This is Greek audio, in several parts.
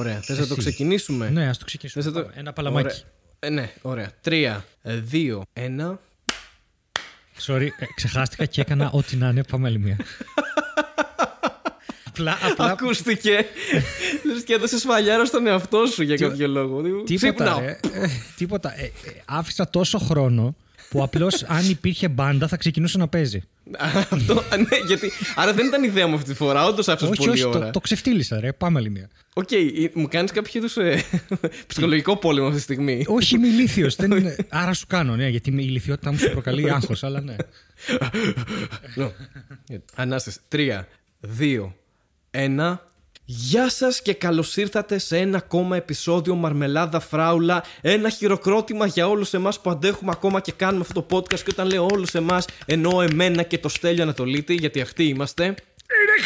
Ωραία. Θες να το Εσύ. ξεκινήσουμε; Ναι, ας το ξεκινήσουμε. Θες να το- Πάμε. Ένα παλαμάκι. Ωραία. Ε, ναι, ωραία. Τρία, ε, δύο, ένα. Sorry, ε, ξεχάστηκα και έκανα ό,τι να είναι. Πάμε άλλη μία. απλά, απλά Ακούστηκε. Λες και έδωσε σφαλιάρα στον εαυτό σου για κάποιο λόγο. τίποτα. Ξύπνα. Ρε, ε, τίποτα. Ε, ε, άφησα τόσο χρόνο που απλώς αν υπήρχε μπάντα θα ξεκινούσε να παίζει. Αυτό, ναι, γιατί. Άρα δεν ήταν ιδέα μου αυτή τη φορά. Όντως άφησες όχι, πολύ όχι, ώρα. το, το ξεφτύλισα, ρε. Πάμε άλλη μία. Οκ, ε, μου κάνεις κάποιο είδους ψυχολογικό πόλεμο αυτή τη στιγμή. όχι, είμαι ηλίθιος. Άρα σου κάνω, ναι, γιατί η ηλιθιότητά μου σου προκαλεί άγχος, αλλά ναι. No. Ανάσταση. Τρία, δύο, ένα. Γεια σας και καλώς ήρθατε σε ένα ακόμα επεισόδιο Μαρμελάδα Φράουλα. Ένα χειροκρότημα για όλους εμάς που αντέχουμε ακόμα και κάνουμε αυτό το podcast. Και όταν λέω όλους εμάς, εννοώ εμένα και το Στέλιο Ανατολίτη, γιατί αυτοί είμαστε. Είναι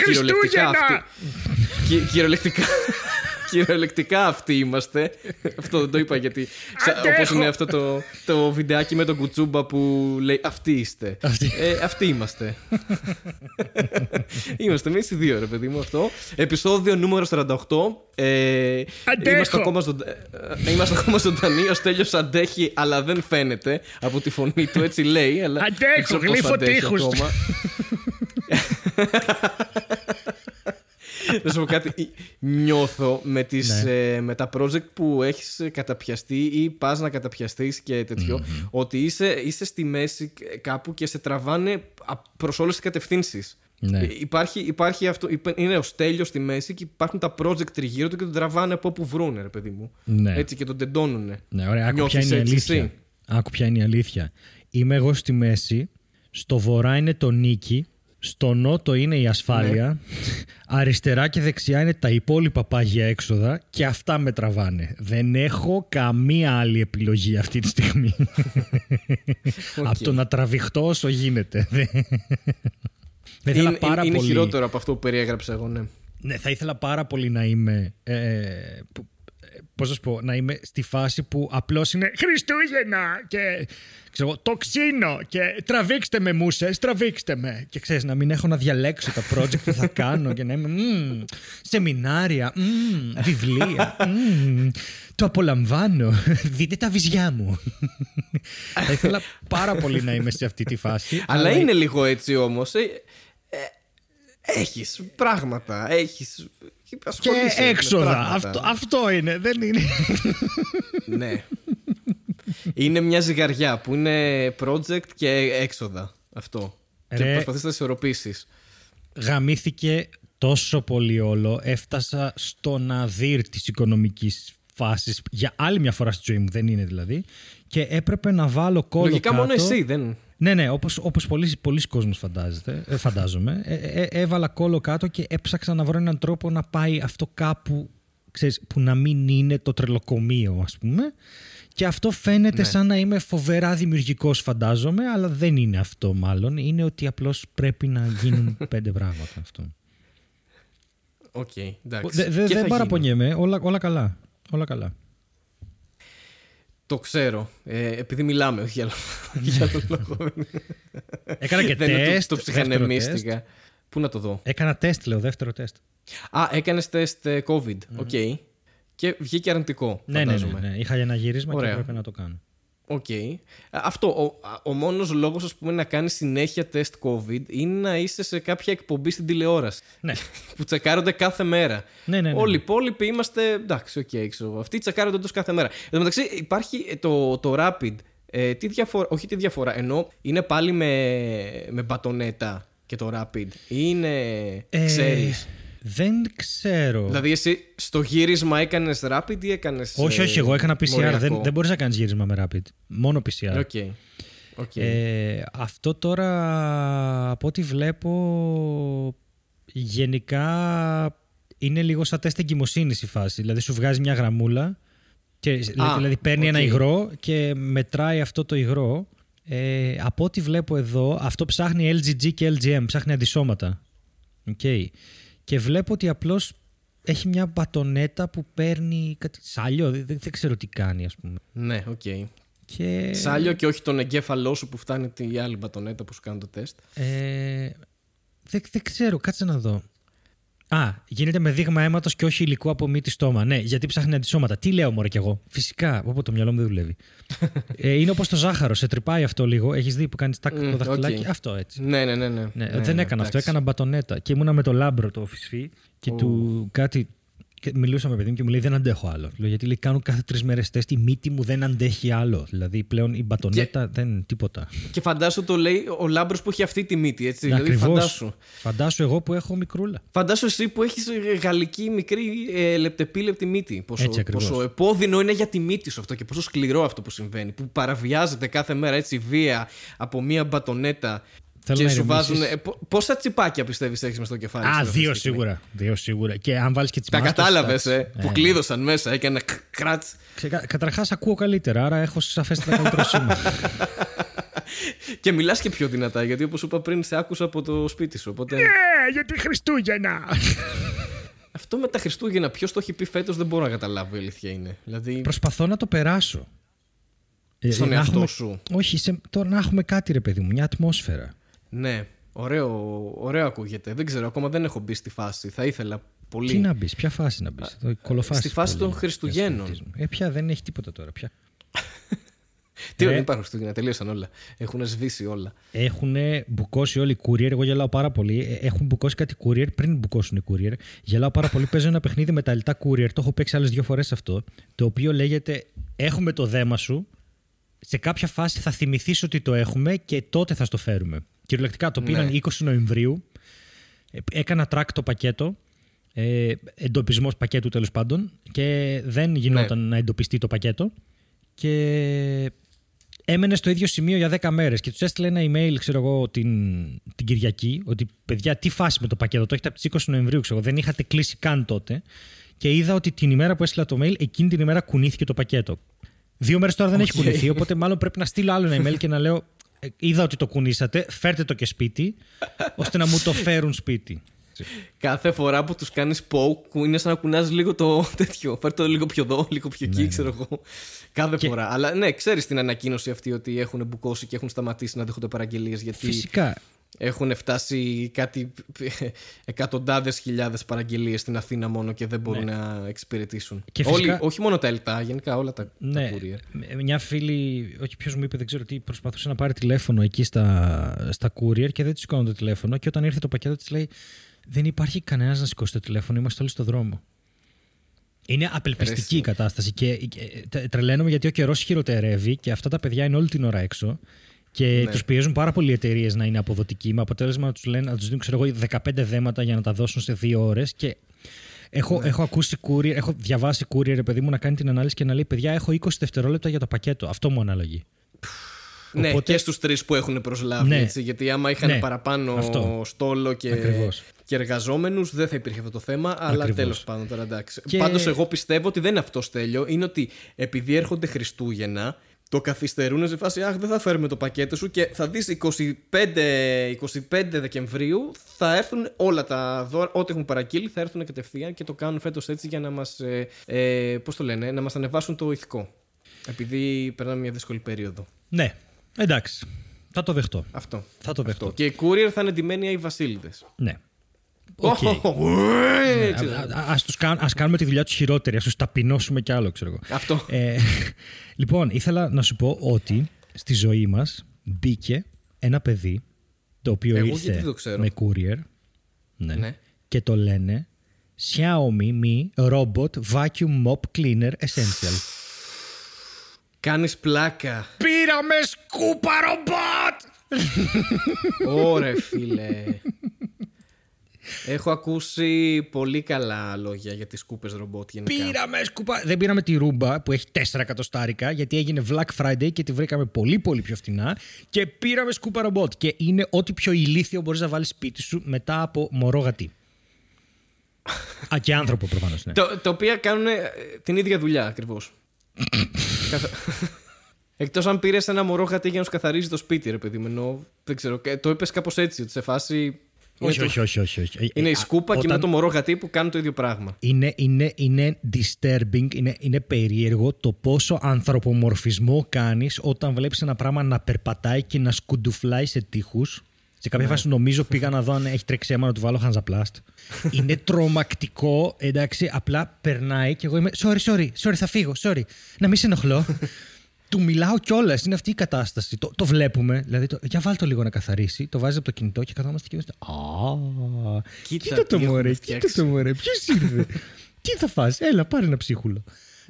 Κυριολεκτικά αυτοί. Κυ- κυριολεκτικά. Κυριολεκτικά αυτοί είμαστε. αυτό δεν το είπα γιατί. Όπως είναι αυτό το, το βιντεάκι με τον κουτσούμπα που λέει Αυτοί είστε. Αυτοί. Ε, αυτοί είμαστε. είμαστε εμείς οι δύο, ρε παιδί μου, αυτό. Επισόδιο νούμερο 48. Ε, είμαστε, ακόμα ζωντα... ε, είμαστε ακόμα ζωντανοί. Ο Στέλιος αντέχει, αλλά δεν φαίνεται από τη φωνή του. Έτσι λέει. Αλλά Αντέχω, δεν ξέρω πώς γλύφω αντέχει τείχους. ακόμα. Να σου πω κάτι. Νιώθω με, τις, Ναι. ε, με τα project που έχεις καταπιαστεί ή πας να καταπιαστείς και τέτοιο, ότι είσαι, είσαι στη μέση κάπου και σε τραβάνε α- προς όλες τις κατευθύνσεις. Ναι. Ε, Υπάρχει, υπάρχει αυτό, υπά- είναι ο Στέλιος στη μέση και υπάρχουν τα project τριγύρω του και τον τραβάνε από όπου βρούνε, ρε παιδί μου. Ναι. Έτσι και τον τεντώνουνε. Ναι, ωραία, άκου Νιώθεις ποια είναι η έτσι αλήθεια. εσύ; Άκου ποια είναι η αλήθεια. Είμαι εγώ στη μέση, στο βορρά είναι το νίκη, στο νότο είναι η ασφάλεια, Ναι. αριστερά και δεξιά είναι τα υπόλοιπα πάγια έξοδα και αυτά με τραβάνε. Δεν έχω καμία άλλη επιλογή αυτή τη στιγμή. Από το να τραβηχτώ όσο γίνεται. Θα ήθελα Είναι, πάρα είναι πολύ... χειρότερο από αυτό που περιέγραψα εγώ, ναι. Ναι, θα ήθελα πάρα πολύ να είμαι. Ε, που- ε, πώς να σου πω, να είμαι στη φάση που απλώς είναι Χριστούγεννα και ξέρω, εγώ, το ξύνο και τραβήξτε με μουσες, τραβήξτε με. Και ξέρεις, να μην έχω να διαλέξω τα project που θα κάνω και να είμαι «Μμμ, σεμινάρια, μμμ, βιβλία, μμμ, το απολαμβάνω, δείτε τα βυζιά μου. θα ήθελα πάρα πολύ να είμαι σε αυτή τη φάση. Αλλά είναι λίγο έτσι όμως. Ε, ε, έχεις πράγματα. Έχεις. Και έξοδα. Αυτό, αυτό είναι, δεν είναι. ναι. είναι μια ζυγαριά που είναι project και έξοδα. Αυτό. Και Ρε. προσπαθείς να ισορροπήσεις. γαμήθηκε τόσο πολύ όλο. Έφτασα στο ναδύρ της οικονομικής φάσης για άλλη μια φορά στη ζωή μου, δεν είναι δηλαδή. Και έπρεπε να βάλω κόλλο Λογικά κάτω. μόνο εσύ δεν. Ναι, ναι, όπως, όπως πολλοί, πολλοί κόσμος φαντάζεται, ε, φαντάζομαι. Ε, ε, έβαλα κόλλο κάτω και έψαξα να βρω έναν τρόπο να πάει αυτό κάπου, ξέρεις, που να μην είναι το τρελοκομείο, ας πούμε. Και αυτό φαίνεται Ναι. σαν να είμαι φοβερά δημιουργικός, φαντάζομαι, αλλά δεν είναι αυτό μάλλον. Είναι ότι απλώς πρέπει να γίνουν πέντε πράγματα αυτό. Οκ, εντάξει. Δεν δε, Και θα δεν γίνει. παραπονιέμαι, όλα, όλα καλά. Όλα καλά. Το ξέρω. Ε, επειδή μιλάμε, όχι για άλλο, για άλλο λόγο. Έκανα και δεν είναι τεστ. το, το δεύτερο τεστ. ψυχανεμίστηκα. Πού να το δω; Έκανα τεστ, λέω, δεύτερο τεστ. Α, έκανες τεστ ε, COVID. OK. Και βγήκε αρνητικό. Ναι, ναι, ναι, φαντάζομαι. ναι. Είχα ένα γύρισμα Ωραία. και έπρεπε να το κάνω. Οκ. Αυτό. Ο, ο μόνος λόγος ας πούμε, να κάνεις συνέχεια τεστ COVID είναι να είσαι σε κάποια εκπομπή στην τηλεόραση. Ναι. που τσεκάρονται κάθε μέρα. Ναι, ναι, ναι. Όλοι οι υπόλοιποι είμαστε. Εντάξει, οκ, ξέρω εγώ. Αυτοί τσεκάρονται όντως κάθε μέρα. Εν τω μεταξύ υπάρχει ε, το, το Rapid. Ε, τι διαφορά, όχι τι διαφορά, ενώ είναι πάλι με, με μπατονέτα και το Rapid. Ή είναι. Ε, ξέρεις. Δεν ξέρω. Δηλαδή, εσύ στο γύρισμα έκανες Rapid ή έκανες. όχι, όχι, εγώ έκανα PCR. Δεν, δεν μπορείς να κάνεις γύρισμα με rapid. Μόνο PCR. OK. OK. Ε, αυτό τώρα από ό,τι βλέπω γενικά είναι λίγο σαν τεστ εγκυμοσύνης η φάση. Δηλαδή σου βγάζει μια γραμμούλα και, δηλαδή παίρνει ένα οκ. υγρό και μετράει αυτό το υγρό. Ε, από ό,τι βλέπω εδώ αυτό ψάχνει IgG και IgM, ψάχνει αντισώματα. Okay. Και βλέπω ότι απλώς έχει μια μπατονέτα που παίρνει κάτι σάλιο, δεν, δεν ξέρω τι κάνει ας πούμε. Ναι, οκ. Και... Σάλιο και όχι τον εγκέφαλό σου που φτάνει η άλλη μπατονέτα που σου κάνει το τεστ. Ε, δεν, δεν ξέρω, κάτσε να δω. Α, γίνεται με δείγμα αίματος και όχι υλικό από μύτη στόμα. Ναι, γιατί ψάχνει αντισώματα. Τι λέω, μωρέ κι εγώ; Φυσικά, όπου το μυαλό μου δεν δουλεύει. ε, είναι όπως το ζάχαρο, σε τρυπάει αυτό λίγο. Έχεις δει που κάνει τακ Mm, το δαχτυλάκι; οκ. Αυτό έτσι. Ναι, ναι, ναι. ναι. Ναι, Ναι, δεν ναι, έκανα αυτό, εντάξει. έκανα μπατονέτα. Και ήμουνα με το λάμπρο το φυσφί και Ου. του κάτι. Και μιλούσα με παιδί μου και μου λέει: Δεν αντέχω άλλο. Λέω, γιατί λέει: Κάνω κάθε τρεις μέρες τεστ. Η μύτη μου δεν αντέχει άλλο. Δηλαδή πλέον η μπατονέτα δεν τίποτα. Και φαντάσου το λέει ο λάμπρος που έχει αυτή τη μύτη, έτσι. Δηλαδή, Ακριβώς. φαντάσου. Φαντάσου εγώ που έχω μικρούλα. Φαντάσου εσύ που έχεις γαλλική μικρή ε, λεπτεπίλεπτη μύτη. Πόσο, Έτσι ακριβώς. πόσο επώδυνο είναι για τη μύτη σου αυτό και πόσο σκληρό αυτό που συμβαίνει. Που παραβιάζεται κάθε μέρα έτσι βία από μία μπατονέτα. Θέλω και να σου ηρεμήσεις. βάζουν. ε, πο- πόσα τσιπάκια πιστεύεις έχεις μες στο κεφάλι. Α, σου, δύο αυτή τη στιγμή; σίγουρα. Δύο σίγουρα. Και αν βάλεις και τις Τα κατάλαβες, ε, που κλείδωσαν μέσα. Έκανε κράτς. Καταρχάς ακούω καλύτερα, άρα έχω σαφέστατα καλύτερο σήμα. Και μιλάς και πιο δυνατά, γιατί όπως είπα πριν, σε άκουσα από το σπίτι σου. Οπότε. Ναι, γιατί Χριστούγεννα. Αυτό με τα Χριστούγεννα, ποιος το έχει πει φέτος, δεν μπορώ να καταλάβω η αλήθεια είναι. Δηλαδή. Προσπαθώ να το περάσω. Ε, Στον να εαυτό έχουμε- σου. Όχι, σε, τώρα να έχουμε κάτι ρε παιδί μου, μια ατμόσφαιρα. Ναι, ωραίο, ωραίο ακούγεται. Δεν ξέρω, ακόμα δεν έχω μπει στη φάση. Θα ήθελα πολύ. Τι να μπεις, ποια φάση να μπεις; Κολοφάση. στη φάση πολύ. των Χριστουγέννων. Για σπιρτισμό. Ε, πια δεν έχει τίποτα τώρα. Πια. Τι Ρε. δεν υπάρχουν Χριστούγεννα, τελείωσαν όλα. Έχουν σβήσει όλα. Έχουν μπουκώσει όλοι οι courier. Εγώ γελάω πάρα πολύ. Ε, Έχουν μπουκώσει κάτι courier πριν μπουκώσουν οι courier. Γελάω πάρα πολύ. Παίζω ένα παιχνίδι με τα ελτά courier. Το έχω παίξει άλλες δύο φορές αυτό. Το οποίο λέγεται Έχουμε το δέμα σου. Σε κάποια φάση θα θυμηθείς ότι το έχουμε και τότε θα στο φέρουμε. Κυριολεκτικά το πήραν Ναι. 20 Νοεμβρίου. Ε, Έκανα track το πακέτο. Ε, Εντοπισμός πακέτου τέλος πάντων. Και δεν γινόταν να εντοπιστεί το πακέτο. Και έμενε στο ίδιο σημείο για 10 μέρες και τους έστειλε ένα email, ξέρω εγώ, την, την Κυριακή, ότι παιδιά, τι φάση με το πακέτο, το έχετε από τις 20 Νοεμβρίου, ξέρω εγώ, δεν είχατε κλείσει καν τότε. Και είδα ότι την ημέρα που έστειλα το mail, εκείνη την ημέρα κουνήθηκε το πακέτο. Δύο μέρες τώρα δεν έχει Οκ. κουνηθεί, οπότε μάλλον πρέπει να στείλω άλλο ένα email και να λέω. «Ε, Είδα ότι το κουνήσατε, φέρτε το και σπίτι, ώστε να μου το φέρουν σπίτι. Κάθε φορά που τους κάνεις poke, είναι σαν να κουνάς λίγο το τέτοιο. Φέρ το λίγο πιο εδώ, λίγο πιο εκεί, ξέρω εγώ. Κάθε Ναι, Και- φορά. Αλλά ναι, ξέρεις την ανακοίνωση αυτή ότι έχουν μπουκώσει και έχουν σταματήσει να δέχονται παραγγελίες. Γιατί Φυσικά. Έχουν φτάσει κάτι εκατοντάδες χιλιάδες παραγγελίες στην Αθήνα μόνο και δεν μπορούν να εξυπηρετήσουν. Ναι. Και Όλοι, φυσικά- όχι μόνο τα ΕΛΤΑ, γενικά όλα τα, Ναι, τα courier. ε, μια φίλη, όχι ποιος μου είπε, δεν ξέρω τι, προσπαθούσε να πάρει τηλέφωνο εκεί στα, στα courier και δεν της σηκώνω το τηλέφωνο. Και όταν ήρθε το πακέτο της λέει: Δεν υπάρχει κανένας να σηκώσει το τηλέφωνο, είμαστε όλοι στο δρόμο. Είναι απελπιστική Ρε, η κατάσταση και ε, τε- τρελαίνομαι γιατί ο καιρός χειροτερεύει και αυτά τα παιδιά είναι όλη την ώρα έξω. Και Ναι. τους πιέζουν πάρα πολλοί εταιρείες να είναι αποδοτικοί, με αποτέλεσμα να τους λένε να τους δίνουν ξέρω εγώ, 15 δέματα για να τα δώσουν σε δύο ώρες. Και έχω, Ναι. έχω ακούσει courier, έχω διαβάσει courier, ρε παιδί μου, να κάνει την ανάλυση και να λέει: Παιδιά, έχω 20 δευτερόλεπτα για το πακέτο. Αυτό μου αναλογεί. Ναι, Οπότε- και στους τρεις που έχουν προσλάβει. Ναι. Έτσι, γιατί άμα είχαν Ναι, παραπάνω αυτό. στόλο και, Ακριβώς. και εργαζόμενους, δεν θα υπήρχε αυτό το θέμα. Αλλά Ακριβώς. τέλος πάντων τώρα εντάξει. Και- Πάντως, εγώ πιστεύω ότι δεν είναι αυτό τέλειο. Είναι ότι επειδή έρχονται Χριστούγεννα, το καθυστερούν σε φάση Αχ, δεν θα φέρουμε το πακέτο σου και θα δεις 25, 25 Δεκεμβρίου θα έρθουν όλα τα δώρα, ό,τι έχουν παραγγείλει, θα έρθουν κατευθείαν και το κάνουν φέτος έτσι για να μας. Ε, ε, πώς το λένε, να μας ανεβάσουν το ηθικό. Επειδή περνάμε μια δύσκολη περίοδο. Ναι, εντάξει. Θα το δεχτώ. Αυτό. Θα το δεχτώ. Αυτό. Και οι courier θα είναι ντυμένοι Αϊ-Βασίληδες. Ναι. Οκ. Ναι, Α- α- ας, τους κάν- ας κάνουμε τη δουλειά τους χειρότερη, ας τους ταπεινώσουμε κι άλλο, ξέρω εγώ. Αυτό. Ε, λοιπόν, ήθελα να σου πω ότι στη ζωή μας μπήκε ένα παιδί το οποίο Εγώ ήρθε γιατί το ξέρω. με courier ναι, Ναι. και το λένε Xiaomi Mi Robot Vacuum Mop Cleaner Essential. Κάνεις πλάκα. Πήραμε σκούπα ρομπότ! Ωρε φίλε. Έχω ακούσει πολύ καλά λόγια για τις σκούπες ρομπότ γενικά. Πήραμε σκούπα. Δεν πήραμε τη ρούμπα που έχει 4 εκατοστάρικα γιατί έγινε Black Friday και τη βρήκαμε πολύ πολύ πιο φθηνά. Και πήραμε σκούπα ρομπότ. Και είναι ό,τι πιο ηλίθιο μπορείς να βάλεις σπίτι σου μετά από μωρό γατί. Α, και άνθρωπο προφανώς. Ναι. Το, τα οποία κάνουν ε, την ίδια δουλειά ακριβώς. Καθα... Εκτός αν πήρες ένα μωρό γατί για να σου καθαρίζει το σπίτι, ρε παιδί μου. ενώ, Δεν ξέρω. και Το είπες κάπως έτσι, ότι σε φάση. Όχι, είναι, όχι, όχι, όχι, όχι. είναι Ε, η α, σκούπα και όταν- είναι το μωρό γατί που κάνουν το ίδιο πράγμα. Είναι, είναι, είναι disturbing, είναι, είναι περίεργο το πόσο ανθρωπομορφισμό κάνεις όταν βλέπεις ένα πράγμα να περπατάει και να σκουντουφλάει σε τείχους Σε κάποια φάση νομίζω πήγα να δω αν έχει τρέξει αίμα να του βάλω χανζαπλάστ. είναι τρομακτικό, εντάξει, απλά περνάει και εγώ είμαι. Sorry, sorry, sorry, θα φύγω, sorry. Να μην σε ενοχλώ. Του μιλάω κιόλας. Είναι αυτή η κατάσταση. Το, το βλέπουμε. Δηλαδή, το, για βάλ το λίγο να καθαρίσει. Το βάζει από το κινητό και καθόμαστε και είμαστε. Α, Κοίτα κοίτα το τι μωρέ, έχουμε κοίτα φτιάξει. το μωρέ. Ποιος ήρθε; Τι θα φας, έλα πάρε ένα ψίχουλο.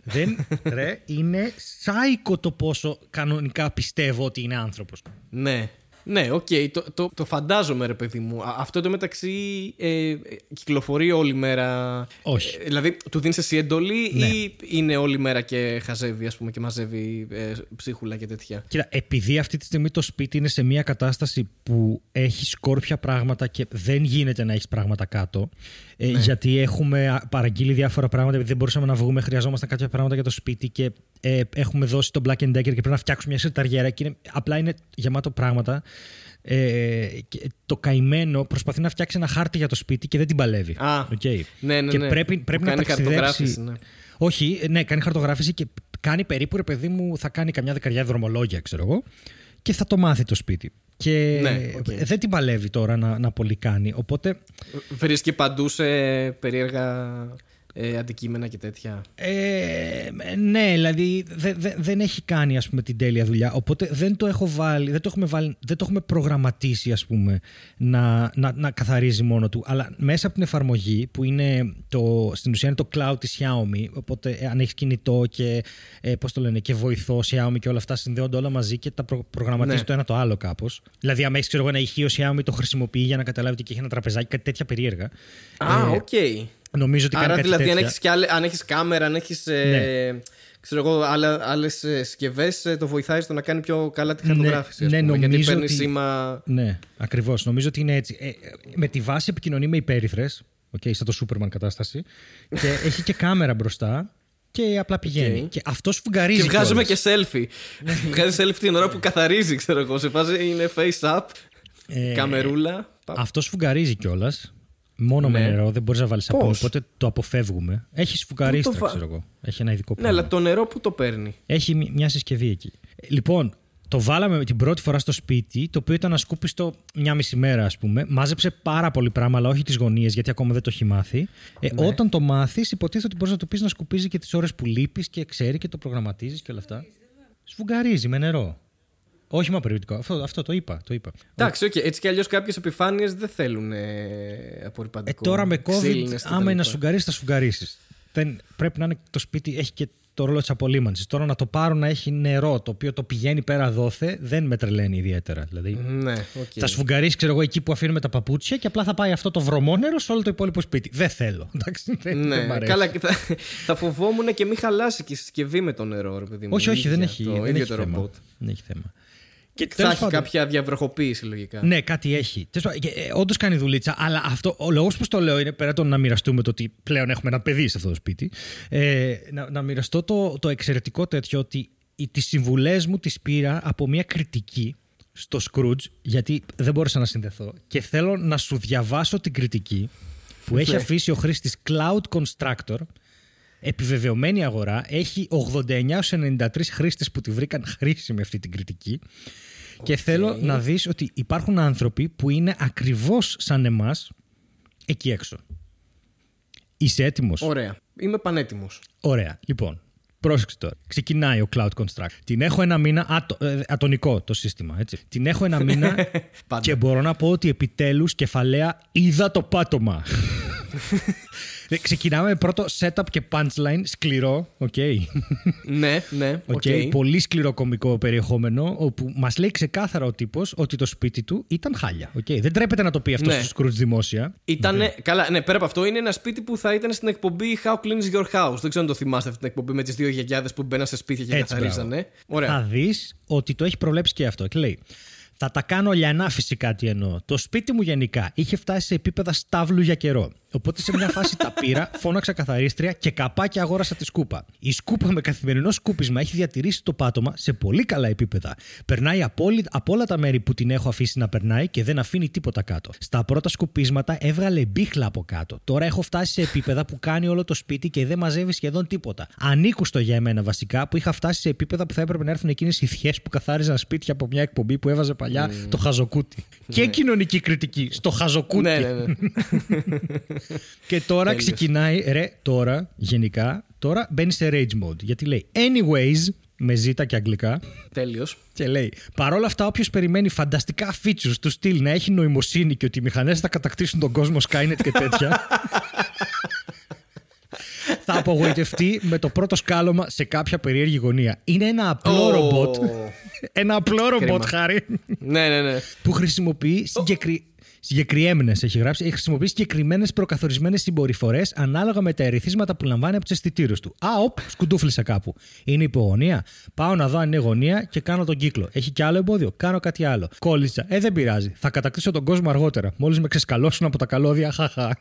Δεν, ρε, είναι σάικο το πόσο κανονικά πιστεύω ότι είναι άνθρωπος. Ναι. Ναι, οκ, το, το, το φαντάζομαι ρε παιδί μου. Α- Αυτό το μεταξύ ε, ε, κυκλοφορεί όλη μέρα. Όχι. Ε, δηλαδή, του δίνεις εσύ εντολή Ναι. ή είναι όλη μέρα και χαζεύει, ας πούμε, και μαζεύει ε, ψίχουλα και τέτοια; Κοίτα, επειδή αυτή τη στιγμή το σπίτι είναι σε μια κατάσταση που έχει σκόρπια πράγματα και δεν γίνεται να έχεις πράγματα κάτω. Ε, γιατί έχουμε α, παραγγείλει διάφορα πράγματα, επειδή δεν μπορούσαμε να βγούμε, χρειαζόμασταν κάποια πράγματα για το σπίτι και ε, έχουμε δώσει τον Black and Decker και πρέπει να φτιάξουμε μια σερταριέρα και είναι, απλά είναι γεμάτο πράγματα. Ε, και το καημένο προσπαθεί να φτιάξει ένα χάρτη για το σπίτι και δεν την παλεύει. Α, Οκ. ναι, ναι, και ναι. πρέπει, Που πρέπει να κάνει ταξιδέψει. χαρτογράφηση, ναι. Όχι, ναι, κάνει χαρτογράφηση και κάνει περίπου, ρε παιδί μου, θα κάνει καμιά δεκαριά δρομολόγια, ξέρω εγώ, και θα το μάθει το σπίτι. Και Ναι, οκ. δεν την παλεύει τώρα να, να πολύ κάνει. Οπότε Βρίσκει παντού σε περίεργα ε, αντικείμενα και τέτοια. Ε, ναι, δηλαδή δε- δε- δεν έχει κάνει ας πούμε, την τέλεια δουλειά. Οπότε δεν το, έχω βάλει, δεν το, έχουμε, βάλει, δεν το έχουμε προγραμματίσει ας πούμε, να, να, να καθαρίζει μόνο του. Αλλά μέσα από την εφαρμογή που είναι το, στην ουσία είναι το cloud της Xiaomi. Οπότε ε, αν έχεις κινητό και, ε, πώς το λένε, και βοηθό Xiaomi και όλα αυτά συνδέονται όλα μαζί και τα προ, προγραμματίζει Ναι. το ένα το άλλο κάπως. Δηλαδή, αν έχεις ξέρω, εγώ, ένα ηχείο Xiaomi, το χρησιμοποιεί για να καταλάβει ότι και έχει ένα τραπεζάκι, κάτι τέτοια περίεργα. Α, Ε, οκ. Νομίζω ότι κάνει Άρα κάτι δηλαδή αν τέτοια. έχεις, και άλλε, αν έχεις κάμερα, αν έχεις ε, Ναι. ξέρω εγώ, άλλα, άλλες ε, συσκευές ε, το βοηθάει στο να κάνει πιο καλά τη χαρτογράφηση. ας ναι, πούμε, γιατί νομίζω παίρνει ότι- σήμα... Ναι, ακριβώς. Νομίζω ότι είναι έτσι. Ε, ε, με τη βάση επικοινωνεί με υπέρυθρες. Okay, σαν το Superman κατάσταση. και έχει και κάμερα μπροστά. Και απλά πηγαίνει. Οκ. Και αυτός σφουγγαρίζει. Και βγάζουμε κιόλας. και selfie. Βγάζει selfie την ώρα που καθαρίζει, ξέρω εγώ. Σε φάση είναι face up, Ε, καμερούλα. Πα- Αυτός σφουγγαρίζει κιόλας. Μόνο Ναι. με νερό, δεν μπορείς να βάλεις Πώς; από. Οπότε το αποφεύγουμε. Έχεις σφουγγαρίστρα, Πού το βα- ξέρω εγώ. Έχει ένα ειδικό Ναι, πράγμα. αλλά το νερό που το παίρνει; Έχει μ- μια συσκευή εκεί. Ε, Λοιπόν, το βάλαμε την πρώτη φορά στο σπίτι, το οποίο ήταν ασκούπιστο μια μισή μέρα, ας πούμε. Μάζεψε πάρα πολύ πράγμα, αλλά όχι τις γωνίες, γιατί ακόμα δεν το έχει μάθει. Ε, Ναι. Όταν το μάθεις, υποτίθεται ότι μπορείς να του πεις να σκουπίζει και τις ώρες που λείπεις και ξέρει και το προγραμματίζεις και όλα αυτά. Σφουγγαρίζει με νερό. Όχι με απορρυπαντικό. Αυτό, αυτό το είπα. Το είπα. Εντάξει, οκ. Έτσι κι αλλιώς κάποιες επιφάνειες δεν θέλουν ε, Ε, απορρυπαντικό. τώρα με COVID, Ξύλινες και τα άμα είναι να λοιπά. σφουγγαρίσει, θα σφουγγαρίσει. Πρέπει να είναι το σπίτι, έχει και το ρόλο της απολύμανσης. Τώρα να το πάρω να έχει νερό, το οποίο το πηγαίνει πέρα δώθε, δεν με τρελαίνει ιδιαίτερα. Δηλαδή, Ναι, οκ. θα σφουγγαρίσει, ξέρω εγώ, εκεί που αφήνουμε τα παπούτσια και απλά θα πάει αυτό το βρωμόνερο σε όλο το υπόλοιπο σπίτι. Δεν θέλω. Εντάξει, δεν, δεν μ' Ναι, αρέσει. καλά, και θα, θα φοβόμουν και μην χαλάσει και η συσκευή με το νερό, ρε παιδί μου. όχι, η όχι, δεν ίδια, έχει, Το δεν ίδιο έχει το θέμα. ρομπότ. Δεν έχει θέμα. Και Θα τέλος έχει πάντων- κάποια διαβροχοποίηση λογικά. Ναι, κάτι έχει. Τέλος πάντων, ε, Όντως κάνει δουλίτσα, αλλά αυτό, ο λόγος που το λέω είναι πέρα το να μοιραστούμε το ότι πλέον έχουμε ένα παιδί σε αυτό το σπίτι. Ε, να, να μοιραστώ το, το εξαιρετικό τέτοιο ότι τις συμβουλές μου τις πήρα από μια κριτική στο Scrooge, γιατί δεν μπόρεσα να συνδεθώ. Και θέλω να σου διαβάσω την κριτική που έχει Ναι. αφήσει ο χρήστης Cloud Constructor. Επιβεβαιωμένη αγορά, έχει 89-93 χρήστες που τη βρήκαν χρήσιμη αυτή την κριτική και θέλω να δεις ότι υπάρχουν άνθρωποι που είναι ακριβώς σαν εμάς εκεί έξω. Είσαι έτοιμος; Ωραία. Είμαι πανέτοιμος. Ωραία. Λοιπόν, πρόσεξε τώρα. Ξεκινάει ο Cloud Construct. Την έχω ένα μήνα, ατο, ε, ατονικό το σύστημα, έτσι. Την έχω ένα μήνα Πάντα. και μπορώ να πω ότι επιτέλους κεφαλαία είδα το πάτωμα. Ε, Ξεκινάμε με πρώτο setup και punchline, σκληρό, οκ. ναι, ναι. Οκ, οκ. Πολύ σκληρό κομικό περιεχόμενο, όπου μας λέει ξεκάθαρα ο τύπος ότι το σπίτι του ήταν χάλια. οκ. Δεν ντρέπεται να το πει αυτό Ναι. στο Scrooge δημόσια. Ήτανε, καλά, ναι, πέρα από αυτό είναι ένα σπίτι που θα ήταν στην εκπομπή How Cleans Your House. Δεν ξέρω αν το θυμάστε αυτή την εκπομπή με τις δύο γιαγιάδες που μπαίναν σε σπίτια και Έτσι, καθαρίζανε. Ωραία. Θα δεις ότι το έχει προβλέψει και αυτό. Και λέει. Θα τα κάνω λιανά φυσικά τι εννοώ. Το σπίτι μου γενικά είχε φτάσει σε επίπεδα στάβλου για καιρό. Οπότε σε μια φάση τα πήρα, φώναξα καθαρίστρια και καπάκι αγόρασα τη σκούπα. Η σκούπα με καθημερινό σκούπισμα έχει διατηρήσει το πάτωμα σε πολύ καλά επίπεδα. Περνάει από, όλη- από όλα τα μέρη που την έχω αφήσει να περνάει και δεν αφήνει τίποτα κάτω. Στα πρώτα σκουπίσματα έβγαλε μπίχλα από κάτω. Τώρα έχω φτάσει σε επίπεδα που κάνει όλο το σπίτι και δεν μαζεύει σχεδόν τίποτα. Ανήκουστο για εμένα βασικά που είχα φτάσει σε επίπεδα που θα έπρεπε να έρθουν εκείνες οι θιέ που καθάριζαν σπίτια από μια εκπομπή που έβαζε παλιά το χαζοκούτι. και κοινωνική κριτική στο χαζοκούτι. Ναι, ναι, ναι. Και τώρα Τέλειος. ξεκινάει, ρε, τώρα γενικά, τώρα μπαίνει σε rage mode. Γιατί λέει anyways, με ζήτα και αγγλικά, Τέλειος. και λέει παρόλα αυτά, όποιος περιμένει φανταστικά features του στυλ να έχει νοημοσύνη και ότι οι μηχανές θα κατακτήσουν τον κόσμο Skynet και τέτοια. θα απογοητευτεί με το πρώτο σκάλωμα σε κάποια περίεργη γωνία. Είναι ένα απλό Ω. ρομπότ. ένα απλό ρομπότ, Κρίμα. χάρη Ναι, ναι, ναι. που χρησιμοποιεί συγκεκρι... συγκεκριμένες, έχει γράψει, έχει χρησιμοποιήσει συγκεκριμένες προκαθορισμένες συμπεριφορές ανάλογα με τα ερεθίσματα που λαμβάνει από τους αισθητήρους του. Α, οπ, σκουντούφλησα κάπου. Είναι υπογωνία. Πάω να δω αν είναι γωνία και κάνω τον κύκλο. Έχει κι άλλο εμπόδιο. Κάνω κάτι άλλο. Κόλλησα. Ε, δεν πειράζει. Θα κατακτήσω τον κόσμο αργότερα. Μόλις με ξεσκαλώσουν από τα καλώδια. Χαχά.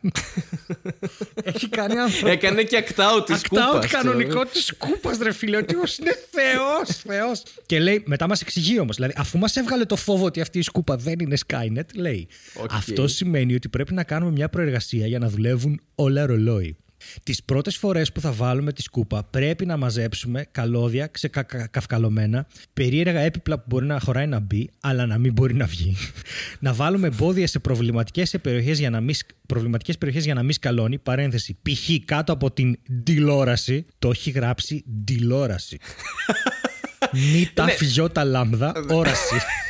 έχει κάνει άνθρωπο. Έκανε και act out της Act κούπας. out κανονικό της σκούπας, ρε φίλε. Ο τύπος είναι θεός, θεός. Και λέει, μετά μας εξηγεί όμως. Δηλαδή, αφού μας έβγαλε το φόβο ότι αυτή η σκούπα δεν είναι Skynet, λέει. Οκ. Αυτό σημαίνει ότι πρέπει να κάνουμε μια προεργασία για να δουλεύουν όλα ρολόι. Τις πρώτες φορές που θα βάλουμε τη σκούπα πρέπει να μαζέψουμε καλώδια ξεκαρφαλωμένα, περίεργα έπιπλα που μπορεί να χωράει να μπει, αλλά να μην μπορεί να βγει. να βάλουμε εμπόδια σε προβληματικές περιοχέ για να μην, σκ- προβληματικές περιοχές για να μην σκαλώνει. Παρένθεση. Π.χ. κάτω από την τηλεόραση. Το έχει γράψει τηλεόραση. Μη τα φιώτα λάμδα, όραση.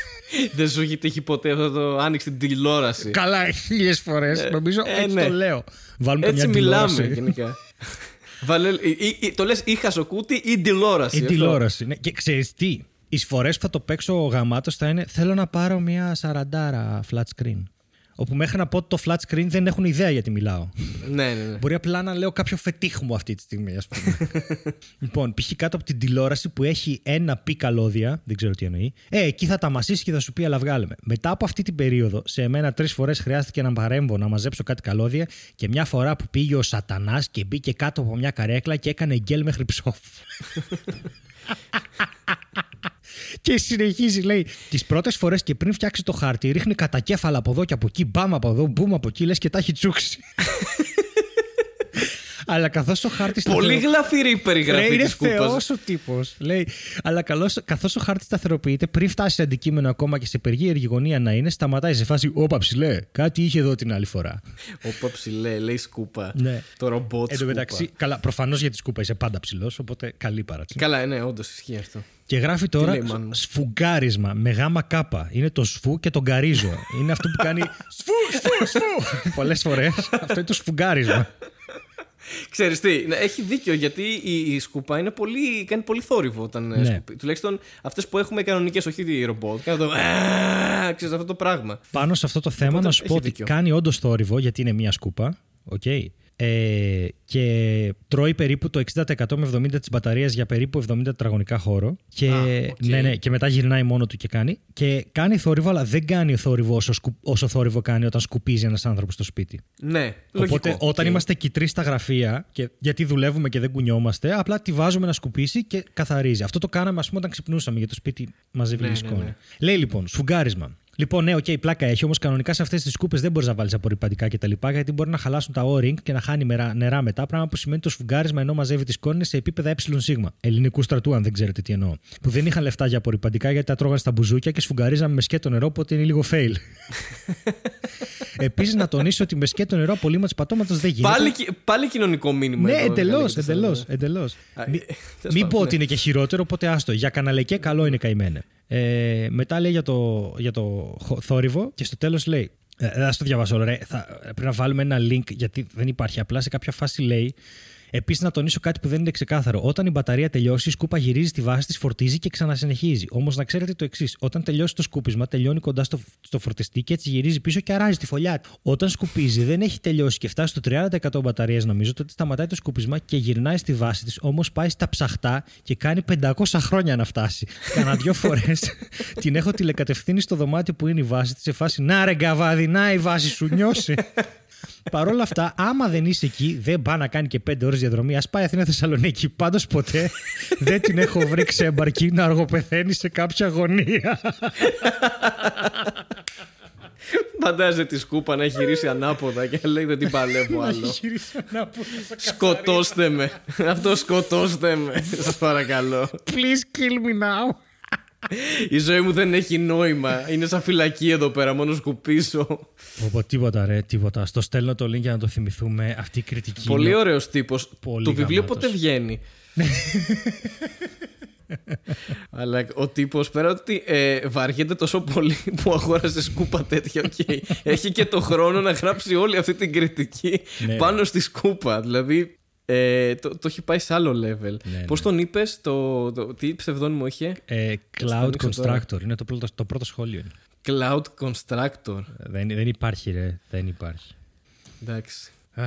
Δεν σου έχει τύχει ποτέ αυτό το άνοιξε την τηλεόραση. Καλά, χίλιες φορές. Νομίζω ε, έτσι ναι. το λέω. Βάλουμε Έτσι καμιά μιλάμε τηλεόραση. γενικά. Βάλε, ή- ή- ή- το λες ή χασοκούτι ή τηλεόραση. Η αυτό; τηλεόραση. Ναι. Και ξέρεις τι, οι φορές που θα το παίξω ο γαμάτος θα είναι Θέλω να πάρω μια σαραντάρα flat screen. Όπου μέχρι να πω το flat screen δεν έχουν ιδέα γιατί μιλάω. Ναι, ναι, ναι. Μπορεί απλά να λέω κάποιο φετίχ μου αυτή τη στιγμή, ας πούμε. λοιπόν, π.χ. κάτω από την τηλεόραση που έχει ένα πι καλώδια, δεν ξέρω τι εννοεί, ε, εκεί θα τα μασίσει και θα σου πει, αλλά βγάλε με. Μετά από αυτή την περίοδο, σε μένα τρεις φορές χρειάστηκε να παρέμβω να μαζέψω κάτι καλώδια και μια φορά που πήγε ο Σατανάς και μπήκε κάτω από μια καρέκλα και έκανε γκέλ μέχρι ψόφ. Και συνεχίζει, λέει, τις πρώτες φορές και πριν φτιάξει το χάρτη, ρίχνει κατά κέφαλα από εδώ και από εκεί, μπαμ από εδώ, μπούμ από εκεί, λες και τα έχει τσούξει. Αλλά καθώς ο χάρτη. Πολύ γλαφυρή η περιγραφή Ρε, είναι της κούπας. θεός ο τύπος. Λέει, αλλά καθώς ο χάρτη σταθεροποιείται, πριν φτάσει σε αντικείμενο ακόμα και σε περίεργη γωνία να είναι, σταματάει σε φάση. Όπα ψηλέ, κάτι είχε εδώ την άλλη φορά. Όπα ψηλέ, λέει σκούπα. Ναι. Το ρομπότ Εν τω σκούπα. μεταξύ, καλά, προφανώς για τη σκούπα είσαι πάντα ψηλός, οπότε καλή παράτσι. Καλά, ναι, όντως ισχύει αυτό. Και γράφει τώρα λέει, μάνα μου; σφουγγάρισμα με γάμα κάπα. Είναι το σφου και τον καρίζω. είναι αυτό που κάνει σφου, σφου, σφου. Πολλές φορές. αυτό είναι το σφουγγάρισμα. Ξέρεις τι, ναι, έχει δίκιο γιατί η, η σκούπα είναι πολύ, κάνει πολύ θόρυβο όταν Ναι. ναι. σκουπί. Τουλάχιστον αυτές που έχουμε κανονικές, όχι τη ρομπότ. Κάνει το. «Α», Ξέρεις αυτό το πράγμα. Πάνω σε αυτό το θέμα Οπότε να σου πω έχει ότι δίκιο. κάνει όντως θόρυβο γιατί είναι μία σκούπα. Οκ. Ε, και τρώει περίπου το 60% με 70% της μπαταρίας για περίπου 70 τετραγωνικά χώρο. Και, Α, οκ. ναι, ναι, και μετά γυρνάει μόνο του και κάνει. Και κάνει θόρυβο, αλλά δεν κάνει θόρυβο όσο, σκου- όσο θόρυβο κάνει όταν σκουπίζει ένας άνθρωπος στο σπίτι. Ναι, Οπότε λογικό. όταν Οκ. είμαστε και οι τρεις στα γραφεία, και, γιατί δουλεύουμε και δεν κουνιόμαστε, απλά τη βάζουμε να σκουπίσει και καθαρίζει. Αυτό το κάναμε, ας πούμε, όταν ξυπνούσαμε για το σπίτι μαζεύει Ναι, λίγη ναι, σκόνη. ναι. Λέει λοιπόν, σφουγγάρισμα. Λοιπόν, ναι, οκ, πλάκα έχει, όμως κανονικά σε αυτές τις σκούπες δεν μπορείς να βάλεις απορριπαντικά κτλ. Γιατί μπορεί να χαλάσουν τα O-ring και να χάνει μερά- νερά μετά. Πράγμα που σημαίνει το σφουγγάρισμα ενώ μαζεύει τη σκόνη είναι σε επίπεδα ε Ελληνικού στρατού, αν δεν ξέρετε τι εννοώ. Που δεν είχαν λεφτά για απορριπαντικά γιατί τα τρώγαν στα μπουζούκια και σφουγγαρίζαμε με σκέτο νερό, οπότε είναι λίγο fail. Επίσης, να τονίσω ότι με σκέτο νερό απολύμα της πατώματος δεν γίνεται. Πάλι, κι- πάλι κοινωνικό μήνυμα. Ναι, εδώ, εντελώς, λέγεται στο- εντελώ. Εντελώς. Α, Μη- ε, τέλος Μην πάντων, πω ναι. ότι είναι και χειρότερο, οπότε άστο. Για καναλεκέ καλό είναι καημένε. Ε, μετά λέει για το, για το χο- θόρυβο και στο τέλος λέει. Ε, δεν θα το διαβάσω, ρε. Θα, πρέπει να βάλουμε ένα link γιατί δεν υπάρχει. Απλά σε κάποια φάση λέει. Επίσης, να τονίσω κάτι που δεν είναι ξεκάθαρο. Όταν η μπαταρία τελειώσει, η σκούπα γυρίζει στη βάση της, φορτίζει και ξανασυνεχίζει. Όμως να ξέρετε το εξής: Όταν τελειώσει το σκούπισμα, τελειώνει κοντά στο, στο φορτιστή και έτσι γυρίζει πίσω και αράζει τη φωλιά. του. Όταν σκουπίζει, δεν έχει τελειώσει και φτάσει στο 30% μπαταρίας, νομίζω, τότε σταματάει το σκούπισμα και γυρνάει στη βάση της. Όμως πάει στα ψαχτά και κάνει 500 χρόνια να φτάσει. Κάνα δύο φορές την έχω τηλεκατευθύνει στο δωμάτιο που είναι η βάση της σε φάση Να ρε γκαβάδι, να η βάση σου νιώσει. Παρ' όλα αυτά, άμα δεν είσαι εκεί, δεν πάει να κάνει και πέντε ώρες διαδρομή. Α πάει Αθήνα Θεσσαλονίκη. Πάντως ποτέ δεν την έχω βρει ξέμπαρκη να αργοπεθαίνει σε κάποια γωνία. Φαντάζεσαι τη σκούπα να έχει γυρίσει ανάποδα και λέει δεν την παλεύω άλλο. Σκοτώστε με. Αυτό σκοτώστε με. Σας παρακαλώ. Please kill me now. Η ζωή μου δεν έχει νόημα. Είναι σαν φυλακή εδώ πέρα, μόνο σκουπίσω. Όπω τίποτα, ρε, τίποτα. Στο στέλνω το link για να το θυμηθούμε. Αυτή η κριτική. Πολύ είναι... ωραίος τύπος. Το βιβλίο πότε βγαίνει; Αλλά ο τύπος πέρα ότι ε, βαριέται τόσο πολύ που αγόρασε σκούπα τέτοια. Okay. Έχει και το χρόνο να γράψει όλη αυτή την κριτική ναι. πάνω στη σκούπα. Δηλαδή ε, το, το έχει πάει σε άλλο level. Ναι, Πώς ναι. τον είπες, το, το, τι ψευδόνιμο είχε; Ε, Cloud Constructor. Είναι το πρώτο, το πρώτο σχόλιο. Cloud Constructor. Δεν, δεν υπάρχει, ρε. Δεν υπάρχει. Εντάξει.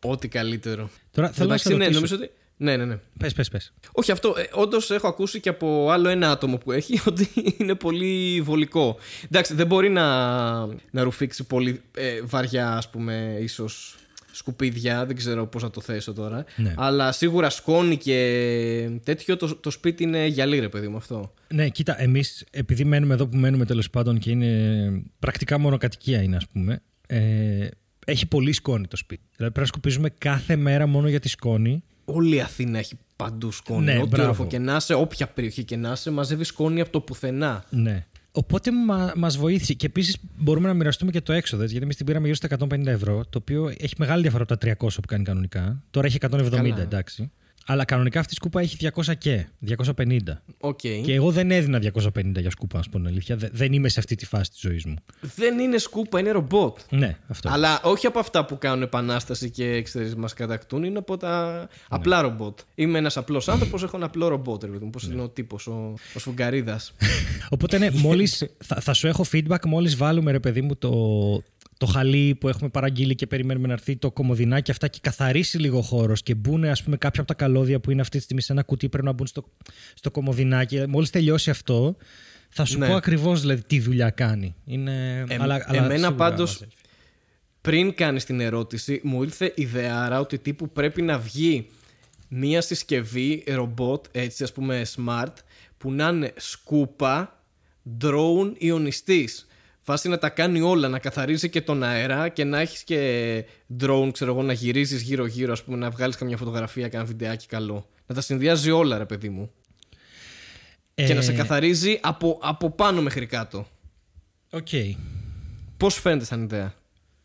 Ό,τι καλύτερο. Τώρα θέλω Εντάξει, να ναι, νομίζω ότι. Ναι, ναι, ναι. Πες, πες, πες. Όχι, αυτό. Ε, Όντως έχω ακούσει και από άλλο ένα άτομο που έχει ότι είναι πολύ βολικό. Εντάξει, δεν μπορεί να, να ρουφήξει πολύ ε, βαριά, ας πούμε, ίσως σκουπίδια, δεν ξέρω πώς να το θέσω τώρα. Ναι. Αλλά σίγουρα σκόνη και τέτοιο το, το σπίτι είναι γυαλί ρε παιδί μου αυτό. Ναι, κοίτα, εμείς επειδή μένουμε εδώ που μένουμε τέλος πάντων και είναι πρακτικά μόνο κατοικία είναι ας πούμε, ε, έχει πολύ σκόνη το σπίτι. Δηλαδή πρέπει να σκουπίζουμε κάθε μέρα μόνο για τη σκόνη. Όλη η Αθήνα έχει παντού σκόνη. Ναι, Ό,τι όροφο και να είσαι, όποια περιοχή και να είσαι, μαζεύει σκόνη από το πουθενά. Ναι. Οπότε μα μας βοήθησε. Και επίσης μπορούμε να μοιραστούμε και το έξοδο. Γιατί εμείς την πήραμε γύρω στα 150 ευρώ, το οποίο έχει μεγάλη διαφορά από τα 300 που κάνει κανονικά. Τώρα έχει 170, Καλά. εντάξει. Αλλά κανονικά αυτή η σκούπα έχει 200 και, 250. Okay. Και εγώ δεν έδινα 250 για σκούπα, ας πούμε αλήθεια. Δεν είμαι σε αυτή τη φάση της ζωής μου. Δεν είναι σκούπα, είναι ρομπότ. Ναι, αυτό. Αλλά όχι από αυτά που κάνουν επανάσταση και μας κατακτούν, είναι από τα ναι. απλά ρομπότ. Είμαι ένας απλός άνθρωπος, έχω ένα απλό ρομπότ, ρε Πώς ναι. είναι ο τύπος, ο, ο Σφουγγαρίδας. Οπότε ναι, μόλις. θα, θα σου έχω feedback μόλις βάλουμε, ρε παιδί μου, το, το χαλί που έχουμε παραγγείλει και περιμένουμε να έρθει το κομμωδινάκι αυτά και καθαρίσει λίγο χώρος και μπουν ας πούμε κάποια από τα καλώδια που είναι αυτή τη στιγμή σε ένα κουτί πρέπει να μπουν στο, στο κομμωδινάκι. Μόλις τελειώσει αυτό, θα σου ναι. πω ακριβώς δηλαδή, τι δουλειά κάνει. Είναι... Ε, αλλά, εμένα πάντως. Πριν κάνεις την ερώτηση, μου ήρθε ιδεάρα ότι τύπου πρέπει να βγει μία συσκευή ρομπότ, έτσι ας πούμε smart, που να είναι σκούπα, drone ιονιστής φάση να τα κάνει όλα, να καθαρίζει και τον αέρα και να έχεις και drone, ξέρω εγώ, να γυρίζεις γύρω-γύρω, ας πούμε, να βγάλεις καμιά φωτογραφία, κανένα βιντεάκι καλό. Να τα συνδυάζει όλα, ρε παιδί μου. Και να σε ε. καθαρίζει από, από πάνω μέχρι κάτω. Οκ. Okay. Πώς φαίνεται σαν ιδέα;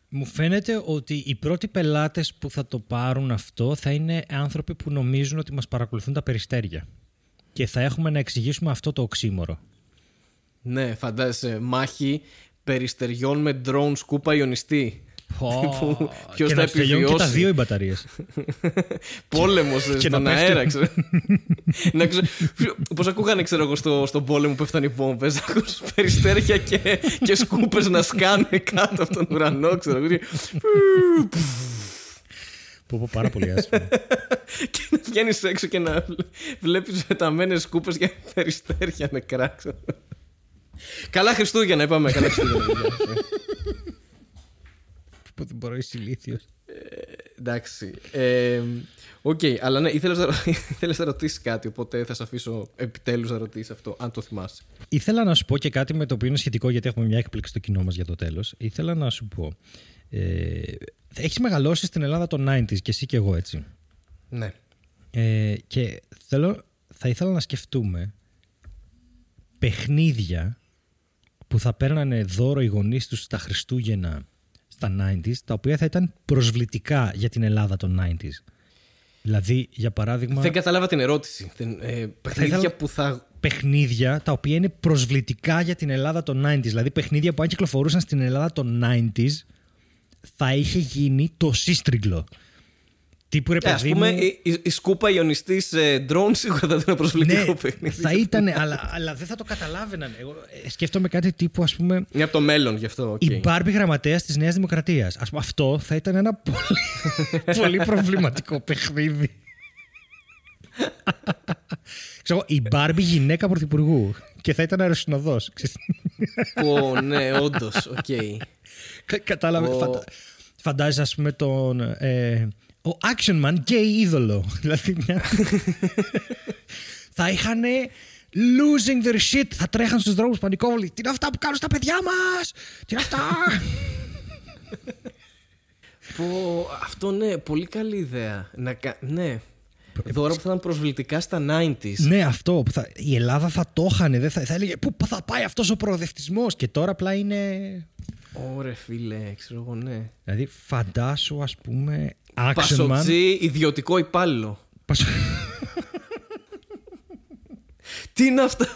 Μου φαίνεται ότι οι πρώτοι πελάτες που θα το πάρουν αυτό θα είναι άνθρωποι που νομίζουν ότι μας παρακολουθούν τα περιστέρια. Και θα έχουμε να εξηγήσουμε αυτό το οξύμορο. Ναι, φαντάζεσαι, μάχη περιστεριών με drone σκούπα ιονιστή. Oh, Ποιος θα επιβιώσει. Και τα δύο οι μπαταρίες. Πόλεμος στον αέρα, ξέρω. Πώς ακούγανε, ξέρω εγώ, στο, στον πόλεμο που έφτανε οι βόμβες. περιστέρια και, και σκούπες να σκάνε κάτω από τον ουρανό, ξέρω εγώ. Που πω πάρα πολύ άσχημα. και να βγαίνεις έξω και να βλέπεις μεταμένες σκούπες για περιστέρια νεκρά, ξέρω. Καλά Χριστούγεννα, είπαμε. Καλά Χριστούγεννα. Που δεν μπορώ, είσαι ηλίθιος. εντάξει. Ε, Οκ, okay, αλλά ναι, ήθελες να, ήθελες να ρωτήσεις κάτι, οπότε θα σε αφήσω επιτέλους να ρωτήσεις αυτό, αν το θυμάσαι. Ήθελα να σου πω και κάτι με το οποίο είναι σχετικό, γιατί έχουμε μια έκπληξη στο κοινό μας για το τέλος. Ήθελα να σου πω. Ε, έχεις μεγαλώσει στην Ελλάδα το 90s και εσύ και εγώ, έτσι. Ναι. Ε, και θέλω, θα ήθελα να σκεφτούμε παιχνίδια που θα παίρνανε δώρο οι γονείς τους στα Χριστούγεννα στα 90s, τα οποία θα ήταν προσβλητικά για την Ελλάδα των 90s. Δηλαδή, για παράδειγμα. Δεν κατάλαβα την ερώτηση. Ε, παιχνίδια που θα. Παιχνίδια τα οποία είναι προσβλητικά για την Ελλάδα των 90s. Δηλαδή, παιχνίδια που αν κυκλοφορούσαν στην Ελλάδα των 90s θα είχε γίνει το σύστριγκλο. Τύπου ρε ε, παιδί πούμε, η, η, σκούπα ιονιστή ε, drone σίγουρα θα ήταν προσβλητικό ναι, παιχνίδι. Θα ήταν, αλλά, αλλά δεν θα το καταλάβαιναν. Εγώ ε, σκέφτομαι κάτι τύπου, ας πούμε. Είναι από το μέλλον γι' αυτό. Okay. Η Μπάρμπι γραμματέας της Νέας Δημοκρατίας. Α πούμε, αυτό θα ήταν ένα πολύ, πολύ προβληματικό παιχνίδι. Ξέρω, η Μπάρμπι γυναίκα πρωθυπουργού. Και θα ήταν αεροσυνοδός. Ω, ναι, όντως. Οκ. Κατάλαβε. Φαντάζεσαι, ας πούμε, τον. Ε, ο Action Man και η είδωλο. δηλαδή μια. θα είχαν losing their shit. Θα τρέχαν στους δρόμους πανικόβολοι. Τι είναι αυτά που κάνουν στα παιδιά μας! Τι είναι αυτά! Πω, αυτό ναι, πολύ καλή ιδέα. Να, κα- ναι. Δώρα που θα ήταν προσβλητικά στα 90s. ναι, αυτό. Που θα, η Ελλάδα θα το είχαν. Δεν θα, θα έλεγε Πού θα πάει αυτός ο προοδευτισμός. Και τώρα απλά είναι. Ωρε φίλε, ξέρω εγώ, ναι. Δηλαδή, φαντάσου, ας πούμε. Action Man. Πασοτσί, ιδιωτικό υπάλληλο. Πασο- Τι είναι αυτά;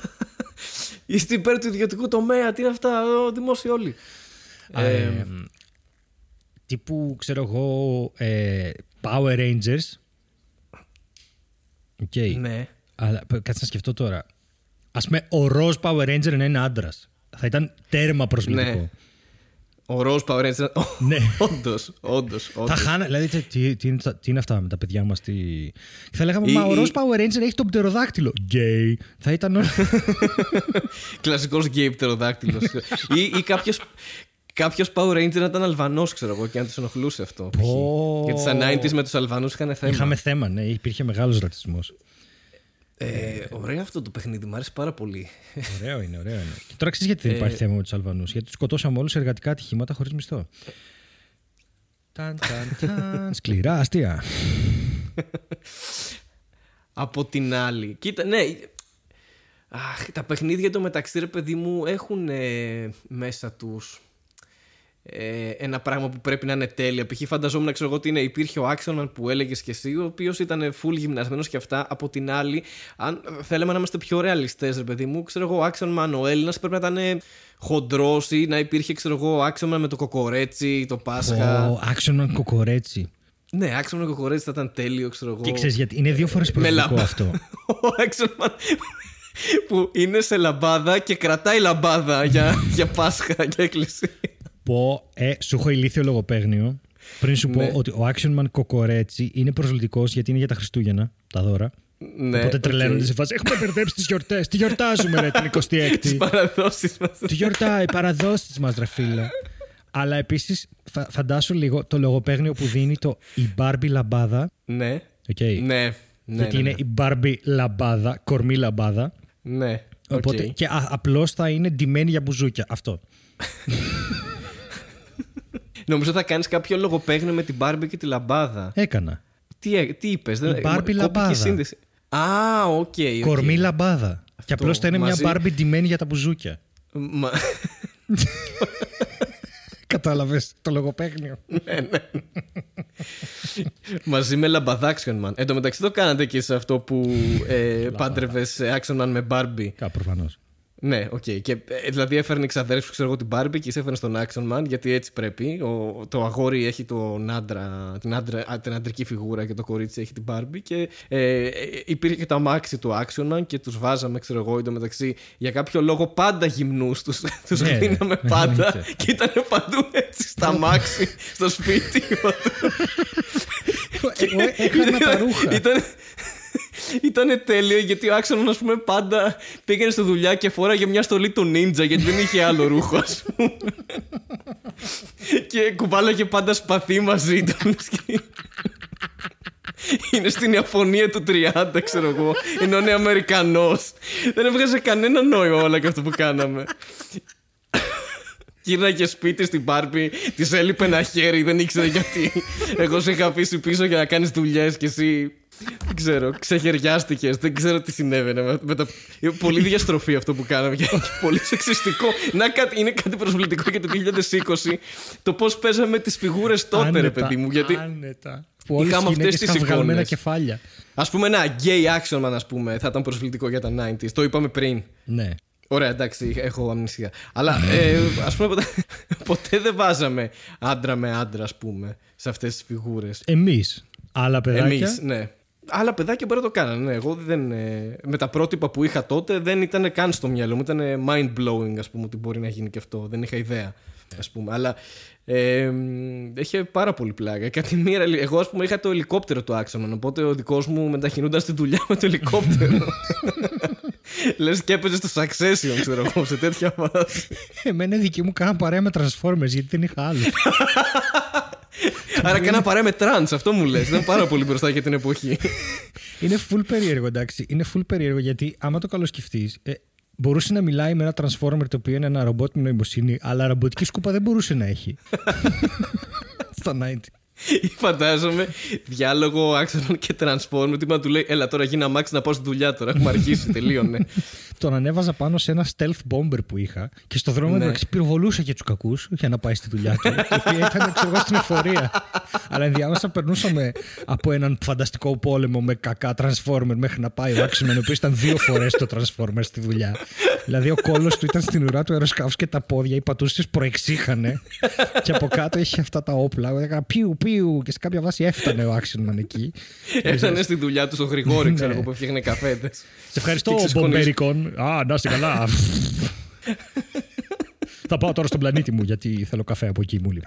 Είστε υπέρ του ιδιωτικού τομέα, τι είναι αυτά, ο, δημόσιοι όλοι. Ε, Ε, τύπου, ξέρω εγώ, ε, Power Rangers. OK. ναι. Αλλά π- κάτσε να σκεφτώ τώρα. Α πούμε, ο Ροζ Power Ranger να είναι άντρας. Θα ήταν τέρμα προσβλητικό. Ναι. Ο Ροζ Power Ranger. Ναι. Όντως, όντως. Θα 'χανε, δηλαδή, τι, τι, τι είναι, τα- τι είναι αυτά με τα παιδιά μας. Τι... Και θα λέγαμε, Ή- Μα ο ή- Ροζ Power Ranger έχει τον πτεροδάκτυλο. Γκέι. Θα ήταν. όλο- Κλασικός γκέι πτεροδάκτυλος. ή ή κάποιο. Κάποιος Power Ranger να ήταν Αλβανός, ξέρω εγώ, και να τους ενοχλούσε αυτό. π.χ. Πω. Γιατί στα 90s με τους Αλβανούς είχαν θέμα. Είχαμε θέμα, ναι, υπήρχε μεγάλος ρατσισμός. Ε, ωραίο αυτό το παιχνίδι, μου άρεσε πάρα πολύ. Ωραίο είναι, ωραίο είναι. Και τώρα ξέρεις γιατί Ε, δεν υπάρχει θέμα με τους Αλβανούς. Γιατί τους σκοτώσαμε όλους σε εργατικά ατυχήματα χωρίς μισθό. Ταν, ταν, ταν. Σκληρά αστεία. Από την άλλη. Κοίτα, ναι. Αχ, τα παιχνίδια το μεταξύ, ρε παιδί μου, έχουν ε, μέσα τους ε, ένα πράγμα που πρέπει να είναι τέλεια. Π.χ. φανταζόμουν, ξέρω εγώ, ότι είναι, υπήρχε ο Άξοναν που έλεγες και εσύ, ο οποίος ήταν full γυμνασμένος και αυτά. Από την άλλη, αν θέλαμε να είμαστε πιο ρεαλιστές, ρε παιδί μου, ξέρω εγώ, ο Άξοναν ο Έλληνας πρέπει να ήταν χοντρός ή να υπήρχε, ξέρω εγώ, ο Άξοναν με το κοκορέτσι, το Πάσχα. Ο Action Man κοκορέτσι. Ναι, Άξοναν κοκορέτσι θα ήταν τέλειο, ξέρω εγώ. Και ξέρεις γιατί. Είναι δύο φορές Με προσωπικό λαμπά. αυτό. Ο Action Man που είναι σε λαμπάδα και κρατάει λαμπάδα για, για Πάσχα, για εκκλησία. Πω, ε, σου έχω ηλίθιο λογοπαίγνιο. Πριν σου Ναι. πω ότι ο Action Man κοκορέτσι είναι προσβλητικός γιατί είναι για τα Χριστούγεννα, τα δώρα. Ναι, Οπότε οκ. τρελαίνονται σε φάση. Έχουμε μπερδέψει τις γιορτές. Τι γιορτάζουμε, ρε, την 26η. Τις παραδόσεις μας. Τι γιορτάει, οι παραδόσεις μας, ρε φίλε. Αλλά επίσης, φαντάσου λίγο το λογοπαίγνιο που δίνει το η Barbie λαμπάδα. Ναι, οκ. ναι, ναι. γιατί ναι, είναι η Barbie λαμπάδα, κορμί λαμπάδα. Ναι, οκ. Οπότε και απλώς θα είναι ντυμένη για μπουζούκια. Αυτό. Νομίζω θα κάνεις κάποιο λογοπαίγνιο με την Barbie και τη λαμπάδα. Έκανα. Τι, ε- τι είπες, δεν- Barbie κόπηκε η λαμπάδα. σύνδεση. Α, OK. OK. Κορμί λαμπάδα. Και απλώς θα είναι μαζί- μια Barbie ντυμένη για τα μπουζούκια. Μα- Κατάλαβες το λογοπαίγνιο. ναι, ναι. Μαζί με λαμπάδα Action Man. Εν τω μεταξύ το κάνατε και σε αυτό που ε, πάντρευες ε, Action Man με Barbie. Κα, προφανώς. Ναι, οκ. Και ε, δηλαδή έφερνε ξαδέρφη, ξέρω εγώ, την Barbie και εσύ έφερνε τον Action Man, γιατί έτσι πρέπει. Ο, το αγόρι έχει τον άντρα, την, άντρα, α, την αντρική φιγούρα και το κορίτσι έχει την Barbie. Και ε, ε, υπήρχε και το αμάξι του Action Man και τους βάζαμε, ξέρω εγώ, εντωμεταξύ για κάποιο λόγο πάντα γυμνούς. Τους τους Ναι, δίναμε ναι, πάντα εννοείται. και ήταν παντού έτσι στα αμάξι, στο σπίτι. Εγώ έχανα τα ρούχα. Ήταν, ήταν τέλειο γιατί ο Άξονας, ας πούμε, πάντα πήγαινε στη δουλειά και φόραγε μια στολή του νίντζα γιατί δεν είχε άλλο ρούχο, ας πούμε. και κουβάλαγε πάντα σπαθί μαζί του. Και- Είναι στην Ιαπωνία του 30, ξέρω εγώ. Ενώ είναι Αμερικανός. Δεν έβγαζε κανένα νόημα όλα και αυτό που κάναμε. Γύρναγε σπίτι στην Μπάρμπι, της έλειπε ένα χέρι, δεν ήξερε γιατί. Εγώ σε είχα αφήσει πίσω για να κάνεις δουλειές και εσύ. Δεν ξέρω, ξεχαιριάστηκε. Δεν ξέρω τι συνέβαινε. Με, με τα... Είναι πολύ διαστροφή αυτό που κάναμε και πολύ σεξιστικό. Να, κάτι- είναι κάτι προσβλητικό για το 2020 το πώς παίζαμε τις φιγούρες τότε, ρε Άνετα, παιδί μου. Γιατί Άνετα. Που όλες Είχαμε οι αυτές γυναίκες τις είχαν βγαλμένα εικόνες. κεφάλια. ας πούμε ένα gay action man, ας πούμε, θα ήταν προσβλητικό για τα 90s. Το είπαμε πριν. Ναι. Ωραία, εντάξει, έχω αμνησία. Αλλά ε, ας πούμε, ποτέ, ποτέ δεν βάζαμε άντρα με άντρα, ας πούμε, σε αυτές τις φιγούρες. Εμείς. Άλλα παιδάκια. Εμείς, ναι. Άλλα παιδάκια μπορεί να το κάνανε. Ναι. Εγώ δεν, ε, με τα πρότυπα που είχα τότε δεν ήταν καν στο μυαλό μου. Ήταν mind blowing, ας πούμε, ότι μπορεί να γίνει και αυτό. Δεν είχα ιδέα, ας πούμε. Αλλά ε, μ, είχε πάρα πολύ πλάκα. Κάτι μία, εγώ, ας πούμε, είχα το ελικόπτερο του άξονα. Οπότε ο δικός μου μετακινούνταν στη δουλειά με το ελικόπτερο. Λες και έπαιζε στο Succession, ξέρω εγώ, σε τέτοια βάση. Εμένα οι δικοί μου κάναν παρέα με Transformers γιατί δεν είχα άλλου. Άρα κάναν παρέα με τρανς, αυτό μου λες. Ήταν πάρα πολύ μπροστά για την εποχή. Είναι full περίεργο, εντάξει. Είναι full περίεργο γιατί άμα το καλοσκεφτείς, ε, μπορούσε να μιλάει με ένα Transformer το οποίο είναι ένα ρομπότ με νοημοσύνη, αλλά ρομποτική σκούπα δεν μπορούσε να έχει. Στα 90. Φαντάζομαι διάλογο Action Man και Transformer. Τι να του λέει, Έλα τώρα γίνε αμάξι να πάω στη δουλειά τώρα. Έχουμε αρχίσει, τελείωνε. Τον ανέβαζα πάνω σε ένα stealth bomber που είχα και στο δρόμο Ναι. ναι. πυροβολούσα και τους κακούς για να πάει στη δουλειά του. το οποίο ήταν, ξέρω εγώ, στην εφορία. Αλλά ενδιάμεσα περνούσαμε από έναν φανταστικό πόλεμο με κακά transformer μέχρι να πάει ο Axelman, ο οποίος ήταν δύο φορές το transformer στη δουλειά. δηλαδή ο κόλος του ήταν στην ουρά του αεροσκάφου και τα πόδια, οι πατούσε προεξήχανε. και από κάτω είχε αυτά τα όπλα. Έκανα πιου, πιου και σε κάποια βάση έφτανε ο Axelman εκεί. Έφτανε στη δουλειά του στο Γρηγόρη, ξέρω Ναι. εγώ, που έφτιαχνε καφέτες. Σε ευχαριστώ, Και ξεσηκώνεις. Μπομπέρικον. Α, να είστε καλά. Θα πάω τώρα στον πλανήτη μου γιατί θέλω καφέ από εκεί μου λέει.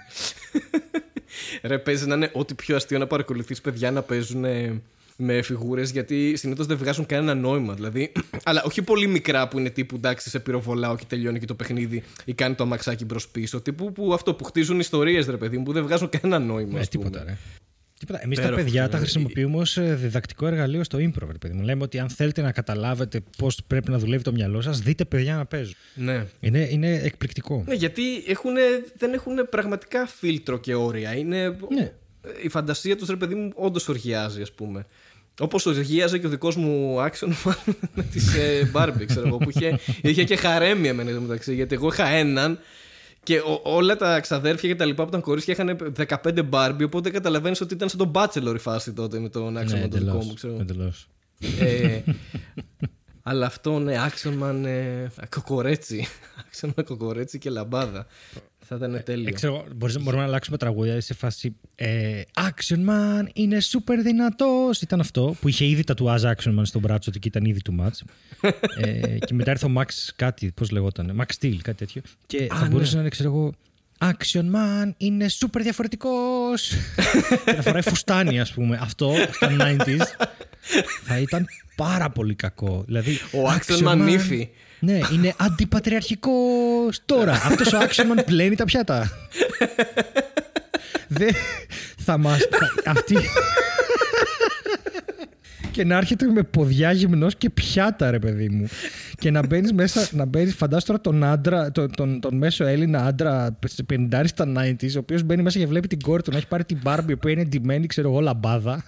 Ρε, παίζει να είναι ό,τι πιο αστείο να παρακολουθείς παιδιά να παίζουν ε, με φιγούρες, γιατί συνήθως δεν βγάζουν κανένα νόημα. Δηλαδή, αλλά όχι πολύ μικρά που είναι τύπου εντάξει, σε πυροβολάω και τελειώνει και το παιχνίδι ή κάνει το αμαξάκι μπρος πίσω. Τύπου που αυτό που χτίζουν ιστορίες, ρε παιδί μου, που δεν βγάζουν κανένα νόημα. Ε, ας πούμε. τίποτα, ρε. Τίποτα. Εμείς τα Υπέροχο, παιδιά τα δηλαδή. χρησιμοποιούμε ως διδακτικό εργαλείο στο improv. ρε παιδί μου. Λέμε ότι αν θέλετε να καταλάβετε πώς πρέπει να δουλεύει το μυαλό σας, δείτε παιδιά να παίζουν. Ναι. Είναι, είναι εκπληκτικό. Ναι, γιατί έχουνε, δεν έχουν πραγματικά φίλτρο και όρια. Είναι... Ναι. Η φαντασία τους, ρε παιδί μου, όντως οργιάζει, ας πούμε. Όπως οργίαζε και ο δικός μου action με τη ε, Barbie, ξέρω εγώ, που είχε, είχε και χαρέμια εμένα εδώ μεταξύ. Γιατί εγώ είχα έναν και ο- όλα τα ξαδέρφια και τα λοιπά που ήταν κορίτσια είχαν 15 Barbie. Οπότε καταλαβαίνεις ότι ήταν σαν τον Bachelor η φάση τότε με τον action Ναι, με τον δικό εντελώς, μου, ξέρω. εντελώς. Ε, αλλά αυτό ναι, Action Man ε, κοκορέτσι. Action Man κοκορέτσι και λαμπάδα. Θα ήταν τέλειο. Ε, ξέρω, μπορείς, μπορούμε να αλλάξουμε τραγούδια σε φάση ε, Action Man είναι super δυνατός Ήταν αυτό που είχε ήδη τατουάζ Action Man στο μπράτσο του και ήταν ήδη του match ε, Και μετά ήρθε ο Max κάτι, πώς λεγόταν Max Steel, κάτι τέτοιο Και θα ναι. μπορούσε να είναι, ξέρω εγώ Action Man είναι super διαφορετικός Και να φοράει φουστάνι ας πούμε Αυτό στα 90s θα ήταν πάρα πολύ κακό Δηλαδή, Ο Action Man νύφη. Ναι, είναι αντιπατριαρχικό τώρα. Αυτός ο Axelman πλένει τα πιάτα. Δεν θα μας... θα- αυτή... και να έρχεται με ποδιά γυμνός και πιάτα ρε παιδί μου και να μπαίνεις μέσα να μπαίνεις φαντάσου τώρα τον άντρα τον, τον, τον μέσο Έλληνα άντρα σε 50 στα 90s ο οποίος μπαίνει μέσα και βλέπει την κόρη του να έχει πάρει την Barbie η οποία είναι ντυμένη ξέρω εγώ λαμπάδα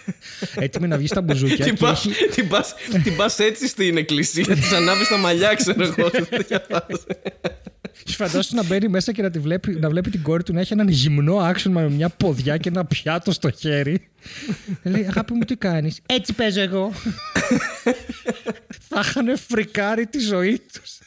έτοιμη να βγει στα μπουζούκια Την και πας, έχει, την, πας, την πας έτσι στην εκκλησία, της ανάβεις τα μαλλιά, ξέρω εγώ. σε τέτοια φάση. Φαντάσου να μπαίνει μέσα και να, τη βλέπει, να βλέπει την κόρη του να έχει έναν γυμνό άξονα με μια ποδιά και ένα πιάτο στο χέρι. Λέει, αγάπη μου τι κάνεις; Έτσι παίζω εγώ. Θα είχαν φρικάρει τη ζωή τους.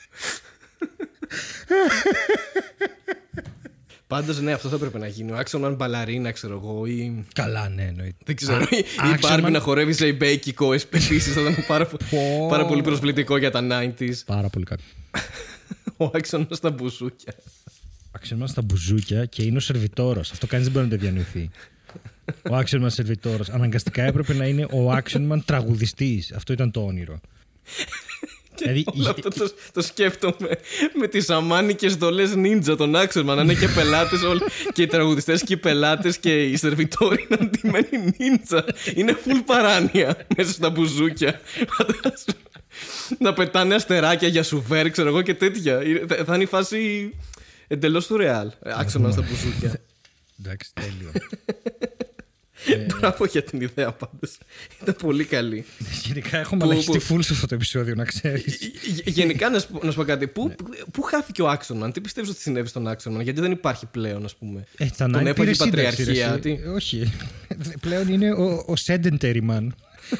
Πάντως ναι, αυτό θα έπρεπε να γίνει. Ο Action Man μπαλαρίνα, ξέρω εγώ, ή... Καλά, ναι, εννοείται. Δεν ξέρω. Α, ή η Action Barbie Man- να χορεύει σε μπέικικο επίση θα ήταν πάρα, Πω. πάρα πολύ προσβλητικό για τα 90s. Πάρα πολύ κακό. Ο Action Man στα μπουζούκια. Άξιον στα μπουζούκια και είναι ο σερβιτόρος. Αυτό κανείς δεν μπορεί να το διανοηθεί. Ο Άξιον σερβιτόρος. Αναγκαστικά έπρεπε να είναι ο Άξιον τραγουδιστής. Αυτό ήταν το όνειρο. δηλαδή, Όλο αυτό το, το σκέφτομαι με τις αμάνικες δολές νίντζα των Άξερμαν. Να είναι και πελάτες και οι τραγουδιστές και οι πελάτες και οι σερβιτόροι να είναι ντυμένοι νίντζα. Είναι full παράνοια μέσα στα μπουζούκια. Φαντάσου. να πετάνε αστεράκια για σουβέρ, ξέρω εγώ και τέτοια. Είναι- θα- Θα είναι η φάση εντελώς του ρεάλ. Άξερμαν στα μπουζούκια. Εντάξει, τέλειο. Μπράβο για την ιδέα πάντως. Ήταν πολύ καλή. Γενικά έχουμε Που- αλλάξει που- τη φούλ σε αυτό το επεισόδιο, να ξέρεις. Γε- Γενικά να σου, πω- να σου πω κάτι. Πού, πού χάθηκε ο Άξονμαν, τι πιστεύεις ότι συνέβη στον Άξονμαν, γιατί δεν υπάρχει πλέον, ας πούμε. Ε, θα Τον να έφαγε η πήρες σύνταξη, ρε, πατριαρχία. εσύ. τι- Όχι. Πλέον είναι ο, ο sedentary man.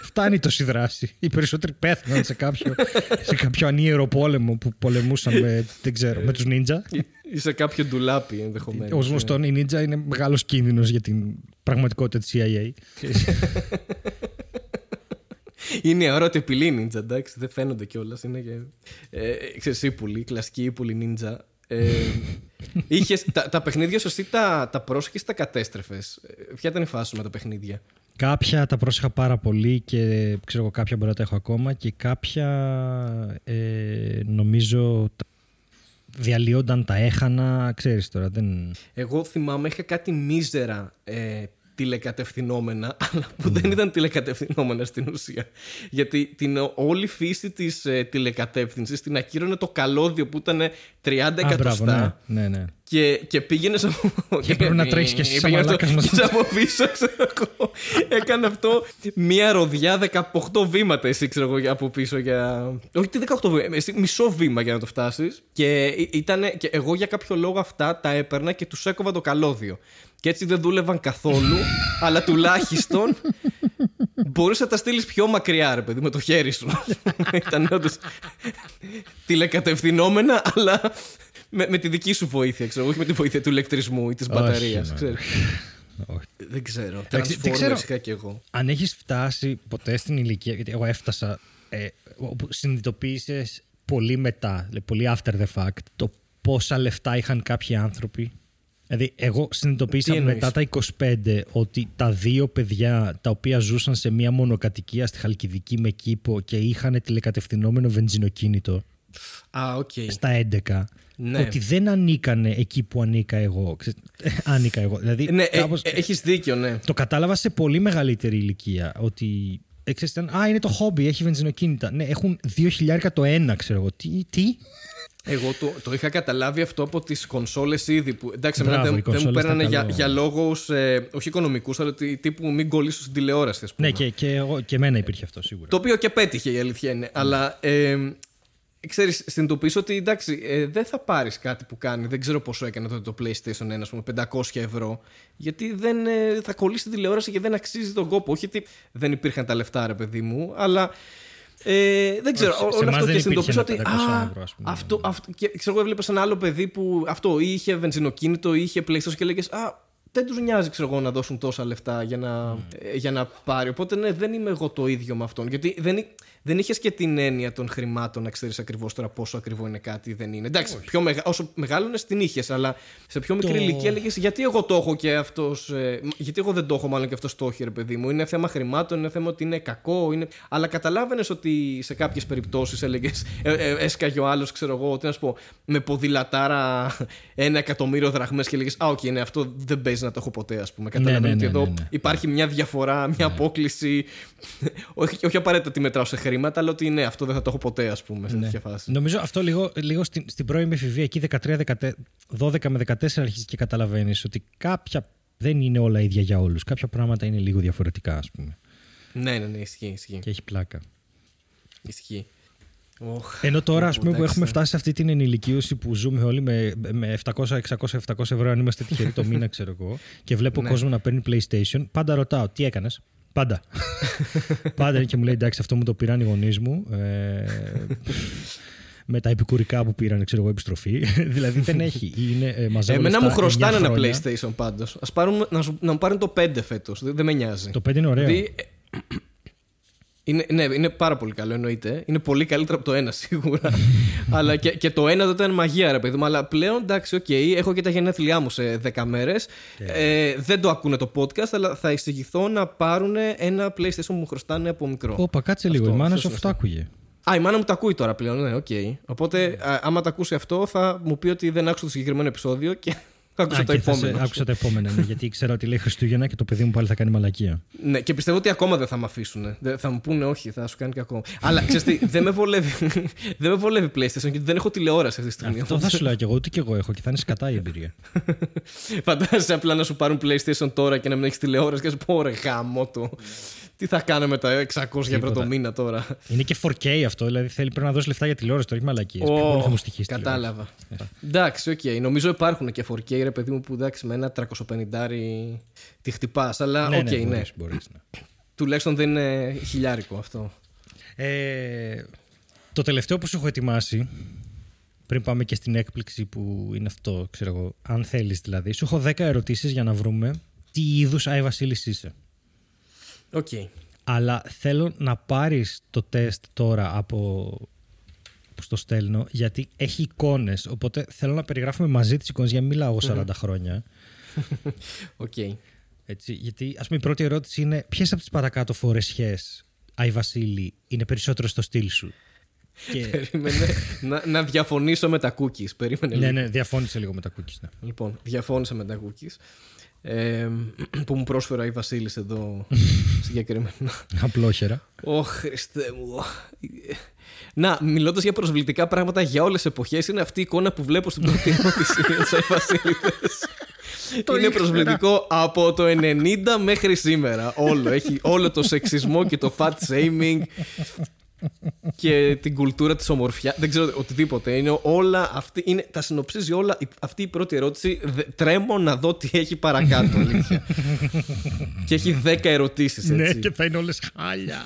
Φτάνει τόση δράση. Οι περισσότεροι πέθαναν σε κάποιο, σε κάποιο ανίερο πόλεμο που πολεμούσαν με, δεν ξέρω, με τους νίντζα. Ή- Ή σε κάποιο ντουλάπι ενδεχομένως. Ως γνωστόν, η νίντζα είναι μεγάλος κίνδυνος για την πραγματικότητα της CIA. Είναι αόρατη απειλή νίντζα, εντάξει, δεν φαίνονται κιόλας. Είναι και. Ε, ξέρεις, ύπουλη, κλασική ύπουλη νίντζα. Ε, είχες, τα, τα παιχνίδια σου εσύ τα, τα πρόσεχες, τα κατέστρεφες; Ε, Ποια ήταν η φάση σου με τα παιχνίδια; Κάποια τα πρόσεχα πάρα πολύ και ξέρω εγώ κάποια μπορεί να τα έχω ακόμα και κάποια ε, νομίζω τα, διαλύονταν τα έχανα, ξέρεις τώρα. Δεν... Εγώ θυμάμαι είχα κάτι μίζερα ε, τηλεκατευθυνόμενα, αλλά που δεν ήταν τηλεκατευθυνόμενα στην ουσία. Γιατί την όλη φύση της ε, τηλεκατεύθυνσης την ακύρωνε το καλώδιο που ήταν 30 εκατοστά. ναι, ναι, ναι. Και, και πήγαινε από. Και πρέπει να τρέχεις και εσύ σαν μαλάκας μας. από πίσω, ξέρω εγώ. Έκανε αυτό μία ροδιά 18 βήματα, εσύ ξέρω εγώ, από πίσω για. Όχι, τι 18 βήματα, εσύ μισό βήμα για να το φτάσεις. Και, ήτανε, και εγώ για κάποιο λόγο αυτά τα έπαιρνα και τους έκοβα το καλώδιο. Και έτσι δεν δούλευαν καθόλου, αλλά τουλάχιστον μπορούσε να τα στείλεις πιο μακριά, ρε παιδί, με το χέρι σου. Ήταν όντως τηλεκατευθυνόμενα, αλλά με, με τη δική σου βοήθεια, ξέρω, όχι με τη βοήθεια του ηλεκτρισμού ή της μπαταρίας. Δεν ξέρω. Εντάξει, δεν ξέρω είχα και εγώ. αν έχεις φτάσει ποτέ στην ηλικία, γιατί εγώ έφτασα, ε, όπου συνειδητοποίησες πολύ μετά, δηλαδή πολύ after the fact, το πόσα λεφτά είχαν κάποιοι άνθρωποι. Δηλαδή, εγώ συνειδητοποίησα Τι εννοείς; μετά τα 25 ότι τα δύο παιδιά τα οποία ζούσαν σε μία μονοκατοικία στη Χαλκιδική με κήπο και είχαν τηλεκατευθυνόμενο βενζινοκίνητο Α, οκ. στα 11, Ναι. ότι δεν ανήκανε εκεί που ανήκα εγώ. Ξε- Άνηκα εγώ. Δηλαδή, Ναι, ε, κάπως- έχεις δίκιο, ναι. το κατάλαβα σε πολύ μεγαλύτερη ηλικία ότι. ε, ξέρεις, ήταν, Α, είναι το χόμπι, έχει βενζινοκίνητα. Ναι, έχουν 2.000 το ένα, ξέρω εγώ. Τι, τι; Εγώ το, το είχα καταλάβει αυτό από τις κονσόλες ήδη. Που, εντάξει, Μπράβο, εμένα οι δεν, δεν μου κονσόλες παίρνανε ήταν για, καλό. για λόγους ε, όχι οικονομικούς, αλλά τι- τύπου μην κολλήσω στην τηλεόραση, ας πούμε. Ναι, και, και, εγώ, και εμένα υπήρχε αυτό σίγουρα. Το οποίο και πέτυχε η αλήθεια είναι. Αλλά ε, ξέρεις, συνειδητοποιήσω ότι εντάξει, ε, δεν θα πάρεις κάτι που κάνει. Δεν ξέρω πόσο έκανε τότε το PlayStation 1, ας πούμε, 500 ευρώ. Γιατί δεν ε, θα κολλήσει την τηλεόραση και δεν αξίζει τον κόπο. Όχι ότι δεν υπήρχαν τα λεφτά, ρε παιδί μου, αλλά. Ε, δεν ξέρω, Όχι, σε όλο εμάς αυτό δεν και συνειδητοποιήσω υπήρχε ότι. ένα 500 Α, ευρώ, ας πούμε. αυτό, αυτό, και ξέρω, εγώ έβλεπα σε ένα άλλο παιδί που αυτό ή είχε βενζινοκίνητο ή είχε PlayStation και λέγες Α, δεν τους νοιάζει ξέρω εγώ, να δώσουν τόσα λεφτά για να, ε, για να πάρει. Οπότε ναι, δεν είμαι εγώ το ίδιο με αυτόν. Γιατί δεν, εί- δεν είχες και την έννοια των χρημάτων να ξέρεις ακριβώς τώρα πόσο ακριβό είναι κάτι ή δεν είναι. Εντάξει, πιο μεγα... όσο μεγάλωνες την είχες, αλλά σε πιο μικρή Το- ηλικία έλεγες Γιατί εγώ το έχω και αυτός. γιατί εγώ δεν το έχω, μάλλον και αυτό το έχει, ρε παιδί μου. Είναι θέμα χρημάτων, είναι θέμα ότι είναι κακό. Είναι... Αλλά καταλάβαινες ότι σε κάποιες περιπτώσεις έλεγες. Ε, ε, έσκαγε ο άλλος, ξέρω εγώ, τι να σου πω, με ποδηλατάρα ένα εκατομμύριο δραχμές και έλεγες Α, οκ, ναι, αυτό δεν παίζει να το έχω ποτέ, ας πούμε. Καταλαβαίνω ναι, ότι ναι, εδώ ναι, ναι. υπάρχει μια διαφορά, μια απόκλιση. όχι, όχι απαραίτητα ότι μετράω σε χρήματα, αλλά ότι ναι, αυτό δεν θα το έχω ποτέ, ας πούμε, σε τέτοια φάση. Νομίζω αυτό λίγο, λίγο στην, στην πρώιμη εφηβεία, εκεί 13, 14, 12 με 14 αρχίζει και καταλαβαίνεις ότι κάποια δεν είναι όλα ίδια για όλους. Κάποια πράγματα είναι λίγο διαφορετικά, ας πούμε. Ναι, ναι, ναι, ισχύει, ισχύει. Και έχει πλάκα. ισχύει. Οχ. Ενώ τώρα, ας Πω, πω, πούμε, που εντάξει, έχουμε ναι. φτάσει σε αυτή την ενηλικίωση που ζούμε όλοι με, με 700, 600, 700 ευρώ, αν είμαστε τυχεροί το μήνα, ξέρω εγώ, και βλέπω Ναι. κόσμο να παίρνει PlayStation, πάντα ρωτάω, τι έκανες; Πάντα. πάντα και μου λέει, εντάξει, αυτό μου το πήραν οι γονείς μου. Ε, με τα επικουρικά που πήραν, ξέρω εγώ, επιστροφή. δηλαδή δεν έχει. Είναι, ε, μαζεύω Εμένα λεφτά μου χρωστάνε 9 ένα χρόνια. PlayStation πάντως. Α πάρουν, να, σου- να μου πάρουν το 5 φέτος. Δεν, δεν με νοιάζει. Το 5 είναι ωραίο. Δηλαδή, ε, είναι, ναι, είναι πάρα πολύ καλό εννοείται. Είναι πολύ καλύτερο από το ένα σίγουρα. αλλά και, και το ένα δεν ήταν μαγεία, ρε παιδί μου. Αλλά πλέον εντάξει, οκ, έχω και τα γενέθλιά μου σε 10 μέρες. Ε, δεν το ακούνε το podcast, αλλά θα εισηγηθώ να πάρουν ένα PlayStation που μου χρωστάνε από μικρό. Όπα, κάτσε λίγο. Αυτό, η μάνα αυτό σου αυτό άκουγε. Α, η μάνα μου τα ακούει τώρα πλέον, ναι, οκ. Οπότε, α, άμα τα ακούσει αυτό, θα μου πει ότι δεν άκουσα το συγκεκριμένο επεισόδιο και άκουσα Α, το και θα σε- επόμενο. άκουσα τα επόμενα, ναι, γιατί ξέρω ότι λέει Χριστούγεννα και το παιδί μου πάλι θα κάνει μαλακία. Ναι, και πιστεύω ότι ακόμα δεν θα με αφήσουν. Δεν- Θα μου πούνε όχι, θα σου κάνει κακό. Αλλά ξέρεις τι, δεν με βολεύει. δεν με βολεύει PlayStation γιατί δεν έχω τηλεόραση αυτή τη στιγμή. Αυτό θα σου λέω και εγώ, ούτε και εγώ έχω και θα είναι σκατά η εμπειρία. Φαντάζεσαι απλά να σου πάρουν PlayStation τώρα και να μην έχεις τηλεόραση και να σου πω ρε γαμώτο. Τι θα κάνω με τα 600 ευρώ το Τίποτα. μήνα τώρα; Είναι και 4K αυτό, δηλαδή θέλει πρέπει να δώσεις λεφτά για τηλεόραση, τώρα έχει μαλακίες. Ω, θα μου στοιχίσει. τηλεόραση. Κατάλαβα. Εντάξει, οκ. Νομίζω υπάρχουν και 4K ρε παιδί μου που εντάξει με ένα 350 τη χτυπάς. Αλλά Ναι, οκ, ναι, ναι. μπορείς, μπορείς, ναι. Τουλάχιστον δεν είναι χιλιάρικο αυτό. Ε, το τελευταίο που σου έχω ετοιμάσει, πριν πάμε και στην έκπληξη που είναι αυτό, ξέρω εγώ, αν θέλεις δηλαδή, σου έχω 10 ερωτήσεις για να βρούμε τι είδους Άι Βασίλης είσαι. Οκ. Αλλά θέλω να πάρεις το τεστ τώρα από που στο στέλνω, γιατί έχει εικόνες, οπότε θέλω να περιγράφουμε μαζί τις εικόνες, για να μην μιλάω εγώ 40 χρόνια. Οκ. Έτσι, γιατί ας πούμε η πρώτη ερώτηση είναι ποιες από τις παρακάτω φορεσιές Άι Βασίλη είναι περισσότερο στο στυλ σου; Και... Περίμενε να, να διαφωνήσω με τα cookies. Περίμενε ναι, λίγο. ναι, διαφώνησε λίγο με τα cookies. Ναι. Λοιπόν, διαφώνησα με τα cookies. Ε, που μου πρόσφερα η Βασίλης εδώ συγκεκριμένα. Απλόχερα. Ω Χριστέ μου. Να, μιλώντας για προσβλητικά πράγματα για όλες τις εποχές, είναι αυτή η εικόνα που βλέπω στην πρώτη ερώτηση για του Βασίλειδες. Το είναι ήξερα. προσβλητικό από το 90 μέχρι σήμερα. Όλο. Έχει όλο το σεξισμό και το fat shaming και την κουλτούρα της ομορφιά. Δεν ξέρω οτιδήποτε. Είναι όλα αυτή, είναι, τα συνοψίζει όλα. Η- Αυτή η πρώτη ερώτηση δε- τρέμω να δω τι έχει παρακάτω. αλήθεια. και έχει 10 ερωτήσεις έτσι. Ναι, και θα είναι όλες χάλια.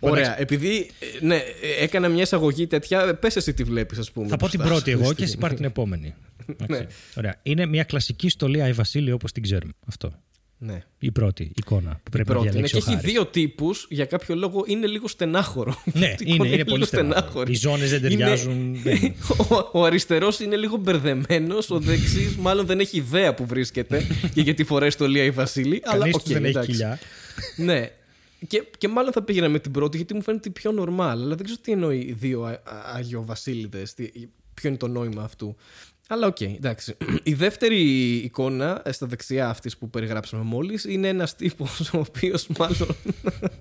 Ωραία, επειδή ε, ναι, ε, έκανα μια εισαγωγή τέτοια, πες εσύ τι βλέπεις ας πούμε. Θα πω την μπροστά πρώτη σου, εγώ στη και εσύ πάρει την επόμενη. Εντάξει. Ναι. Ωραία. Είναι μια κλασική στολή Άι Βασίλη όπως την ξέρουμε. Αυτό. Ναι. Η πρώτη εικόνα που πρέπει να Πρώτη. Ναι, διαλέξει και ο έχει Χάρης. δύο τύπους, για κάποιο λόγο είναι λίγο στενάχωρο. Ναι, Αυτή η είναι, εικόνα είναι πολύ λίγο στενάχωρο. Οι ζώνες δεν Είναι- ταιριάζουν, δεν- ο, ο αριστερός είναι λίγο μπερδεμένος, ο δεξής μάλλον δεν έχει ιδέα που βρίσκεται και γιατί φοράει στο Λία η Βασίλη. αλλά Κανείς οκ, τους δεν έχει εντάξει. κοιλιά. Ναι. Και, και μάλλον θα πήγαινα με την πρώτη γιατί μου φαίνεται πιο normal. Αλλά δεν ξέρω τι εννοεί οι δύο Α- Α- Αγιοβασίλειδες, τι- Ποιο είναι το νόημα αυτού. Αλλά οκ, εντάξει. Η δεύτερη εικόνα ε, στα δεξιά αυτής που περιγράψαμε μόλις είναι ένας τύπος ο οποίος μάλλον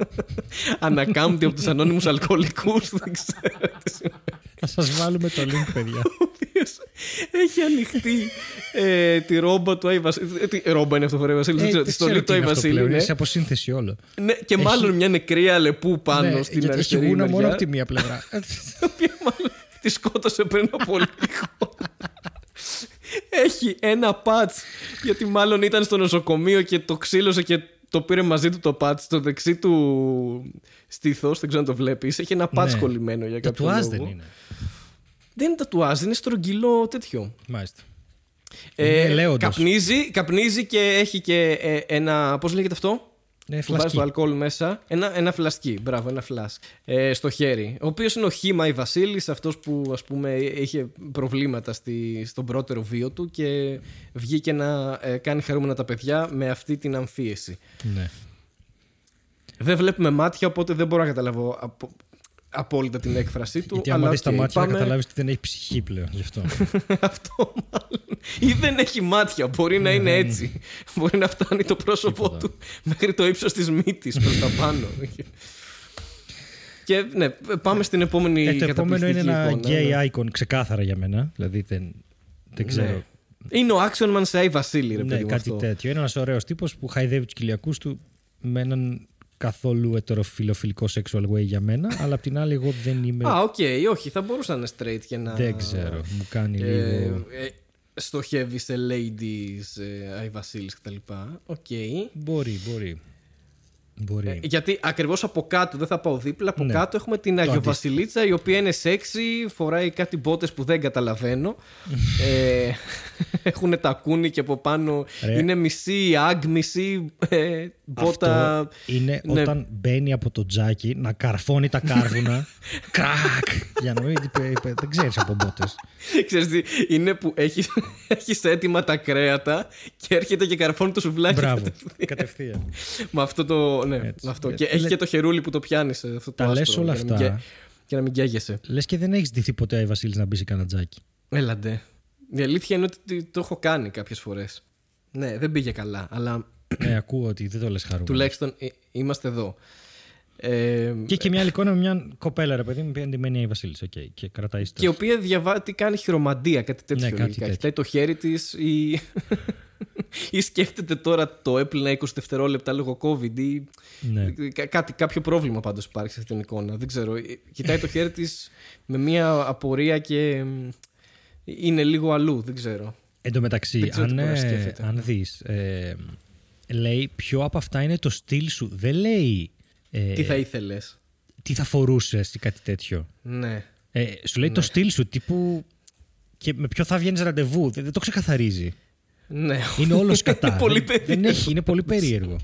ανακάμπτει από τους ανώνυμους αλκοολικούς. Δεν ξέρω. τι σημαίνει. Θα σας βάλουμε το link, παιδιά. Ο οποίος έχει ανοιχτή ε, τη ρόμπα του Άι Βασίλης. Ε, τι ρόμπα είναι αυτό που φοράει ο Βασίλης. δεν ξέρω. Τη ξέρω στολή τι του Άι είναι αυτό Βασίλη. πλέον, ναι. Είναι σε αποσύνθεση όλο. Ναι, και μάλλον μια νεκρή αλεπού πάνω Ναι, στην γιατί έχει αριστερή γούνα μεριά, μόνο από τη μία πλευρά. η οποία μάλλον τη σκότωσε πριν από λίγο. Έχει ένα πατς γιατί μάλλον ήταν στο νοσοκομείο και το ξύλωσε και το πήρε μαζί του το πατς στο δεξί του στήθος, δεν ξέρω αν το βλέπεις. Έχει ένα πατς Ναι. κολλημένο για κάποιο Τατουάζ λόγο. δεν είναι. Δεν είναι τατουάζ, είναι στρογγυλό τέτοιο. Μάλιστα. Ε, Είναι λέοντος. καπνίζει, καπνίζει και έχει και ε, ένα, πώς λέγεται αυτό; Ναι, που βάζει φλασκή. το αλκοόλ μέσα. Ένα, ένα φλασκί, μπράβο, ένα φλάσκ. Ε, στο χέρι. Ο οποίος είναι ο Χήμα η Βασίλης, αυτός που ας πούμε είχε προβλήματα στη, στον πρώτερο βίο του και βγήκε να ε, κάνει χαρούμενα τα παιδιά με αυτή την αμφίεση. Ναι. Δεν βλέπουμε μάτια, οπότε δεν μπορώ να καταλάβω απο- απόλυτα την έκφρασή του. Γιατί αλλά άμα δεις τα οκ, μάτια πάμε- θα καταλάβεις ότι δεν έχει ψυχή πλέον γι' αυτό. αυτό μάλλον. Ή δεν έχει μάτια. Μπορεί να είναι έτσι. Μπορεί να φτάνει το πρόσωπο Ναι. Τίποτα. του μέχρι το ύψος της μύτης προς τα πάνω. Και ναι, πάμε στην επόμενη Ε, το επόμενο είναι ένα καταπληκτική εικόνα, gay icon ξεκάθαρα για μένα. Δηλαδή δεν, δεν Ναι. ξέρω. Είναι ο Action Man σε Άι Βασίλη, ρε Ναι, παιδί μου κάτι αυτό. τέτοιο. Είναι ένας ωραίος τύπος που χαϊδεύει τους κοιλιακούς του με έναν καθόλου ετεροφιλοφιλικό sexual way για μένα, αλλά απ' την άλλη εγώ δεν είμαι. Α, οκ, όχι, θα μπορούσε να είναι straight και να. δεν ξέρω. Μου κάνει Ε, λίγο. ε, στοχεύει σε ladies, ε, Άι Βασίλης κτλ. Οκ. Μπορεί, μπορεί. Μπορεί. Ε, γιατί ακριβώς από κάτω, δεν θα πάω δίπλα, από Ναι. κάτω έχουμε την Αγιοβασιλίτσα η οποία είναι σεξy, φοράει κάτι μπότες που δεν καταλαβαίνω. ε, έχουν τα κούνη και από πάνω Ρε. είναι μισή αγ, μισή ε, μπότα. Αυτό είναι ναι. όταν μπαίνει από το τζάκι να καρφώνει τα κάρβουνα. Κρακ! Για να μην. είπε- είπε- Δεν ξέρεις από μπότες. Ξέρεις τι, είναι που έχει έχεις έτοιμα τα κρέατα και έρχεται και καρφώνει το σουβλάκι. Μπράβο. κατευθείαν. Κατευθείαν. με αυτό το. Ναι, Έτσι. με αυτό. Ε, Και έχει λέ- και το χερούλι που το πιάνει. Αυτό Τα το λες άσπρο, όλα για να μην αυτά. γκέ- Και να μην γκέγεσαι. Λες και δεν έχεις ντυθεί ποτέ ο Βασίλης να μπεις σε κανένα τζάκι. Έλαντε. Η αλήθεια είναι ότι το έχω κάνει κάποιες φορές. Ναι, δεν πήγε καλά, αλλά Ναι, ακούω ότι δεν το λες χαρούμενο. τουλάχιστον ε, είμαστε εδώ. Ε, Και έχει και μια άλλη εικόνα με μια κοπέλα, ρε παιδί μου, που είναι ντυμένη η Βασίλης. Okay, και κρατάει και η στο. οποία διαβάζει, τι κάνει χειρομαντία, κάτι τέτοιο. Ναι, κάτι λογικά. τέτοιο. Κοιτάει το χέρι της ή... ή σκέφτεται τώρα το Apple να 20 δευτερόλεπτα λόγω COVID ή Ναι. Κα- κάτι, κάποιο πρόβλημα πάντως υπάρχει σε αυτήν την εικόνα. Δεν ξέρω. Ε, Κοιτάει το χέρι της με μια απορία και μ, είναι λίγο αλλού. Δεν ξέρω. Εν τω μεταξύ, Δεν ξέρω τι αν, μπορεί να ε, σκέφτεται. αν δεις. Ε, λέει ποιο από αυτά είναι το στυλ σου; Δεν λέει. Ε, Τι θα ήθελες. τι θα φορούσες ή κάτι τέτοιο. Ναι. Ε, σου λέει το στυλ σου, τύπου. και με ποιο θα βγαίνεις ραντεβού; Δεν, δεν το ξεκαθαρίζει. Ναι. Είναι όλος κατά. Είναι πολύ δεν, δεν περίεργο. έχει, είναι πολύ περίεργο.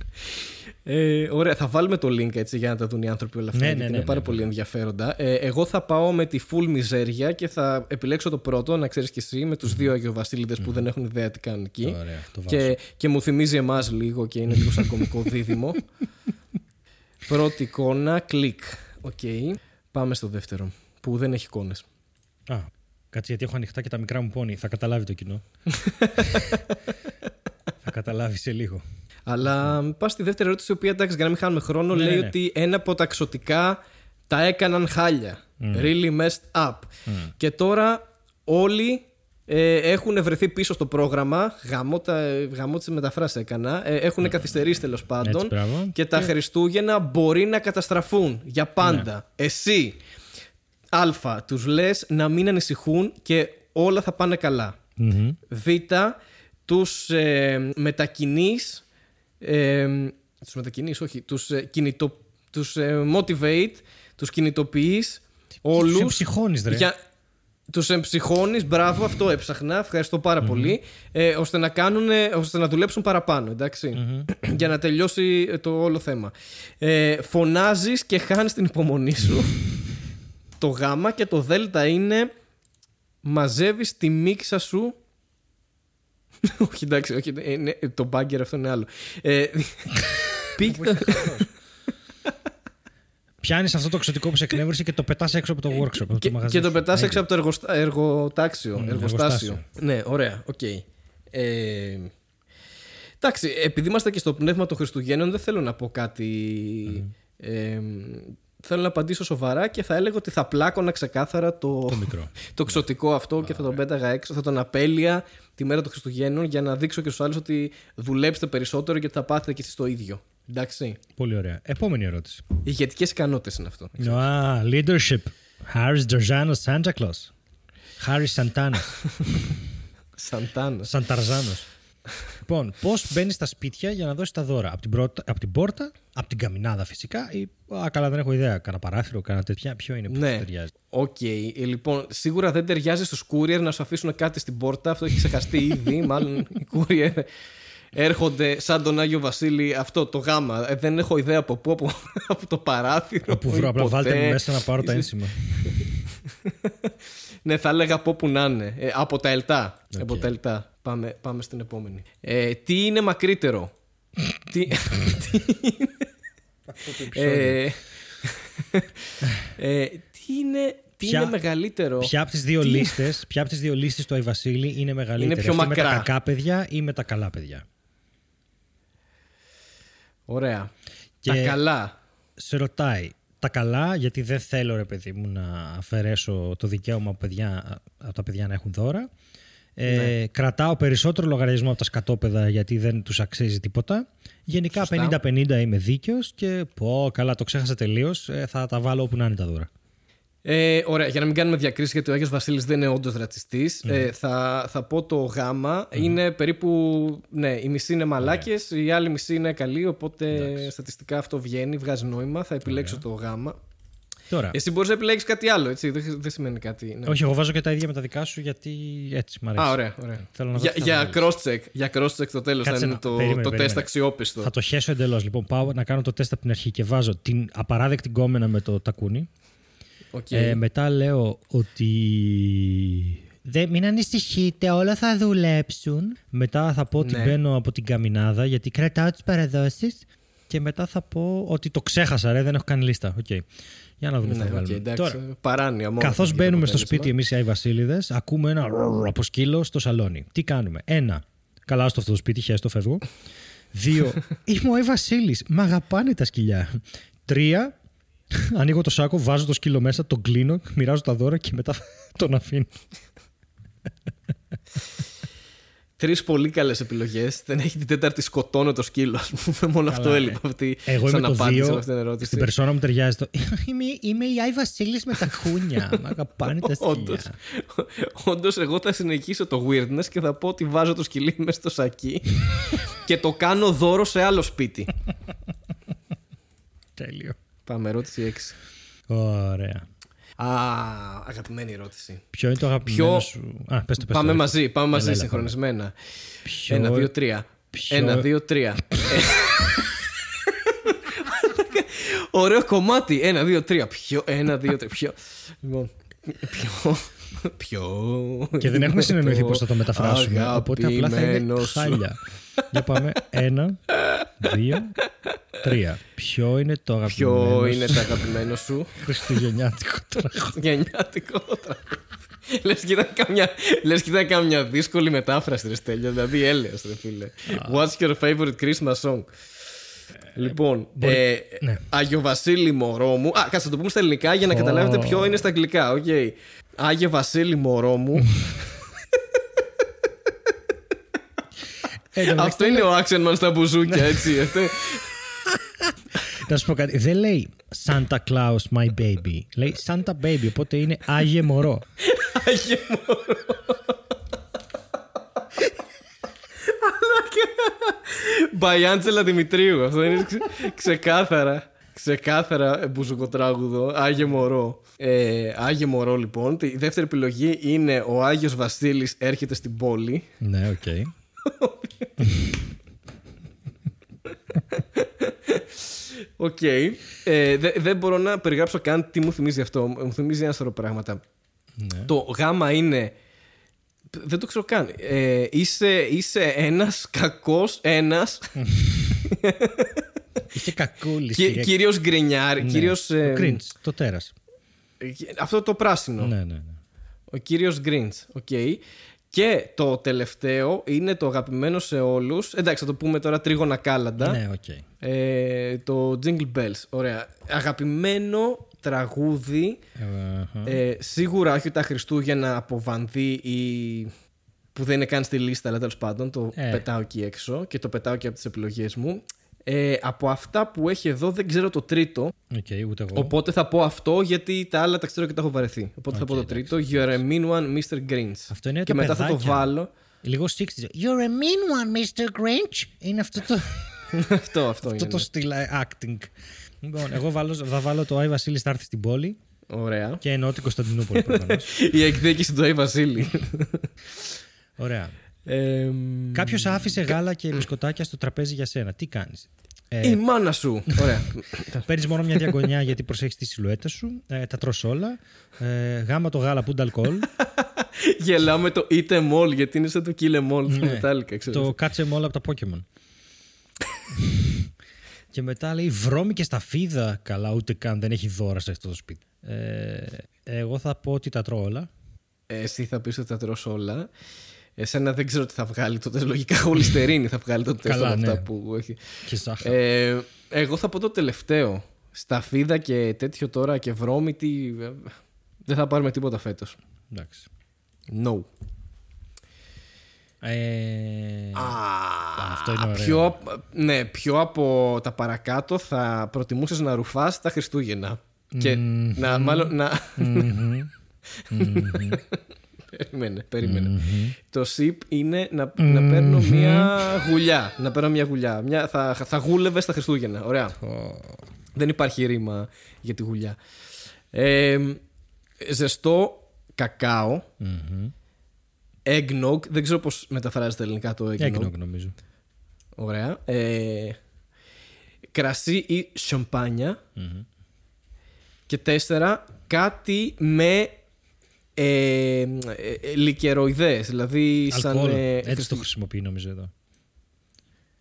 Ε, ωραία, θα βάλουμε το link έτσι για να τα δουν οι άνθρωποι όλα αυτά. Ναι, γιατί ναι, είναι ναι, πάρα ναι, πολύ ενδιαφέροντα. Ε, εγώ θα πάω με τη full μιζέρια και θα επιλέξω το πρώτο, να ξέρεις κι εσύ, με τους δύο Αγιοβασίλειδες που δεν έχουν ιδέα τι κάνουν εκεί. Ωραία, το βάζω. και, και μου θυμίζει εμάς λίγο και είναι λίγο σαν κωμικό δίδυμο. Πρώτη εικόνα, κλικ. Οκ. Πάμε στο δεύτερο. που δεν έχει εικόνες. Α, κάτσε γιατί έχω ανοιχτά και τα μικρά μου πόνι. Θα καταλάβει το κοινό. θα καταλάβει σε λίγο. Αλλά πας στη δεύτερη ερώτηση, η οποία εντάξει, για να μην χάνουμε χρόνο, Ναι, λέει ναι, ναι. ότι ένα από τα ξωτικά τα έκαναν χάλια. Really messed up. Και τώρα όλοι ε, έχουν βρεθεί πίσω στο πρόγραμμα. Γαμώ, τα, γαμώ τις μεταφράσεις έκανα. Ε, έχουν καθυστερήσει τέλος πάντων. Έτσι, μπράβο. και τα Χριστούγεννα μπορεί να καταστραφούν για πάντα. Εσύ, Α, τους λες να μην ανησυχούν και όλα θα πάνε καλά. Μμμ. Β, τους ε, μετακινείς, ε, τους μετακινείς, όχι, τους, ε, κινητο, τους ε, motivate, τους κινητοποιείς όλους. εμψυχώνεις, ρε. Για, τους εμψυχώνεις, μπράβο, αυτό έψαχνα, ευχαριστώ πάρα πολύ, ε, ώστε, να κάνουν, ώστε να δουλέψουν παραπάνω, εντάξει, για να τελειώσει ε, το όλο θέμα. Ε, φωνάζεις και χάνεις την υπομονή σου. το γάμα και το δέλτα είναι μαζεύεις τη μίξα σου όχι εντάξει, όχι, ε, ναι, το μπάγκερ αυτό είναι άλλο. Ε, πίκτα- Πιάνεις αυτό το εξωτικό που σε εκνεύρισε και το πετάς έξω από το workshop. από και, το μαγαζί και το σου. πετάς Έγινε. έξω από το εργοστα... εργοτάξιο. Μμ, εργοστάσιο. εργοστάσιο. Ναι, ωραία, οκ. Ε, εντάξει, επειδή είμαστε και στο πνεύμα των Χριστουγέννων, δεν θέλω να πω κάτι. Ε, θέλω να απαντήσω σοβαρά και θα έλεγα ότι θα πλάκωνα ξεκάθαρα το, Το μικρό. το ξωτικό αυτό και θα τον πέταγα έξω. Θα τον απέλεια τη μέρα των Χριστουγέννων για να δείξω και στους άλλους ότι δουλέψτε περισσότερο γιατί θα πάθετε και εσείς το ίδιο. Εντάξει. Πολύ ωραία. Επόμενη ερώτηση. Ηγετικές ικανότητες είναι αυτό. Α, leadership. Harris Georgiano Santa Claus. Harris Santana. Σαντάνα. Santa Ρζάνο. Λοιπόν, πώς μπαίνεις στα σπίτια για να δώσεις τα δώρα. Από την, πρώτα, από την πόρτα, από την καμινάδα φυσικά, ή. Α, καλά, δεν έχω ιδέα. Κάνα παράθυρο, κάνα τέτοια. Ποιο είναι που Ναι. σου ταιριάζει. Οκ. Ε, Λοιπόν, σίγουρα δεν ταιριάζει στους courier να σου αφήσουν κάτι στην πόρτα. Αυτό έχει ξεχαστεί ήδη. Μάλλον οι courier έρχονται σαν τον Άγιο Βασίλη. Αυτό το γάμα. Ε, δεν έχω ιδέα από πού, από, από το παράθυρο. Όπου ή βρω, απλά ποτέ. βάλτε με μέσα να πάρω τα ένσημα. Ναι, θα έλεγα από όπου να είναι. Ε, από τα ελτά. Από τα ελτά. Πάμε, πάμε στην επόμενη. Ε, τι είναι μακρύτερο; τι, τι είναι. Ε, ε, τι είναι, τι Ποια- είναι μεγαλύτερο; Ποια από τις δύο λίστε ποια από τις δύο λίστες του Άι Βασίλη είναι μεγαλύτερη; Είναι πιο αυτή με τα μακρά. κακά παιδιά ή με τα καλά παιδιά; Ωραία. Και- Τα καλά. σε ρωτάει τα καλά, γιατί δεν θέλω ρε παιδί μου να αφαιρέσω το δικαίωμα από, παιδιά, από τα παιδιά να έχουν δώρα. Ε, Ναι. Κρατάω περισσότερο λογαριασμό από τα σκατόπεδα γιατί δεν τους αξίζει τίποτα. Γενικά Σωστά. 50-50 είμαι δίκαιος και πω καλά το ξέχασα τελείως, ε, θα τα βάλω όπου να είναι τα δώρα. Ε, ωραία, για να μην κάνουμε διακρίσεις, γιατί ο Άγιος Βασίλης δεν είναι όντως ρατσιστής, Ναι. ε, θα, θα πω το γάμα. Είναι περίπου. Ναι, η μισή είναι μαλάκες, η άλλη μισή είναι καλή. Οπότε στατιστικά αυτό βγαίνει, βγάζει νόημα. Θα επιλέξω το γάμα. Τώρα, Εσύ μπορείς να επιλέξει κάτι άλλο, έτσι. Δεν, δεν σημαίνει κάτι. Ναι. όχι εγώ βάζω και τα ίδια με τα δικά σου γιατί έτσι μ' αρέσει. Α, ωραία, ωραία. Θέλω να δω για, τι θα για βάλεις. cross-check. Για cross-check το τέλος θα Κάτσε είναι να- το, περίμενε, το περίμενε. τεστ αξιόπιστο. Θα το χέσω εντελώς. Λοιπόν, πάω να κάνω το τεστ από την αρχή και βάζω την απαράδεκτη γκόμενα με το τακούνι. Οκ. Ε, μετά λέω ότι. Δεν, μην ανησυχείτε, όλα θα δουλέψουν. Μετά θα πω ότι Ναι. μπαίνω από την καμινάδα γιατί κρατάω τις παραδόσεις. Και μετά θα πω ότι το ξέχασα, ρε, δεν έχω κάνει λίστα. Οκ. Για να δούμε τι ναι, θα οκ, βάλουμε. εντάξει, Τώρα, παράνοια μόνο. καθώς για το μπαίνουμε στο αποτέλεσμα. σπίτι εμείς οι Άι Βασίλειδες, ακούμε ένα ρρρρ από σκύλο στο σαλόνι. Τι κάνουμε; Ένα. Καλά στο αυτό το σπίτι, χέστο, φεύγω. Δύο. Είμαι ο Άι Βασίλης. Μ' αγαπάνε τα σκυλιά. Τρία. Ανοίγω το σάκο, βάζω το σκύλο μέσα, τον κλείνω, μοιράζω τα δώρα και μετά τον αφήνω. Τρεις πολύ καλές επιλογές. Δεν έχει την τέταρτη σκοτώνω το σκύλο, ας πούμε. Μόνο αυτό ε. έλειπε αυτή. Εγώ σαν είμαι το απάντηση δύο. σε αυτήν την ερώτηση. Στην περσόνα μου ταιριάζει το. Είμαι, είμαι η Άι Βασίλης με τα κούνια. Μ' αγαπάνε τα Όντως, σκυλιά. όντως, εγώ θα συνεχίσω το weirdness και θα πω ότι βάζω το σκυλί μέσα στο σακί και το κάνω δώρο σε άλλο σπίτι. Τέλειο. Πάμε, ερώτηση 6. Ωραία. Α, αγαπημένη ερώτηση. Ποιο είναι το αγαπημένο Ποιο- σου. Α, πες το, πες πάμε το. μαζί, πάμε μαζί Έλα, έλα, συγχρονισμένα. Ποιο- Ένα, δύο, τρία. ποιο- Ένα, δύο, τρία. Ωραίο κομμάτι. Ένα, δύο, τρία. Ποιο, ένα, δύο, τρία. Ποιο. Λοιπόν, ποιο. Ποιο. Και δεν έχουμε συνεννοηθεί το πώς θα το μεταφράσουμε. Οπότε απλά θα είναι αγαπημένος σου. χάλια. Για πάμε. Ένα, δύο, Τρία. Ποιο είναι το αγαπημένο Ποιο είναι σου το αγαπημένο σου; Χριστουγεννιάτικο τραγούδι. γενιάτικο τραγούδι. Λες και ήταν καμιά, λες και ήταν καμιά δύσκολη μετάφραση ρε Στέλιο, δηλαδή έλεος ρε φίλε. What's your favorite Christmas song? Λοιπόν, ε, ναι. Άγιο Βασίλη μωρό μου. Α, κάτσε να το πούμε στα ελληνικά για να καταλάβετε ποιο είναι στα αγγλικά. Οκ. Άγιο Βασίλη μωρό μου. Ε, εν τω Αυτό είναι ο Action Man στα μπουζούκια, έτσι. Αυτό- Να σου πω κάτι. Δεν λέει Santa Claus my baby. Λέει Santa baby. Οπότε είναι Άγιε μωρό. Άγιο μωρό. By Angela Δημητρίου. Αυτό είναι ξε- ξεκάθαρα. Ξεκάθαρα μπουζουκοτράγουδο. Άγιο μωρό. Ε, Άγιο μωρό λοιπόν. Η δεύτερη επιλογή είναι ο Άγιος Βασίλης έρχεται στην πόλη. ναι, οκ. Οκ. Ε, δε- δεν μπορώ να περιγράψω καν τι μου θυμίζει αυτό. Μου θυμίζει ένα σωρό πράγματα. Ναι. Το γάμα είναι. Δεν το ξέρω καν. Ε, είσαι, είσαι ένας κακός ένας Είχε κακούλης. Κυ, κύριος Γκριντς, κύριος... Το ε, Grinch, το τέρας. ε, αυτό το πράσινο. Ναι, ναι, ναι. Ο κύριος Γκριντς. Οκ. Και το τελευταίο είναι το αγαπημένο σε όλους. Εντάξει, θα το πούμε τώρα τρίγωνα κάλαντα. Ναι, οκ. Ε, το Jingle Bells. Ωραία. Αγαπημένο τραγούδι. Ε, αχα. Ε, σίγουρα όχι τα Χριστούγεννα από Βανδύ ή που δεν είναι καν στη λίστα, αλλά τέλος πάντων το Ε. πετάω εκεί έξω και το πετάω και από τις επιλογές μου. Ε, από αυτά που έχει εδώ δεν ξέρω το τρίτο. Οκ, ούτε εγώ. Οπότε θα πω αυτό γιατί τα άλλα τα ξέρω και τα έχω βαρεθεί. Οπότε θα Οκ, πω το εντάξει. τρίτο. You're a mean one, Mr. Grinch. Αυτό είναι και το μετά θα το παιδάκια. βάλω. Λίγο 60. You're a mean one, Mr. Grinch. Είναι αυτό το, αυτό, αυτό αυτό είναι. το στυλ ε, acting. Λοιπόν, εγώ βάλω, θα βάλω το Άι Βασίλης θα έρθει στην πόλη Ωραία. και εννοώ την Κωνσταντινούπολη προφανώς. Η εκδίκηση του Άι Βασίλη. Ωραία. Ε, Κάποιος άφησε γάλα και μπισκοτάκια στο τραπέζι για σένα. Τι κάνεις; Ε, η μάνα σου. Ωραία. Παίρνεις μόνο μια διαγωνιά γιατί προσέχεις τη σιλουέτα σου. Ε, τα τρως όλα. Ε, γάμα το γάλα που είναι αλκοόλ. Γελάμε το Eat em all γιατί είναι σαν το Kill em all του Ναι. Metallica, ξέρεις. το κάτσε με όλα από τα Pokemon. και μετά λέει βρώμη και σταφίδα. Καλά, ούτε καν δεν έχει δώρα σε αυτό το σπίτι. Ε, εγώ θα πω ότι τα τρώω όλα. Εσύ θα πεις ότι θα τρως όλα. Εσένα δεν ξέρω τι θα βγάλει τότε. Λογικά χολυστερίνη θα βγάλει το τεστ Καλά, από αυτά ναι. που έχει. Και ζάχαρο. Ε, εγώ θα πω το τελευταίο. Σταφίδα και τέτοιο τώρα και βρώμητη. ε, Δεν θα πάρουμε τίποτα φέτος. Εντάξει. No. Ε, Α, αυτό είναι ωραίο. Πιο, απ- ναι, πιο από τα παρακάτω θα προτιμούσες να ρουφάς τα Χριστούγεννα. Και να, μάλλον, να, Περίμενε, περίμενε. Το SIP είναι να, να παίρνω μια γουλιά. Να παίρνω μια γουλιά. Μια, θα, θα γούλευε στα Χριστούγεννα. Ωραία. Δεν υπάρχει ρήμα για τη γουλιά. Ε, ζεστό κακάο. Eggnog. Δεν ξέρω πώς μεταφράζεται ελληνικά το eggnog. Eggnog νομίζω. Ωραία. Ε, κρασί ή σαμπάνια. Και τέσσερα, κάτι με ε, ε, ε, λικεροειδές, δηλαδή σαν... Αλκοόλ. ε, Έτσι χριστου- το χρησιμοποιεί νομίζω εδώ.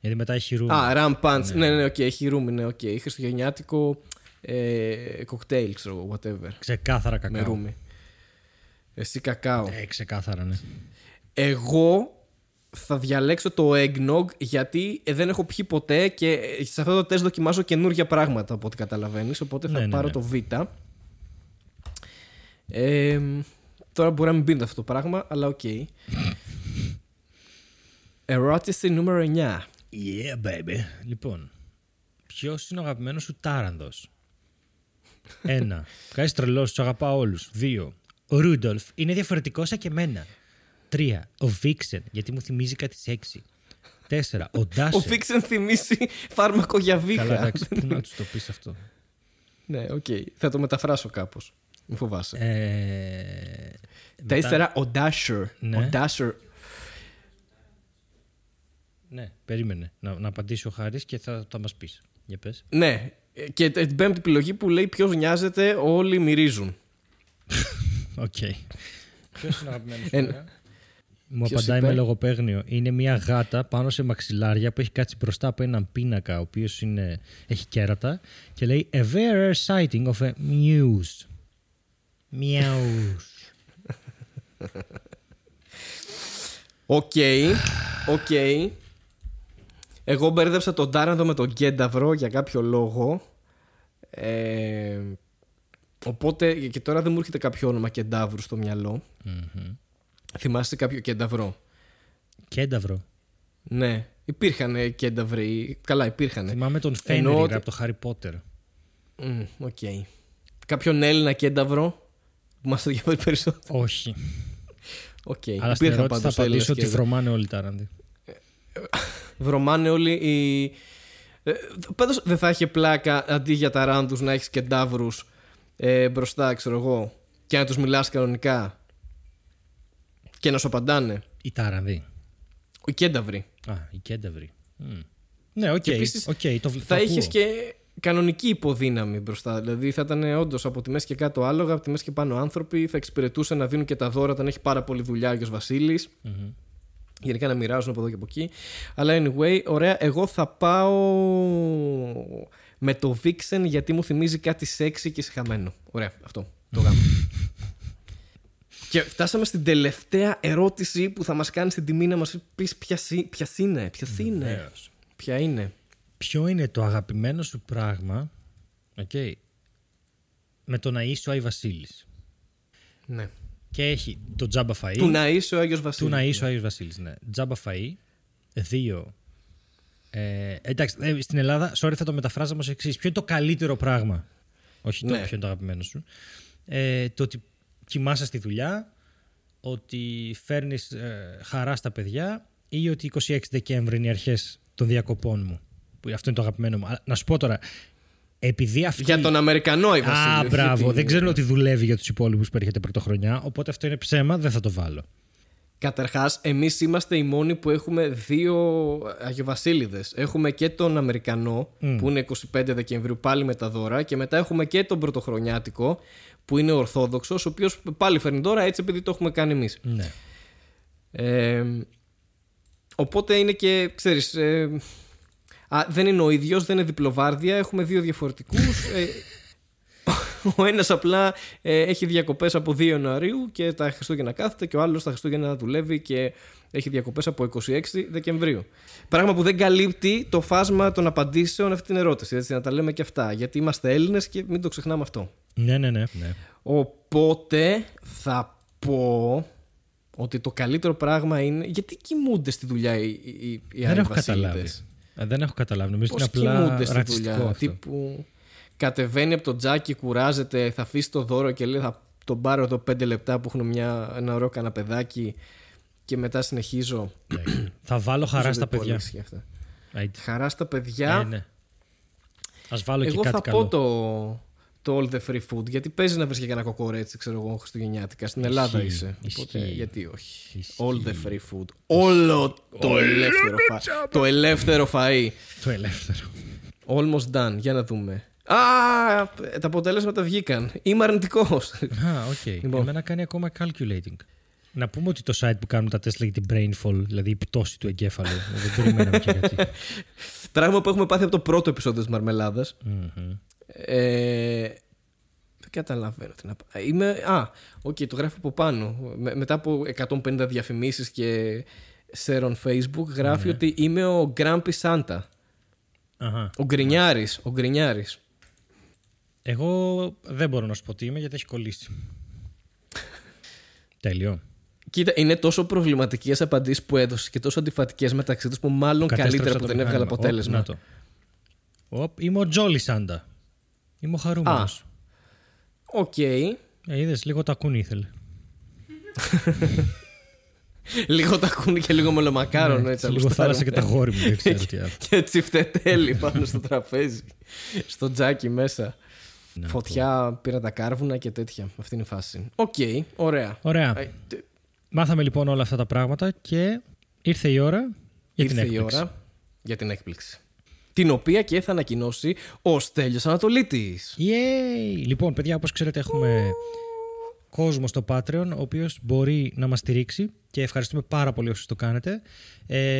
Γιατί μετά έχει ρούμι. Α, rum punch. Ναι, ναι, οκ, έχει ρούμι, ναι, οκ. Χριστουγεννιάτικο ε, κοκτέιλ, ξέρω εγώ, whatever. Ξεκάθαρα Με κακάο. ρούμι. Εσύ κακάο. Ε, ξεκάθαρα, ναι. Εγώ θα διαλέξω το eggnog γιατί ε, δεν έχω πιει ποτέ και ε, σε αυτό το τεστ δοκιμάζω καινούργια πράγματα από ό,τι καταλαβαίνεις οπότε θα Ναι, ναι, πάρω ναι. το β ε, τώρα μπορεί να μην πίνετε αυτό το πράγμα αλλά οκ ερώτηση νούμερο 9 Yeah, baby. Λοιπόν, ποιος είναι ο αγαπημένος σου τάρανδος. Ένα. Κάνει τρελός, τους αγαπάω όλους. Δύο. Ο Ρούντολφ είναι διαφορετικός σαν και εμένα. Τρία. Ο Vixen, γιατί μου θυμίζει κάτι σεξι. Τέσσερα. Ο ο Dasher. Vixen θυμίζει φάρμακο για βήχα Καλά, εντάξει, πού να τους το πεις αυτό. ναι οκ θα το μεταφράσω κάπως μην φοβάσαι Ε, Τέσσερα ο Dasher Ναι. ο Dasher ναι, περίμενε να, να απαντήσει ο Χάρης και θα, θα μας πεις. Για πες. ναι και την πέμπτη επιλογή που λέει ποιος νοιάζεται όλοι μυρίζουν Οκ. Ποιος είναι ο αγαπημένος σου, Ένα. ωραία; Μου Ποιος απαντάει είπε; με λογοπαίγνιο. Είναι μια γάτα πάνω σε μαξιλάρια που έχει κάτσει μπροστά από έναν πίνακα, ο οποίος έχει κέρατα και λέει A very rare sighting of a moose. Meows. OK. OK. Εγώ μπέρδεψα τον Τάρανδο με τον Γκένταβρο για κάποιο λόγο. Ε, οπότε και τώρα δεν μου έρχεται κάποιο όνομα Κεντάβρου στο μυαλό. Μμμ. Θυμάστε κάποιο Κενταβρό. Κένταβρο. Ναι, υπήρχαν ε, Κένταβροι. Καλά, υπήρχαν. Θυμάμαι τον Εννοώ Φένρυ ότι- από το Harry Potter. Μμ, Οκ. Κάποιον Έλληνα Κένταβρο που μας το διαφέρει περισσότερο. Όχι. Οκ. Αλλά στην Υπήρχαν ερώτηση θα πάντως Έλληνες απαντήσω ότι Κένταυροι. βρωμάνε όλοι οι τάρανδοι. Βρωμάνε όλοι οι. Ε, πάντως δεν θα είχε πλάκα αντί για ταράνδους να έχεις κενταύρους ε, μπροστά, ξέρω εγώ, και να τους μιλάς κανονικά και να σου απαντάνε. Οι τάρανδοι. Οι κένταυροι. Α, οι κένταυροι. Μμ. Ναι, οκ. Και επίσης οκ, το, το θα ακούω. είχε και κανονική ιπποδύναμη μπροστά. Δηλαδή θα ήταν όντως από τη μέση και κάτω άλογα, από τη μέση και πάνω άνθρωποι. Θα εξυπηρετούσε να δίνουν και τα δώρα όταν έχει πάρα πολύ δουλειά ο Άγιος Βασίλης. Μμμ. Γενικά να μοιράζουν από εδώ και από εκεί. Αλλά anyway, ωραία. Εγώ θα πάω με το Vixen γιατί μου θυμίζει κάτι σεξι και συχαμένο. Ωραία, αυτό. Το γάμο. και φτάσαμε στην τελευταία ερώτηση που θα μας κάνει την τιμή να μας πεις ποια, σι- ποια είναι. Ποια είναι. Βεβαίως. Ποια είναι. Ποιο είναι το αγαπημένο σου πράγμα οκ, με το να είσαι ο Άι Βασίλης. Ναι. Και έχει το τζάμπα φαΐ. Του να είσαι ο Άγιος Του Βασίλης. να είσαι ο Άγιος Βασίλης, ναι. Τζάμπα φαΐ. Δύο. Ε, εντάξει, ε, στην Ελλάδα, sorry, θα το μεταφράζαμε ως εξής. Ποιο είναι το καλύτερο πράγμα; Όχι το Ναι. ποιο είναι το αγαπημένο σου. Ε, το ότι κοιμάσαι στη δουλειά, ότι φέρνεις ε, χαρά στα παιδιά ή ότι 26 Δεκέμβρη είναι οι αρχές των διακοπών μου; Που αυτό είναι το αγαπημένο μου. Αλλά, να σου πω τώρα, επειδή αυτή... Για τον Αμερικανό Άι Βασίλη. Α, όχι μπράβο. γιατί- Δεν ξέρω ότι δουλεύει για τους υπόλοιπους που έρχεται πρωτοχρονιά, οπότε αυτό είναι ψέμα, δεν θα το βάλω. Καταρχάς, εμείς είμαστε οι μόνοι που έχουμε δύο Αγιοβασίλειδες. Έχουμε και τον Αμερικανό, που είναι 25 Δεκεμβρίου, πάλι με τα δώρα, και μετά έχουμε και τον Πρωτοχρονιάτικο, που είναι Ορθόδοξος, ο οποίος πάλι φέρνει δώρα έτσι επειδή το έχουμε κάνει εμείς. Ναι. Ε, οπότε είναι και, ξέρεις, ε, α, δεν είναι ο ίδιος, δεν είναι διπλοβάρδια, έχουμε δύο διαφορετικούς. ε, ο ένας απλά ε, έχει διακοπές από 2 Ιανουαρίου και τα Χριστούγεννα κάθεται και ο άλλος τα Χριστούγεννα δουλεύει και έχει διακοπές από 26 Δεκεμβρίου. Πράγμα που δεν καλύπτει το φάσμα των απαντήσεων αυτή την ερώτηση, έτσι, να τα λέμε και αυτά, γιατί είμαστε Έλληνες και μην το ξεχνάμε αυτό. Ναι, ναι, ναι. ναι. Οπότε θα πω ότι το καλύτερο πράγμα είναι. Γιατί κοιμούνται στη δουλειά οι, οι, οι Δεν έχω Άγιοι καταλάβει. Βασίλειδες; Ε, Δεν έχω καταλάβει. Νομίζω Πώς ότι είναι απλά κοιμούνται στη ρατσιστικό δουλειά. αυτό. Τύπου κατεβαίνει από το τζάκι, κουράζεται, θα αφήσει το δώρο και λέει θα τον πάρω εδώ πέντε λεπτά που έχουν μια, ένα ωραίο καναπεδάκι και μετά συνεχίζω. Ναι. Θα βάλω χαρά Νομίζω στα δεν παιδιά. πολύ ισχύει αυτά. Άιντε. Χαρά στα παιδιά. Ε, ναι. Ας βάλω Εγώ και κάτι θα καλό. πω το, το all the free food γιατί παίζει να βρεις και ένα κοκορέτσι, ξέρω εγώ, Χριστουγεννιάτικα. Στην Ισχύει, Ελλάδα είσαι. Οπότε ισχύει. γιατί όχι. Ισχύει. All the free food. Όλο το ελεύθερο φαΐ. Το ελεύθερο φαΐ. Το ελεύθερο. Almost done. Για να δούμε. Α, τα αποτέλεσματα βγήκαν. Είμαι αρνητικός. Α, οκ. Λοιπόν. Εμένα κάνει ακόμα calculating. Να πούμε ότι το site που κάνουν τα τεστ λέγεται brainfall, δηλαδή η πτώση του εγκέφαλου. Δεν περιμέναμε και γιατί. Πράγμα που έχουμε πάθει από το πρώτο επεισόδιο της Μαρμελάδας. Μμμ. Ε, δεν καταλαβαίνω τι να πω. Είμαι, α, οκ, το γράφει από πάνω. Με- μετά από 150 διαφημίσεις και share on facebook γράφει ότι είμαι ο Grumpy Santa. Αχα. Ο Γκρινιάρης, ο Γκρινιάρης. Εγώ δεν μπορώ να σου πω τι είμαι γιατί έχει κολλήσει. Τέλειο. Κοίτα, είναι τόσο προβληματικές απαντήσεις που έδωσες και τόσο αντιφατικές μεταξύ τους που μάλλον Κατέστρεψα καλύτερα το που δεν έβγαλε μηχάνημα. αποτέλεσμα. Οπ, να το. Οπ, είμαι ο Jolly Santa. Είμαι ο χαρούμενος. Οκ. Ε, Είδες, λίγο τακούνι ήθελε. Λίγο τα ακούνε και λίγο μελομακάρονο Ναι, έτσι. λίγο αλλού θάλασσα στάρουμε. και τα γόρι μου. Δεν ξέρω τι άλλο. Και τσιφτετέλει πάνω στο τραπέζι. στο τζάκι μέσα. Να Φωτιά, πήρα τα κάρβουνα και τέτοια. Αυτή είναι η φάση. Οκ, ωραία. Ωραία. Ε, τε- Μάθαμε λοιπόν όλα αυτά τα πράγματα και ήρθε η ώρα για την Ήρθε η έκπληξη. ώρα για την έκπληξη. Την οποία και θα ανακοινώσει ο Στέλιος Ανατολίτης. Yay! Λοιπόν, παιδιά, όπως ξέρετε έχουμε κόσμο στο Patreon, ο οποίος μπορεί να μας στηρίξει και ευχαριστούμε πάρα πολύ όσοι το κάνετε. Ε,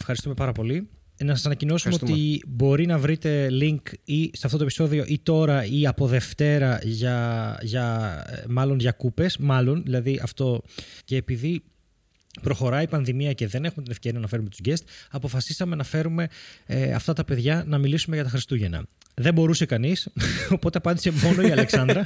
ευχαριστούμε πάρα πολύ. Να σας ανακοινώσουμε ότι μπορεί να βρείτε link ή σε αυτό το επεισόδιο ή τώρα ή από Δευτέρα για, για, μάλλον για κούπες, μάλλον, δηλαδή αυτό και επειδή προχωράει η πανδημία και δεν έχουμε την ευκαιρία να φέρουμε τους guest, αποφασίσαμε να φέρουμε ε, αυτά τα παιδιά να μιλήσουμε για τα Χριστούγεννα. Δεν μπορούσε κανείς, οπότε απάντησε μόνο η Αλεξάνδρα.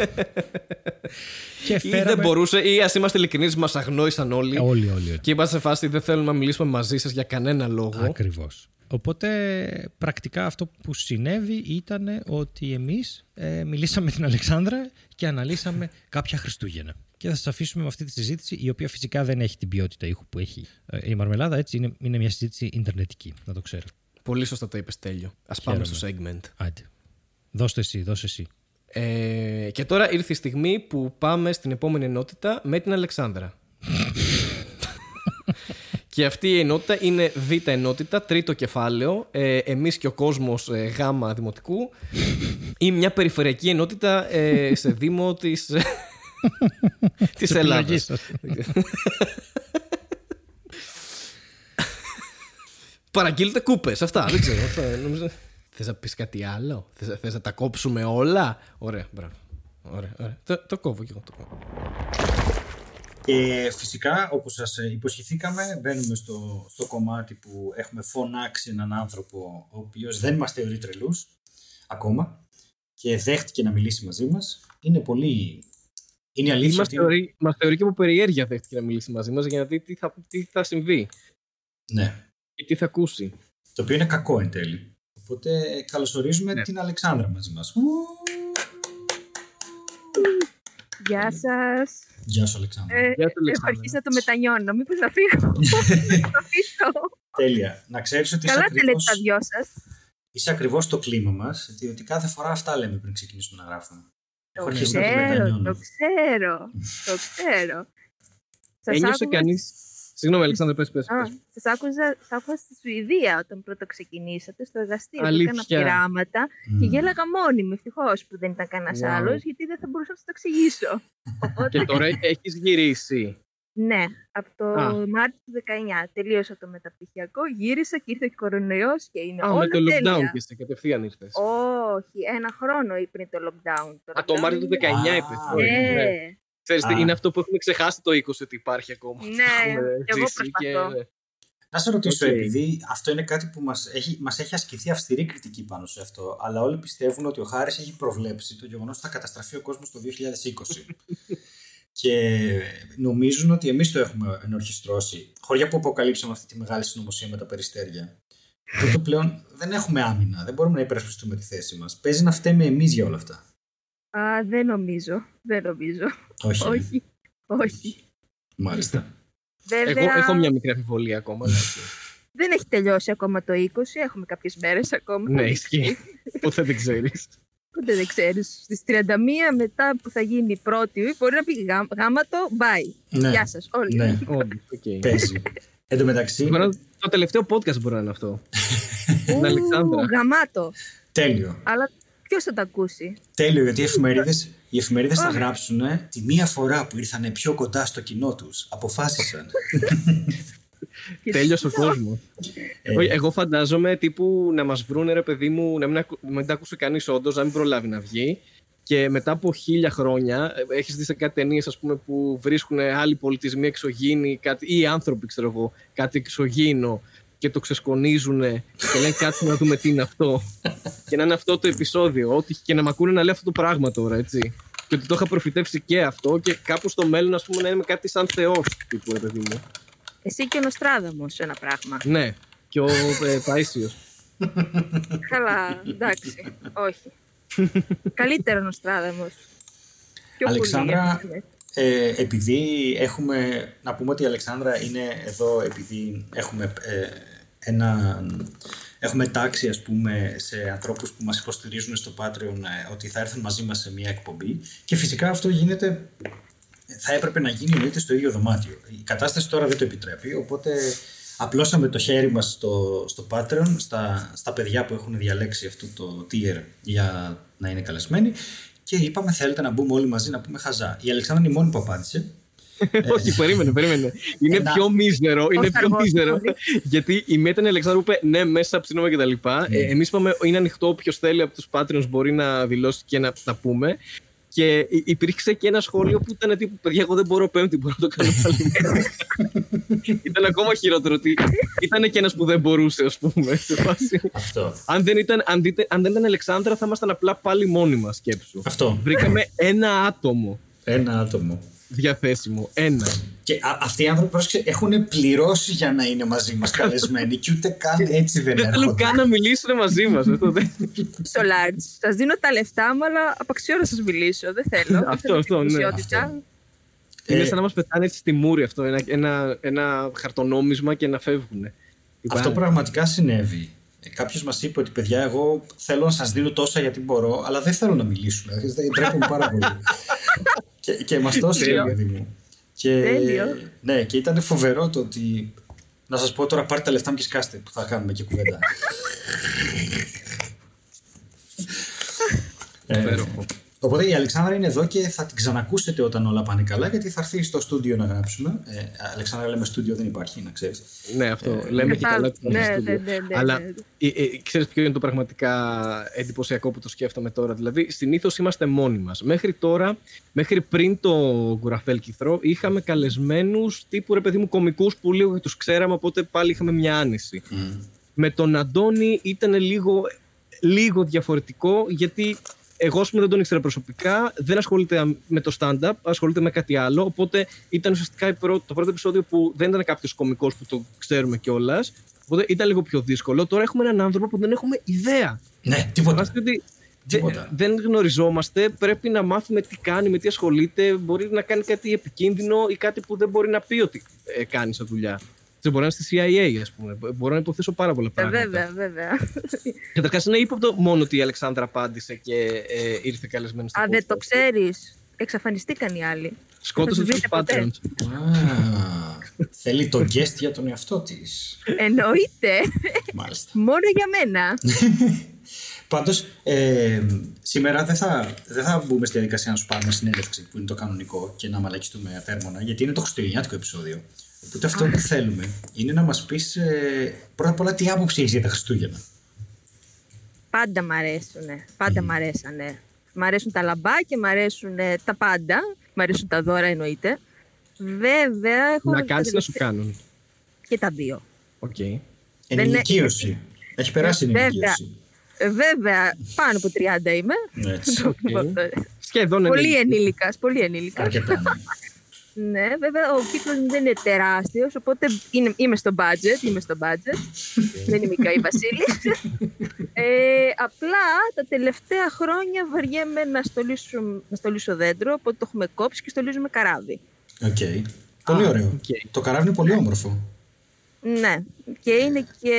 και φέραμε... Ή δεν μπορούσε, ή ας είμαστε ειλικρινείς, μας αγνόησαν όλοι. Όλοι, όλοι. Και είμαστε σε φάση δεν θέλουμε να μιλήσουμε μαζί σας για κανένα λόγο. Ακριβώς. Οπότε πρακτικά αυτό που συνέβη ήταν ότι εμείς ε, μιλήσαμε με την Αλεξάνδρα και αναλύσαμε κάποια Χριστούγεννα. Και θα σας αφήσουμε με αυτή τη συζήτηση, η οποία φυσικά δεν έχει την ποιότητα ήχου που έχει ε, η Μαρμελάδα, έτσι είναι, είναι μια συζήτηση ιντερνετική, να το ξέρω. Πολύ σωστά το είπες τέλειο. Ας πάμε στο segment. Άντε. Δώστε εσύ, δώστε εσύ. Ε, και τώρα ήρθε η στιγμή που πάμε στην επόμενη ενότητα με την Αλεξάνδρα. και αυτή η ενότητα είναι β' ενότητα, τρίτο κεφάλαιο, ε, εμείς και ο κόσμος ε, γάμα δημοτικού ή μια περιφερειακή ενότητα ε, σε δήμο της, της Ελλάδας. Παραγγείλτε κούπες, αυτά, δεν ξέρω. νομίζω... Θες να πεις κάτι άλλο, Θες να τα κόψουμε όλα; Ωραία, μπράβο. Ωραία, ωραία. Το, το κόβω και εγώ το κόβω. Και φυσικά, όπως σας υποσχεθήκαμε, μπαίνουμε στο, στο κομμάτι που έχουμε φωνάξει έναν άνθρωπο ο οποίος δεν μας θεωρεί τρελούς ακόμα και δέχτηκε να μιλήσει μαζί μας. Είναι πολύ. Είναι αλήθεια. Μας θεωρεί, μας θεωρεί και από περιέργεια δέχτηκε να μιλήσει μαζί μας για να δει τι θα, τι θα συμβεί. Ναι. Και τι θα ακούσει. Το οποίο είναι κακό εν τέλει. Οπότε καλωσορίζουμε ναι. την Αλεξάνδρα μαζί μας. Γεια σας. Γεια σου Αλεξάνδρα. Ε, Γεια σου, Έχω αρχίσει να το μετανιώνω. Μήπως να φύγω. Τέλεια. Να ξέρεις ότι Καλά τα λέτε τα δυο σας. Είσαι ακριβώς στο κλίμα μας, διότι κάθε φορά αυτά λέμε πριν ξεκινήσουμε να γράφουμε. Το ξέρω, το ξέρω, το ξέρω. Ένιωσε κανείς Συγγνώμη, Αλεξάνδρα, πες, πες. Σας άκουσα, άκουσα στη Σουηδία όταν πρώτο ξεκινήσατε, στο εργαστήριο που έκανα πειράματα mm. και γέλαγα μόνη μου. Ευτυχώς που δεν ήταν κανένας wow. άλλος, γιατί δεν θα μπορούσα να σας το εξηγήσω. Οπότε... Και τώρα έχεις γυρίσει. Ναι, από το ah. Μάρτιο του 19 τελείωσα το μεταπτυχιακό, γύρισα και ήρθε ο κορονοϊός και είναι ah, όλα με το lockdown και είστε κατευθείαν ήρθες. Όχι, ένα χρόνο πριν το lockdown. Το Α, το Μάρτιο του 19 είπες. Ναι. Ξέρεις, είναι αυτό που έχουμε ξεχάσει το 20 ότι υπάρχει ακόμα. Ναι, εγώ προσπαθώ. Και... Να σε ρωτήσω, okay. επειδή αυτό είναι κάτι που μας έχει, μας έχει ασκηθεί αυστηρή κριτική πάνω σε αυτό, αλλά όλοι πιστεύουν ότι ο Χάρης έχει προβλέψει το γεγονός ότι θα καταστραφεί ο κόσμος το 2020. και νομίζουν ότι εμείς το έχουμε ενορχιστρώσει, χωριά που αποκαλύψαμε αυτή τη μεγάλη συνωμοσία με τα περιστέρια. Τότε πλέον δεν έχουμε άμυνα, δεν μπορούμε να υπερασπιστούμε τη θέση μας. Παίζει να φταίμε εμείς για όλα αυτά. Α, δεν νομίζω. Δεν νομίζω. Όχι. όχι. όχι. Μάλιστα. Βέβαια... Εγώ έχω μια μικρή αμφιβολία ακόμα. δεν έχει τελειώσει ακόμα το 20. Έχουμε κάποιες μέρες ακόμα. Ναι, ισχύει. Ποτέ δεν ξέρεις. Ποτέ δεν ξέρεις. Στις 31 μετά που θα γίνει η πρώτη, μπορεί να πει γάματο, bye. Ναι. Γεια σας, όλοι. Ναι. okay. Παίζει. Εν τω μεταξύ. Το τελευταίο podcast μπορεί να είναι αυτό. Την Αλεξάνδρα. Γαμάτο. Τέλειο. Αλλά Ποιος θα τα ακούσει; Τέλειο, γιατί οι εφημερίδε οι εφημερίδες θα γράψουν τη μία φορά που ήρθαν πιο κοντά στο κοινό τους. Αποφάσισαν. Τέλειωσε ο κόσμος. Ε. Εγώ φαντάζομαι τύπου να μας βρούνε ρε παιδί μου, να μην, μην τα ακούσει κανείς όντως, να μην προλάβει να βγει. Και μετά από χίλια χρόνια, ε, έχεις δει σε κάτι ταινίες που βρίσκουν άλλοι πολιτισμοί εξωγήινοι κάτι, ή άνθρωποι, ξέρω εγώ, κάτι εξωγήινο και το ξεσκονίζουν και λένε κάτι να δούμε τι είναι αυτό. και να είναι αυτό το επεισόδιο. Ότι και να μ' ακούνε να λέω αυτό το πράγμα τώρα, έτσι. Και ότι το είχα προφητεύσει και αυτό και κάπου στο μέλλον, ας πούμε, να είμαι κάτι σαν Θεός, τύπου, ρε παιδί μου. Εσύ και ο Νοστράδαμος ένα πράγμα. Ναι, και ο ε, Παίσιο. Καλά, εντάξει. Όχι. Καλύτερο Νοστράδαμος. Αλεξάνδρα, ε, επειδή έχουμε, να πούμε ότι η Αλεξάνδρα είναι εδώ επειδή έχουμε ε, ένα, έχουμε τάξει ας πούμε σε ανθρώπους που μας υποστηρίζουν στο Patreon ε, ότι θα έρθουν μαζί μας σε μια εκπομπή και φυσικά αυτό γίνεται, θα έπρεπε να γίνει εννοείται στο ίδιο δωμάτιο. Η κατάσταση τώρα δεν το επιτρέπει, οπότε απλώσαμε το χέρι μας στο, στο Patreon, στα, στα παιδιά που έχουν διαλέξει αυτό το tier για να είναι καλεσμένοι και είπαμε θέλετε να μπούμε όλοι μαζί να πούμε χαζά. Η Αλεξάνδρα είναι η μόνη που απάντησε. Όχι, περίμενε, περίμενε. Είναι πιο μίζερο. Είναι πιο μίζερο. Γιατί η μία ήταν η Αλεξάνδρου που είπε ναι, μέσα ψήνομαι κτλ. Ε, Εμείς είπαμε είναι ανοιχτό. Όποιος θέλει από τους Patreons μπορεί να δηλώσει και να τα πούμε. Και υπήρξε και ένα σχόλιο που ήταν τύπου Παιδιά, εγώ δεν μπορώ πέμπτη, μπορώ να το κάνω πάλι. ήταν ακόμα χειρότερο. Ότι ήταν και ένας που δεν μπορούσε, ας πούμε. Σε φάση. Αυτό. Αν δεν ήταν, αν, δείτε, αν δεν ήταν Αλεξάνδρα, θα ήμασταν απλά πάλι μόνοι μας, σκέψου. Αυτό. Βρήκαμε ένα άτομο. Ένα άτομο διαθέσιμο. Ένα. Και α, αυτοί οι άνθρωποι έχουν πληρώσει για να είναι μαζί μας καλεσμένοι και ούτε καν έτσι δεν έρχονται. Δεν θέλουν καν να μιλήσουν μαζί μας. Στο large. Σας δίνω τα λεφτά μου, αλλά από να σας μιλήσω. Δεν θέλω. αυτό, αυτό, ναι. Αυτό. Είναι ε, σαν να μας πετάνε έτσι στη μούρη αυτό. Ένα, ένα, ένα χαρτονόμισμα και να φεύγουν. Αυτό πραγματικά συνέβη. Ε, Κάποιος μας είπε ότι παιδιά, εγώ θέλω να σας δίνω τόσα γιατί μπορώ, αλλά δεν θέλω να μιλήσουμε. Δηλαδή, τρέχουμε πάρα πολύ. και, και μας το έστειλε, παιδί μου. Και, ναι, και ήταν φοβερό το ότι. Να σας πω τώρα, πάρτε τα λεφτά μου και σκάστε που θα κάνουμε και κουβέντα. ε, Οπότε η Αλεξάνδρα είναι εδώ και θα την ξανακούσετε όταν όλα πάνε καλά, γιατί θα έρθει στο στούντιο να γράψουμε. Ε, Αλεξάνδρα, λέμε στούντιο δεν υπάρχει, να ξέρεις. Ναι, αυτό. Ε, λέμε και καλά ότι είναι στούντιο. Αλλά ε, ε, ξέρεις ποιο είναι το πραγματικά εντυπωσιακό που το σκέφτομαι τώρα. Δηλαδή, συνήθως είμαστε μόνοι μας. Μέχρι τώρα, μέχρι πριν το Γκουραφέλ Κιθρό, είχαμε καλεσμένους τύπου ρε παιδί μου κομικούς που λίγο τους ξέραμε, οπότε πάλι είχαμε μια άνεση. Mm. Με τον Αντώνη ήταν λίγο, λίγο διαφορετικό, γιατί εγώ, ας πούμε, δεν τον ήξερα προσωπικά, δεν ασχολείται με το stand-up, ασχολείται με κάτι άλλο. Οπότε ήταν ουσιαστικά το πρώτο επεισόδιο που δεν ήταν κάποιος κωμικός που το ξέρουμε κιόλας. Οπότε ήταν λίγο πιο δύσκολο. Τώρα έχουμε έναν άνθρωπο που δεν έχουμε ιδέα. Ναι, τίποτα. τίποτα. Δεν γνωριζόμαστε, πρέπει να μάθουμε τι κάνει, με τι ασχολείται. Μπορεί να κάνει κάτι επικίνδυνο ή κάτι που δεν μπορεί να πει ότι ε, κάνει σαν δουλειά. Δεν μπορεί να είναι στη CIA, ας πούμε. Μπορώ να υποθέσω πάρα πολλά ε, πράγματα. βέβαια, βέβαια. Καταρχάς, είναι ύποπτο μόνο ότι η Αλεξάνδρα απάντησε και ε, ήρθε καλεσμένο στο Α, δεν το ξέρεις. Εξαφανιστήκαν οι άλλοι. Σκότωσε τους Patreons. Θέλει το guest για τον εαυτό της. Εννοείται. Μάλιστα. Μόνο για μένα. Πάντως, ε, σήμερα δεν θα, δεν θα μπούμε στη διαδικασία να σου πάρουμε συνέντευξη που είναι το κανονικό και να μαλακιστούμε ατέρμονα, γιατί είναι το χριστουγεννιάτικο επεισόδιο. Οπότε αυτό που θέλουμε είναι να μας πεις ε, πρώτα απ' όλα τι άποψη έχεις για τα Χριστούγεννα. Πάντα μ' αρέσουν. Πάντα mm. μ' αρέσανε. Μ' αρέσουν τα λαμπάκια, μ' αρέσουν τα πάντα. Μ' αρέσουν τα δώρα εννοείται. Βέβαια έχω... Να κάνεις να σου κάνουν. Και τα δύο. OK. Okay. Ενηλικίωση. Έχει περάσει η ενηλικίωση. Βέβαια, πάνω από 30 είμαι. Έτσι. Okay. Σχεδόν Πολύ ενήλικας, πολύ ενήλικας. Αρκετά. Ναι. Ναι, βέβαια ο κύκλος δεν είναι τεράστιος, οπότε είναι, είμαι στο budget. Είμαι στο budget. δεν είμαι η Καή Βασίλη. ε, απλά τα τελευταία χρόνια βαριέμαι να στολίσω, να στολίσω δέντρο, οπότε το έχουμε κόψει και στολίζουμε καράβι. OK. Okay. Πολύ ωραίο. Okay. Το καράβι είναι πολύ όμορφο. Ναι, και είναι και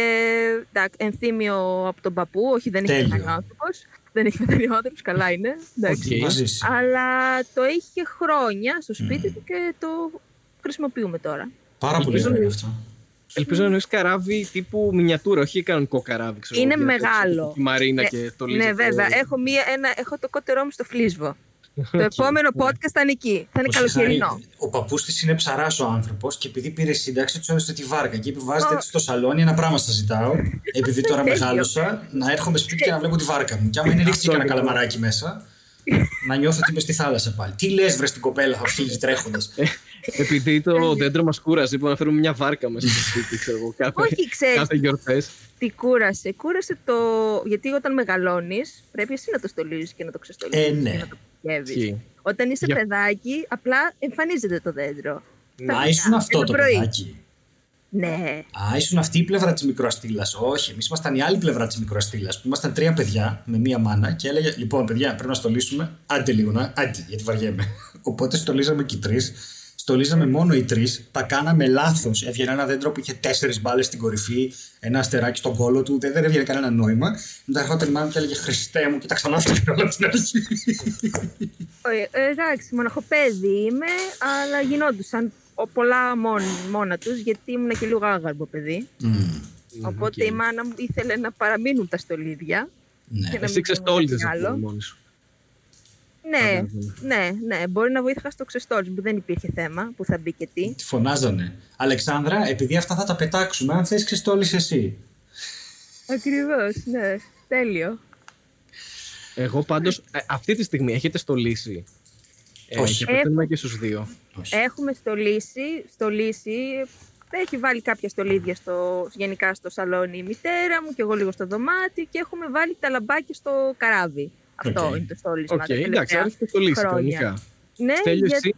εντάξει, ενθύμιο από τον παππού, όχι δεν είναι κανένα άνθρωπος δεν έχει με τα νιότερους, καλά είναι. Εντάξει. Αλλά το είχε χρόνια στο σπίτι του και το χρησιμοποιούμε τώρα. Πάρα πολύ ωραίο αυτό. Ελπίζω να εννοείς καράβι τύπου μινιατούρα, όχι κανονικό καράβι. Ξέρω, είναι μεγάλο. Τη Μαρίνα ε, και το Ναι, βέβαια. Έχω, μία, ένα, έχω το κότερό μου στο φλίσβο. Το επόμενο podcast θα είναι εκεί. Θα είναι καλοκαιρινό. Ο παππούς της είναι ψαράς ο άνθρωπος και επειδή πήρε σύνταξη, του έδωσε τη βάρκα. Και επιβάζεται έτσι στο σαλόνι, ένα πράγμα σας ζητάω. Επειδή τώρα μεγάλωσα, να έρχομαι σπίτι και να βλέπω τη βάρκα μου. Και άμα είναι ρίξει και ένα καλαμαράκι μέσα, να νιώθω ότι είμαι στη θάλασσα πάλι. Τι λες, βρε την κοπέλα, θα φύγει τρέχοντας. Ε, επειδή το δέντρο μας κούρασε, είπαμε να φέρουμε μια βάρκα μέσα στο σπίτι, ξέρω εγώ. Κάθε, Όχι, ξέρεις, κάθε γιορτές. Τι κούρασε. Κούρασε το. Γιατί όταν μεγαλώνεις, πρέπει εσύ να το στολίζεις και να το ξεστολίζεις. Ε, ναι. να το όταν είσαι Για... παιδάκι, απλά εμφανίζεται το δέντρο. Να ήσουν αυτό το πρωί. παιδάκι. Ναι. Α, ήσουν αυτή η πλευρά της μικροαστήλας. Όχι, εμείς ήμασταν η άλλη πλευρά της μικροαστήλας. Που ήμασταν τρία παιδιά με μία μάνα και έλεγε: Λοιπόν, παιδιά, πρέπει να στολίσουμε. Άντε λίγο να. Άντε, γιατί βαριέμαι. Οπότε στολίζαμε και οι τρεις στολίζαμε μόνο οι τρεις, τα κάναμε λάθος. Έβγαινε ένα δέντρο που είχε τέσσερις μπάλες στην κορυφή, ένα αστεράκι στον κόλο του, δεν, δεν έβγαινε κανένα νόημα. Μετά έρχονταν η μάνα και έλεγε Χριστέ μου, και τα ξανά όλα από την αρχή. Ε, εντάξει, μοναχοπέδι είμαι, αλλά γινόντουσαν πολλά μόνα τους, γιατί ήμουν και λίγο άγαρμπο παιδί. Οπότε η μάνα μου ήθελε να παραμείνουν τα στολίδια. Ναι. Εσύ ξεστόλιζε από μόνη σου. Ναι, ναι, ναι. Μπορεί να βοήθηκα στο ξεστόλι που δεν υπήρχε θέμα, που θα μπει και τι. Τη φωνάζανε. Αλεξάνδρα, επειδή αυτά θα τα πετάξουμε, αν θες ξεστόλεις εσύ. Ακριβώς, ναι. Τέλειο. Εγώ πάντως, ε, αυτή τη στιγμή έχετε στολίσει. Ε, Όχι. και προτείνουμε και στους δύο. Όχι. Έχουμε στολίσει, στολίσει. Έχει βάλει κάποια στολίδια στο, γενικά στο σαλόνι η μητέρα μου και εγώ λίγο στο δωμάτιο και έχουμε βάλει τα λαμπάκια στο καράβι. Αυτό Οκ. είναι το στόλισμα. Οκ, τα εντάξει, τελευταία έχετε στολίσει χρόνια. κανονικά. Ναι, Στέλιος, για- εσύ;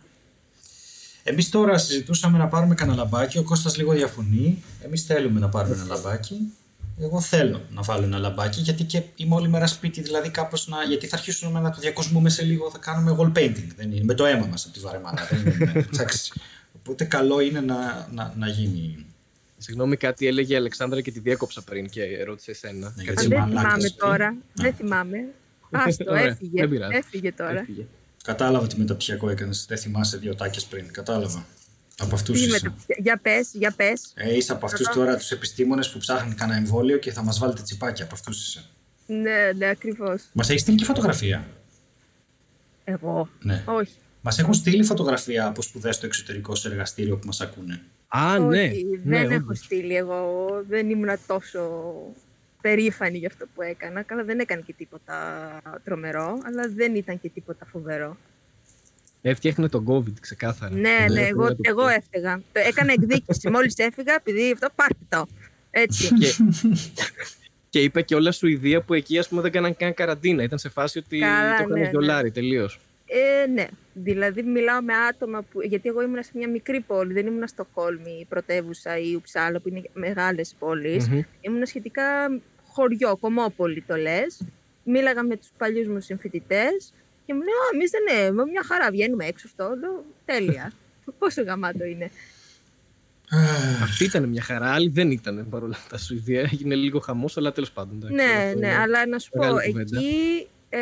Εμείς τώρα συζητούσαμε να πάρουμε κανένα λαμπάκι. Ο Κώστας λίγο διαφωνεί. Εμείς θέλουμε να πάρουμε ένα λαμπάκι. Εγώ θέλω να βάλω ένα λαμπάκι γιατί και είμαι όλη μέρα σπίτι. Δηλαδή κάπως να. Γιατί θα αρχίσουμε να το διακοσμούμε σε λίγο. Θα κάνουμε wall painting. Δεν είναι, με το αίμα μας από τη βαρεμάρα. δεν είναι, εντάξει. Οπότε καλό είναι να, να, να γίνει. Συγγνώμη, κάτι έλεγε η Αλεξάνδρα και τη διέκοψα πριν και ρώτησε εσένα. Ναι, Κάτι Α, γιατί δεν μαλάκας θυμάμαι εσύ. τώρα. Α. Δεν θυμάμαι. Άστο, Ωραία, έφυγε. δεν πειράζει. Έφυγε τώρα. Έφυγε. Κατάλαβα τι μεταπτυχιακό έκανες. Δεν θυμάσαι δύο τάκες πριν. Κατάλαβα. Από αυτούς Τι είσαι. με το... Για πες, για πες. Ε, είσαι από αυτούς τώρα τους επιστήμονες που ψάχνουν κανένα εμβόλιο και θα μας βάλετε τσιπάκια. Από αυτούς είσαι. Ναι, ναι, ακριβώς. Μας έχεις στείλει και φωτογραφία. Εγώ; Ναι. Όχι. Μας έχουν στείλει φωτογραφία από σπουδές στο εξωτερικό σε εργαστήριο που μας ακούνε. Α, ναι. Όχι, ναι, δεν έχω όντως. στείλει εγώ. Δεν ήμουν τόσο περήφανη για αυτό που έκανα. Καλά, δεν έκανε και τίποτα τρομερό, αλλά δεν ήταν και τίποτα φοβερό. Έφτιαχνε τον COVID, ξεκάθαρα. Ναι, Δεν ναι, έχω εγώ, να το εγώ πω. έφταιγα. Το έκανα εκδίκηση. Μόλις έφυγα, επειδή αυτό πάρτε το. Έτσι. Και, και είπε και όλα Σουηδία που εκεί ας πούμε δεν κάναν καν καραντίνα. Ήταν σε φάση ότι Καλά, το έκανε ναι, ναι. δολάρι τελείως. Ε, ναι. Δηλαδή, μιλάω με άτομα που. Γιατί εγώ ήμουν σε μια μικρή πόλη, δεν ήμουν στο Χόλμη, η πρωτεύουσα ή η Ουψάλα, που είναι μεγάλες πόλεις. Μμμ. Ήμουν σχετικά χωριό, κομμόπολη το λες. Μίλαγα με τους παλιούς μου συμφοιτητές και μου λέει: Α, εμείς δεν είναι. Μια χαρά βγαίνουμε έξω αυτό. Λέω, Τέλεια. Πόσο γαμάτο είναι. Αυτή ήταν μια χαρά, άλλη δεν ήταν παρόλα αυτά. Σουηδία έγινε λίγο χαμός, αλλά τέλος πάντων. εντάξει, ναι, αυτό ναι, είναι αλλά να σου πω, μεγάλη κουβέντα. εκεί, ε,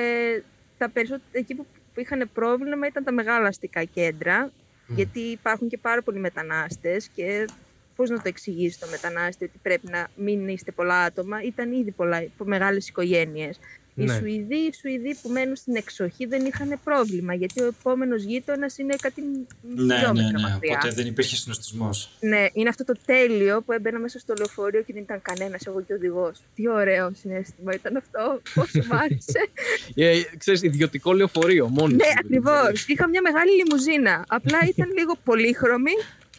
τα περισσότερα, εκεί που, που είχαν πρόβλημα ήταν τα μεγάλα αστικά κέντρα, γιατί υπάρχουν και πάρα πολλοί μετανάστες και πώς να το εξηγήσει το μετανάστη ότι πρέπει να μην είστε πολλά άτομα, ήταν ήδη πολλά, μεγάλες οικογένειες. Οι Ναι. Σουηδοί, οι Σουηδοί που μένουν στην εξοχή δεν είχαν πρόβλημα, γιατί ο επόμενος γείτονας είναι κάτι Ναι, χιλιόμετρα ναι, ναι. μακριά. Οπότε δεν υπήρχε συνοστισμός. Ναι, είναι αυτό το τέλειο που έμπαινα μέσα στο λεωφορείο και δεν ήταν κανένας, εγώ και ο οδηγός. Τι ωραίο συνέστημα ήταν αυτό. Πόσο μ' άρεσε. Ε, ξέρεις, ιδιωτικό λεωφορείο μόνος. ναι, ακριβώς. Είχα μια μεγάλη λιμουζίνα. Απλά ήταν λίγο πολύχρωμη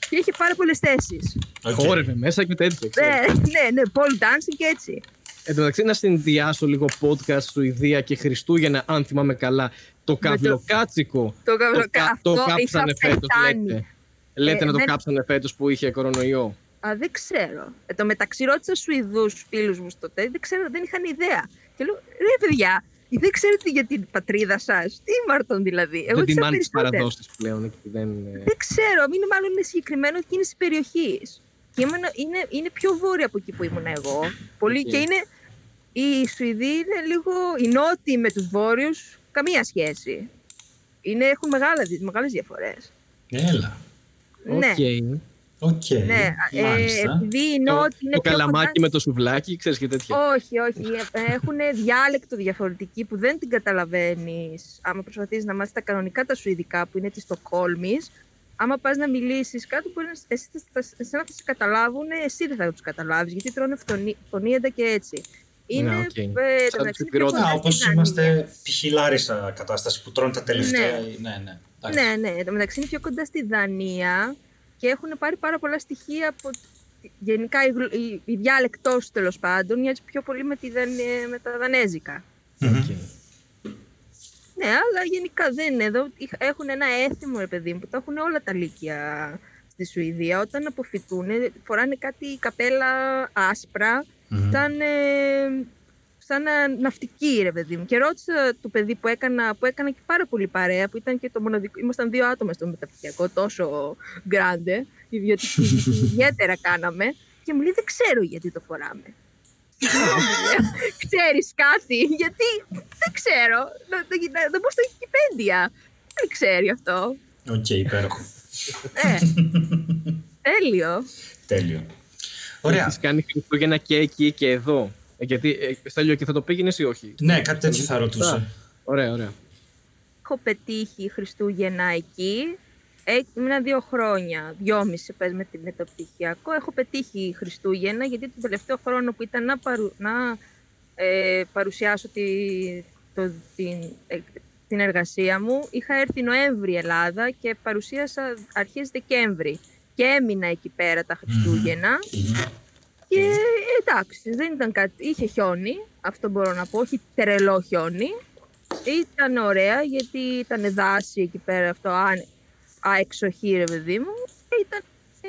και είχε πάρα πολλές θέσεις. Χόρευε μέσα και τέτοια. ξέρεις. Ναι, ναι, ναι, pole dancing και έτσι. Εν τω μεταξύ, να συνδυάσω λίγο podcast Σουηδία και Χριστούγεννα, αν θυμάμαι καλά. Το καυλοκάτσικο. Το καυλοκα- κα- αυτό το κάψανε είχα φέτος, πεθάνει. λέτε. Λέτε Ε, να το δεν- κάψανε φέτος που είχε κορονοϊό. Α, δεν ξέρω. Ε, το μεταξύ ρώτησα Σουηδού φίλους μου στο τέλος, δεν ξέρω, δεν είχαν ιδέα. Και λέω, ρε παιδιά, δεν ξέρετε για την πατρίδα σας. Τι μαρτών δηλαδή. Εγώ δεν ξέρω τιμάνε τι περισσότερα. παραδόσει πλέον. και Δεν... ε, Δεν ξέρω, είναι μάλλον είναι συγκεκριμένο εκείνη τη περιοχή. Και ήμουν- είναι, είναι πιο βόρεια από εκεί που ήμουν εγώ. Πολύ, Οκ. Και είναι. Οι Σουηδοί είναι λίγο. Οι Νότιοι με τους Βόρειους, καμία σχέση. Είναι, έχουν μεγάλα, μεγάλες διαφορές. Έλα. Ναι, OK. OK. ναι. Ε, Μάλιστα. επειδή οι Το, Νότιοι είναι το πιο καλαμάκι κοντά- με το σουβλάκι, ξέρεις και τέτοια. Όχι, όχι. Έχουν διάλεκτο διαφορετική που δεν την καταλαβαίνεις άμα προσπαθείς να μάθεις τα κανονικά τα σουηδικά που είναι της Στοκόλμης. Άμα πας να μιλήσεις κάτω, μπορεί να, εσύ, θα, θα- εσένα θα σε καταλάβουν, εσύ δεν θα τους καταλάβεις, γιατί τρώνε φθονί- φωνήεντα και έτσι. Είναι. Ναι, οκ. ε, Σαν το τους μεταξύ είναι πιο Ηπειρώτες. κοντά Α, όπως στη Δανία. είμαστε π.χ. Λάρισα κατάσταση που τρώνε τα τελευταία. Ναι, ναι. εντάξει. Ναι, ναι. Εν τω μεταξύ είναι πιο κοντά στη Δανία και έχουν πάρει πάρα πολλά στοιχεία από. Γενικά η, γλ- η, η διάλεκτό τέλος πάντων μοιάζει πιο πολύ με, τη, Δαν- με τα δανέζικα. Μμμ. Οκ. Ναι, αλλά γενικά δεν είναι εδώ. Είχ- Έχουν ένα έθιμο, ρε παιδί μου, που το έχουν όλα τα λύκεια στη Σουηδία. Όταν αποφυτούν, φοράνε κάτι καπέλα άσπρα, Μμμ. σαν, ε, σαν να, ναυτική, ρε παιδί μου. Και ρώτησα το παιδί που έκανα, που έκανα και πάρα πολύ παρέα, που ήταν και το μοναδικό. Ήμασταν δύο άτομα στο μεταπτυχιακό, τόσο γκράντε, ιδιωτική, ιδιαίτερα κάναμε. Και μου λέει, δεν ξέρω γιατί το φοράμε. Ξέρεις κάτι, γιατί δεν ξέρω. Να, να, να, να μπω στο Wikipedia. Δεν ξέρει αυτό. Οκ, υπέροχο. Ε, τέλειο. Τέλειο. Ωραία. Έχεις κάνει Χριστούγεννα και εκεί και εδώ. Ε, γιατί, ε, Στέλιο, και θα το πήγαινες ή όχι; Ναι, κάτι τέτοιο θα ρωτούσα. Ωραία, ωραία. έχω πετύχει Χριστούγεννα εκεί. Ε, ήμουν δύο χρόνια, δυόμιση πες με, με το πτυχιακό. Έχω πετύχει Χριστούγεννα γιατί τον τελευταίο χρόνο που ήταν να, παρου, να ε, παρουσιάσω τη, το, την, ε, την εργασία μου. Είχα έρθει Νοέμβρη Ελλάδα και παρουσίασα αρχές Δεκέμβρη και έμεινα εκεί πέρα τα χριστουγεννα Και εντάξει, δεν ήταν κάτι. Είχε χιόνι, αυτό μπορώ να πω, όχι τρελό χιόνι. Ήταν ωραία γιατί ήταν δάση εκεί πέρα αυτό, αεξοχή ρε παιδί μου. Ήταν ε,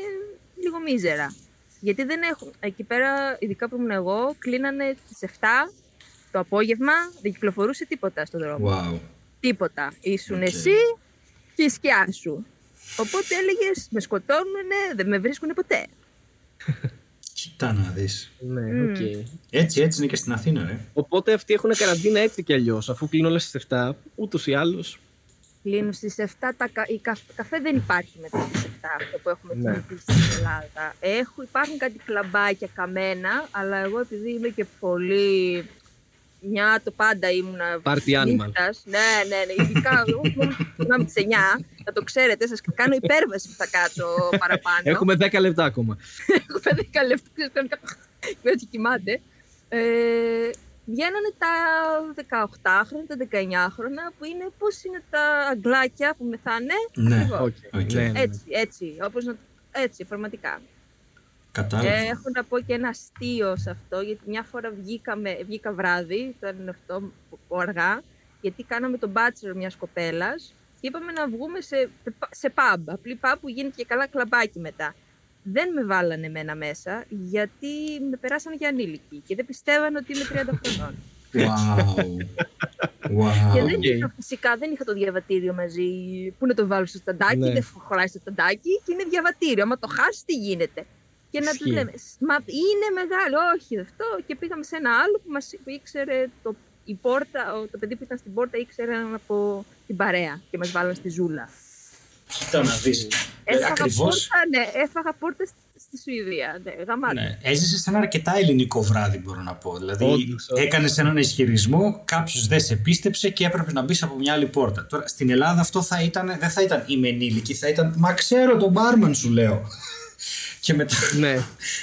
λίγο μίζερα. Γιατί δεν έχουν, εκεί πέρα, ειδικά που ήμουν εγώ, κλείνανε στις 7 το απόγευμα, δεν κυκλοφορούσε τίποτα στον δρόμο. Wow. Τίποτα. Ήσουν εσύ και η σκιά σου. Οπότε έλεγες, με σκοτώνουνε, δεν με βρίσκουν ποτέ. Κοιτά να δεις. Ναι, okay. Έτσι, έτσι είναι και στην Αθήνα, ρε. Οπότε αυτοί έχουν καραντίνα έτσι κι αλλιώς. Αφού κλείνουν όλες στι 7, ούτως ή άλλως. Κλείνουν στις 7. Τα, η καφέ δεν υπάρχει μετά τις 7 αυτό που έχουμε ναι. στην Ελλάδα. Έχω, υπάρχουν κάτι κλαμπάκια καμένα, αλλά εγώ επειδή είμαι και πολύ μια το πάντα ήμουνα. Party animal. Ναι, ναι, ναι. Ειδικά εγώ τι 9. Θα το ξέρετε, σας κάνω υπέρβαση που θα κάτσω παραπάνω. Έχουμε 10 λεπτά ακόμα. Έχουμε 10 λεπτά. Και έτσι κοιμάται. Ε, βγαίνανε τα 18χρονα, τα 19χρονα που είναι πώς είναι τα αγγλάκια που μεθάνε; Ναι, okay, okay. Ναι, ναι, Έτσι, έτσι, όπως να, έτσι, πραγματικά. Κατάλαβα. Ε, έχω να πω και ένα αστείο σε αυτό, γιατί μια φορά βγήκαμε, βγήκα βράδυ, ήταν αυτό αργά, γιατί κάναμε τον bachelor μιας κοπέλας και είπαμε να βγούμε σε, σε pub, απλή pub που γίνεται και καλά κλαμπάκι μετά. Δεν με βάλανε εμένα μέσα, γιατί με περάσανε για ανήλικη και δεν πιστεύανε ότι είμαι 30 χρονών. Wow. wow. Και δεν είχα, φυσικά δεν είχα το διαβατήριο μαζί. Πού να το βάλω στο σταντάκι, ναι. δεν χωράει στο σταντάκι και είναι διαβατήριο. Άμα το χάσεις, τι γίνεται; Και να του λέμε, Μα είναι μεγάλο, όχι αυτό. Και πήγαμε σε ένα άλλο που μας ήξερε το, η πόρτα, το παιδί που ήταν στην πόρτα ήξερε από την παρέα και μας βάλανε στη ζούλα. Κοίτα να δεις. Έφαγα, Ακριβώς... πόρτα, ναι, έφαγα πόρτα στη Σουηδία. Ναι, ναι. Έζησες σε ένα αρκετά ελληνικό βράδυ, μπορώ να πω. Δηλαδή, έκανες έναν ισχυρισμό, κάποιος δεν σε πίστεψε και έπρεπε να μπεις από μια άλλη πόρτα. Τώρα, στην Ελλάδα αυτό θα ήταν, δεν θα ήταν είμαι ενήλικη, θα ήταν Μα ξέρω τον μπάρμαν σου λέω. Και μετά. Ναι.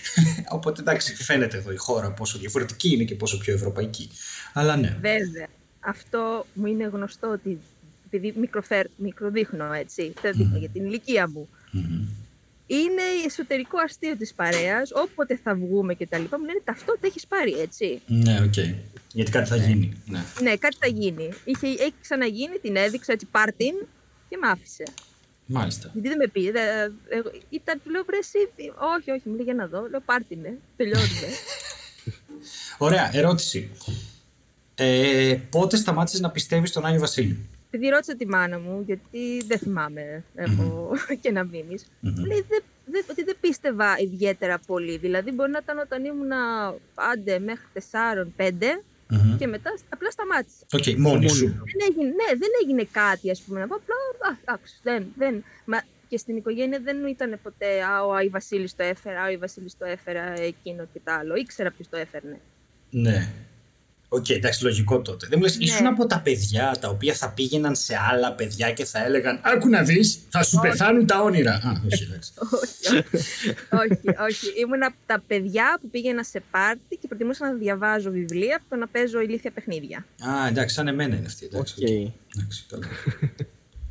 Οπότε εντάξει, φαίνεται εδώ η χώρα πόσο διαφορετική είναι και πόσο πιο ευρωπαϊκή. Αλλά ναι. Βέβαια. Αυτό μου είναι γνωστό ότι. Επειδή μικροφέρ, μικροδείχνω έτσι, δεν δείχνω για την ηλικία μου. Είναι εσωτερικό αστείο της παρέας. Όποτε θα βγούμε και τα λοιπά, μου λένε ταυτότητα έχεις πάρει, έτσι. Ναι, OK. Okay. Γιατί κάτι θα γίνει. Ναι. ναι, κάτι θα γίνει. Είχε, έχει ξαναγίνει, την έδειξα έτσι, πάρ' την και μ' άφησε. Μάλιστα. Γιατί δεν με πει. Δε, εγώ, ήταν, λέω εσύ. Όχι, όχι, μου λέει για να δω. Λέω πάρε με. Τελειώνουμε. Ωραία, ερώτηση. Ε, πότε σταμάτησες να πιστεύεις στον Άγιο Βασίλη. Επειδή ρώτησα τη μάνα μου, γιατί δεν θυμάμαι έχω mm-hmm. και να μείνεις. Mm-hmm. Λέει δε, δε, ότι δεν πίστευα ιδιαίτερα πολύ. Δηλαδή, μπορεί να ήταν όταν ήμουν άντε μέχρι 4-5 Mm-hmm. Και μετά απλά σταμάτησε. OK, okay, μόνη σου. Δεν έγινε, ναι, δεν έγινε κάτι, ας πούμε. Να πω απλά. Εντάξει, δεν. δεν. Μα και στην οικογένεια δεν ήταν ποτέ Α, ο Άι Βασίλης το έφερα, Α, ο Βασίλης το έφερα, εκείνο και το άλλο. Ήξερα ποιος το έφερνε. Ναι. OK, okay, εντάξει, λογικό τότε. Δεν μου λες, ναι. ήσουν από τα παιδιά τα οποία θα πήγαιναν σε άλλα παιδιά και θα έλεγαν Άκου να δεις, θα σου όχι. πεθάνουν τα όνειρα. Α, όχι, εντάξει. όχι, όχι. Ήμουν από τα παιδιά που πήγαινα σε πάρτι και προτιμούσα να διαβάζω βιβλία από το να παίζω ηλίθια παιχνίδια. Α, εντάξει, σαν εμένα είναι αυτή. Εντάξει, okay. εντάξει, καλά.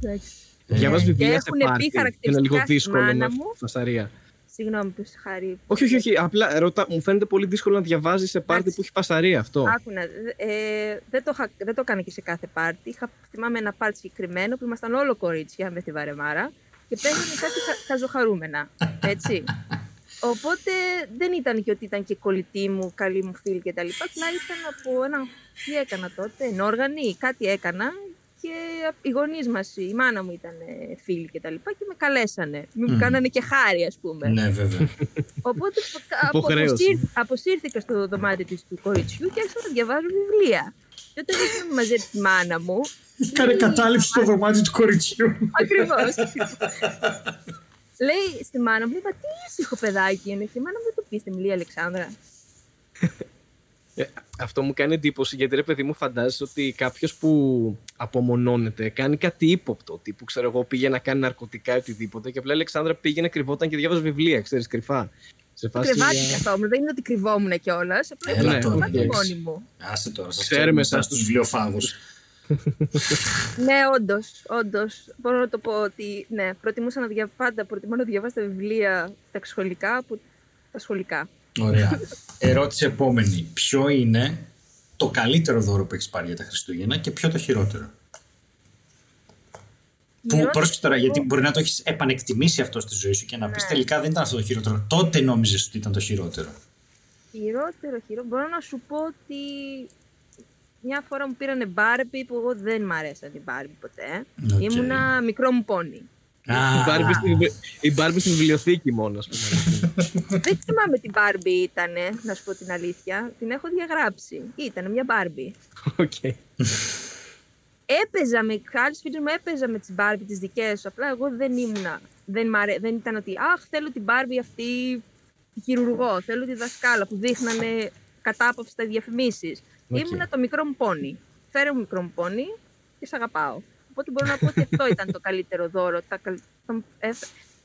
εντάξει. Διαβάζω βιβλία σε πάρτι. Είναι λίγο δύσκολο με φασαρία. Συγγνώμη που σε χάρη. Όχι, όχι, όχι. Απλά ρωτά, μου φαίνεται πολύ δύσκολο να διαβάζεις σε πάρτι που έχει πασαρία αυτό. Άκουνα. Ε, δεν, το, δεν το έκανα και σε κάθε πάρτι. Είχα, θυμάμαι ένα πάρτι συγκεκριμένο που ήμασταν όλο κορίτσια με στη Βαρεμάρα και παίρνανε κάτι χαζοχαρούμενα. Έτσι. Οπότε δεν ήταν και ότι ήταν και κολλητή μου, καλή μου φίλη κτλ. Απλά ήταν από ένα. Τι έκανα τότε, ενόργανη, κάτι έκανα και οι γονείς μας, η μάνα μου ήταν φίλοι και τα λοιπά και με καλέσανε. Μου κάνανε και χάρη, ας πούμε. Ναι, βέβαια. Οπότε αποσύρθηκα στο δωμάτιο της του κοριτσιού και άρχισα να διαβάζω βιβλία. Και όταν ήρθα μαζί τη μάνα μου. Κάνε κατάληψη στο δωμάτιο του κοριτσιού. Ακριβώς. λέει στη μάνα μου, είπα τι ήσυχο παιδάκι είναι. Και η μάνα μου δεν το πείστε, μιλή Αλεξάνδρα. Ε, αυτό μου κάνει εντύπωση γιατί ρε παιδί μου φαντάζεσαι ότι κάποιος που απομονώνεται κάνει κάτι ύποπτο. Τύπου ξέρω εγώ πήγε να κάνει ναρκωτικά ή οτιδήποτε και απλά η Αλεξάνδρα πήγαινε κρυβόταν και διάβαζε βιβλία, ξέρεις κρυφά. Σε φάση. Κρυβάτη καθόμουν, δεν είναι ότι κρυβόμουν κιόλας. Απλά Έλα ήμουν τώρα, κρυβάτη εντάξει. μόνη μου. Άσε τώρα, σας Ξέρουμε ξέρουμε εσάς εσάς τους βιβλιοφάγους. Ναι, όντως, όντως. Μπορώ να το πω ότι ναι, προτιμούσα να διαβάσω πάντα προτιμώ να διαβάσω τα βιβλία τα σχολικά από τα σχολικά. Ωραία. Ερώτηση επόμενη. Ποιο είναι το καλύτερο δώρο που έχεις πάρει για τα Χριστούγεννα και ποιο το χειρότερο; Που Χειρότερο- πρόσεξε τώρα, γιατί μπορεί να το έχεις επανεκτιμήσει αυτό στη ζωή σου και να πεις Ναι. τελικά δεν ήταν αυτό το χειρότερο. Τότε νόμιζες ότι ήταν το χειρότερο. Χειρότερο, χειρότερο. Μπορώ να σου πω ότι μια φορά μου πήρανε μπάρμπι που εγώ δεν μ' αρέσαν οι μπάρμπι ποτέ. Οκ. Ήμουνα μικρό μου πόνι. Α, Η Μπάρμπι στη, βι- η Μπάρμπι στη βιβλιοθήκη μόνο, ας πούμε. δεν θυμάμαι τι μπάρμπι ήταν, να σου πω την αλήθεια. Την έχω διαγράψει. Ήταν μια μπάρμπι. Οκ. Έπαιζα με άλλες φίλες μου, έπαιζα με τις μπάρμπι τις δικές σου. Απλά εγώ δεν ήμουνα. Δεν, μ' αρέ- δεν ήταν ότι Αχ, θέλω την μπάρμπι αυτή τη χειρουργό. Θέλω τη δασκάλα που δείχνανε ακατάπαυστα διαφημίσεις. Οκ. Ήμουνα το μικρό μου πόνι. Φέρε μου μικρό μου πόνι και σε αγαπάω. Οπότε μπορώ να πω ότι αυτό ήταν το καλύτερο δώρο. Τα, καλ- τα- ε,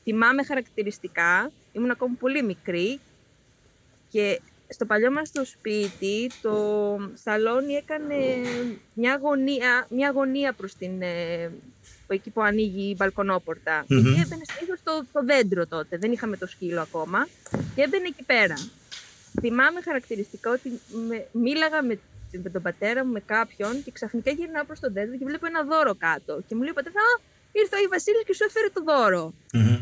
θυμάμαι χαρακτηριστικά. Ήμουν ακόμα πολύ μικρή και στο παλιό μας το σπίτι το σαλόνι έκανε μια γωνία, μια γωνία προς την, ε, εκεί που ανοίγει η μπαλκονόπορτα. Μμμ. Και έμπαινε συνήθως το, το δέντρο τότε, δεν είχαμε το σκύλο ακόμα. Και έμπαινε εκεί πέρα. Θυμάμαι χαρακτηριστικά ότι με, μίλαγα με, με τον πατέρα μου, με κάποιον και ξαφνικά γυρνάω προς το δέντρο και βλέπω ένα δώρο κάτω. Και μου λέει ο πατέρας, Α, ήρθε ο Βασίλης και σου έφερε το δώρο. μμμ.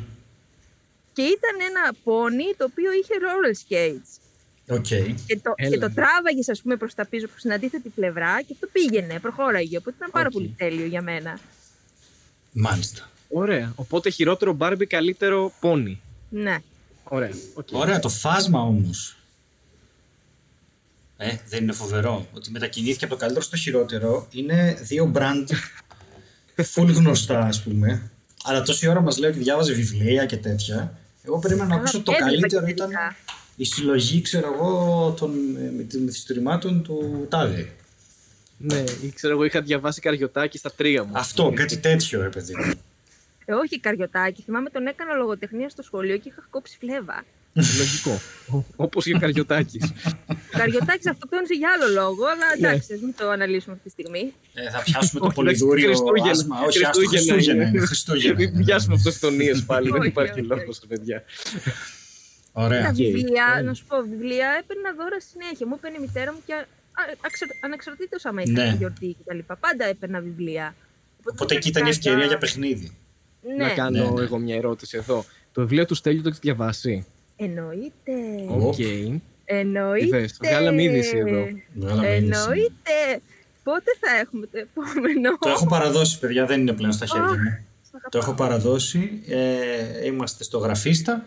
Και ήταν ένα πόνι το οποίο είχε roller skates. OK. Και το, Έλα, και το ναι. τράβαγες, ας πούμε, προς τα πίσω, προς την αντίθετη πλευρά και αυτό πήγαινε, προχώραγε. Οπότε ήταν πάρα Οκ. πολύ τέλειο για μένα. Μάλιστα. Ωραία. Οπότε χειρότερο Μπάρμπι, καλύτερο πόνι. Ναι. Ωραία. οκ. Ωραία, το φάσμα όμως. Ε, δεν είναι φοβερό ότι μετακινήθηκε από το καλύτερο στο χειρότερο. Είναι δύο brand φουλ γνωστά, ας πούμε. Αλλά τόση ώρα μας λέει ότι διάβαζε βιβλία και τέτοια. Εγώ περίμενα να Καλά, ακούσω το έβλεπα καλύτερο και ήταν βιβλία. η συλλογή, ξέρω εγώ, των ε, μυθιστορημάτων του Τάδε. Ναι, ή ξέρω εγώ είχα διαβάσει Καρυωτάκη στα τρία μου. Αυτό, κάτι τέτοιο, ρε παιδί μου. Ε, όχι καριωτάκι. Θυμάμαι τον έκανα λογοτεχνία στο σχολείο και είχα κόψει φλέβα. Λογικό. Όπως και ο καριωτάκι. Ο καριωτάκι αυτοκτόνησε για άλλο λόγο, αλλά Ναι. εντάξει, ας μην το αναλύσουμε αυτή τη στιγμή. Ε, θα πιάσουμε το Όχι, εντάξει, πολυδούριο Χριστούγεννα. άσμα. Όχι, άστο Χριστούγεννα είναι. Χριστούγεννα. Μην είναι. πιάσουμε αυτοκτονίε πάλι, δεν Όχι, υπάρχει όχι, λόγος, όχι. παιδιά. Τα Ωραία. βιβλία, Ε. να σου πω, βιβλία έπαιρνα δώρα συνέχεια. Μου έπαιρνε η μητέρα μου και ανεξαρτήτω άμα είχα Ναι. γιορτή κτλ. Πάντα έπαιρνα βιβλία. Οπότε εκεί ήταν η ευκαιρία για παιχνίδι. Ναι, Να κάνω ναι, ναι. εγώ μια ερώτηση εδώ. Το βιβλίο του Στέλιου το έχεις διαβάσει; Εννοείται. Οκ. Εννοείται. Είδες, βγάλαμε είδηση εδώ. Βγάλαμε είδηση. Εννοείται. Πότε θα έχουμε το επόμενο; Το έχω παραδώσει, παιδιά, δεν είναι πλέον στα χέρια μου. Σ' αγαπάω. Το έχω παραδώσει. Ε, είμαστε στο γραφίστα.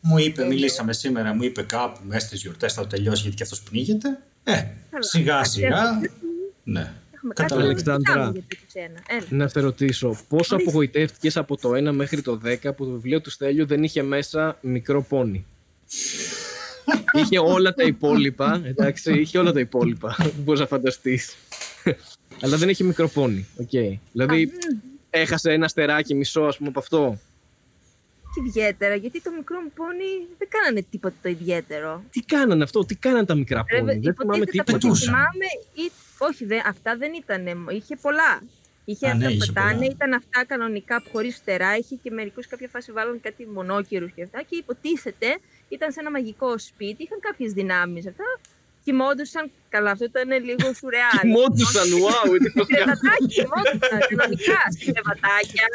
Μου είπε, μιλήσαμε σήμερα, μου είπε κάπου μέσα στις γιορτές θα το τελειώσει γιατί και αυτός πνίγεται. Ε, σιγά σιγά. Ναι. Έχουμε κάτι Καταλαβαίνω. να Αλεξάνδρα. συζητάμε για το 21. Έλα. Να σε ρωτήσω, πόσο Ορίστε. απογοητεύτηκες από το 1 μέχρι το 10 που το βιβλίο του Στέλιου δεν είχε μέσα μικρό πόνι; είχε όλα τα υπόλοιπα, εντάξει, είχε όλα τα υπόλοιπα που μπορείς να φανταστείς. Αλλά δεν είχε μικρό πόνι, οκ. Δηλαδή, έχασε ένα αστεράκι μισό, ας πούμε, από αυτό. Και ιδιαίτερα, γιατί το μικρό μου πόνι δεν κάνανε τίποτα το ιδιαίτερο. Τι κάνανε αυτό, τι κάνανε τα μικρά Ρε, πόνι. Δεν θυμάμαι υποτίθεται τίποτα. από ό,τι Πετούσαν. θυμάμαι, ή, όχι, δε, αυτά δεν ήταν. Είχε πολλά. Είχε Α, αυτά ναι, που είχε πετάνε, πολλά. ήταν αυτά κανονικά χωρίς φτερά. Είχε και μερικούς κάποια φάση βάλουν κάτι μονόκερου και αυτά. Και υποτίθεται ήταν σε ένα μαγικό σπίτι, είχαν κάποιες δυνάμεις αυτά. Κοιμόντουσαν. Καλά, αυτό ήταν λίγο σουρεάλ. Κοιμόντουσαν, wow, είναι το Κρεβατάκια, κοιμόντουσαν κανονικά σε κρεβατάκια.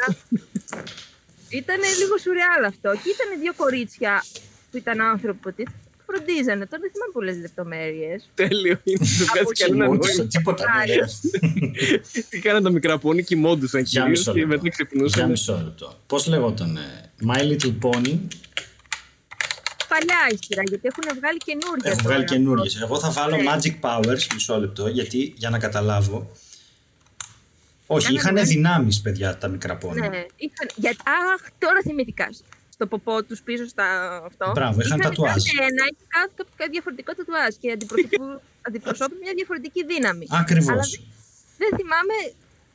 Ήταν λίγο σουρεάλ αυτό. Και ήταν δύο κορίτσια που ήταν άνθρωποι υποτίθεται, που φροντίζανε. Τώρα δεν θυμάμαι πολλές λεπτομέρειες. τέλειο. Είναι, δεν βγάζει κανένα Κοιμόντουσαν, νόημα. τίποτα. ναι, ρε. Τι κάνανε τα μικρά πόνι, κοιμόντουσαν Για κυρίως μισό και λεπτό. μετά Για ξυπνούσαν. μισό λεπτό. Πώς λέγονταν, My Little Pony; Παλιά ύστερα, γιατί έχουν βγάλει καινούργια. Έχω τώρα. βγάλει καινούργιες. Εγώ θα βάλω Ναι. Magic Powers, μισό λεπτό, γιατί για να καταλάβω. Όχι, Ένα είχαν μεγάλο- δυνάμεις, παιδιά, τα μικρά πόνι. Ναι, είχαν. Για... Αχ, τώρα θυμηθήκα. Στο ποπό τους πίσω στα αυτό. Μπράβο, είχαν τατουάζ. Κάθε ένα, είχε κάθε, κάθε διαφορετικό τατουάζ και αντιπροσωπεύουν αντιπροσώπου μια διαφορετική δύναμη. Ακριβώς. δεν θυμάμαι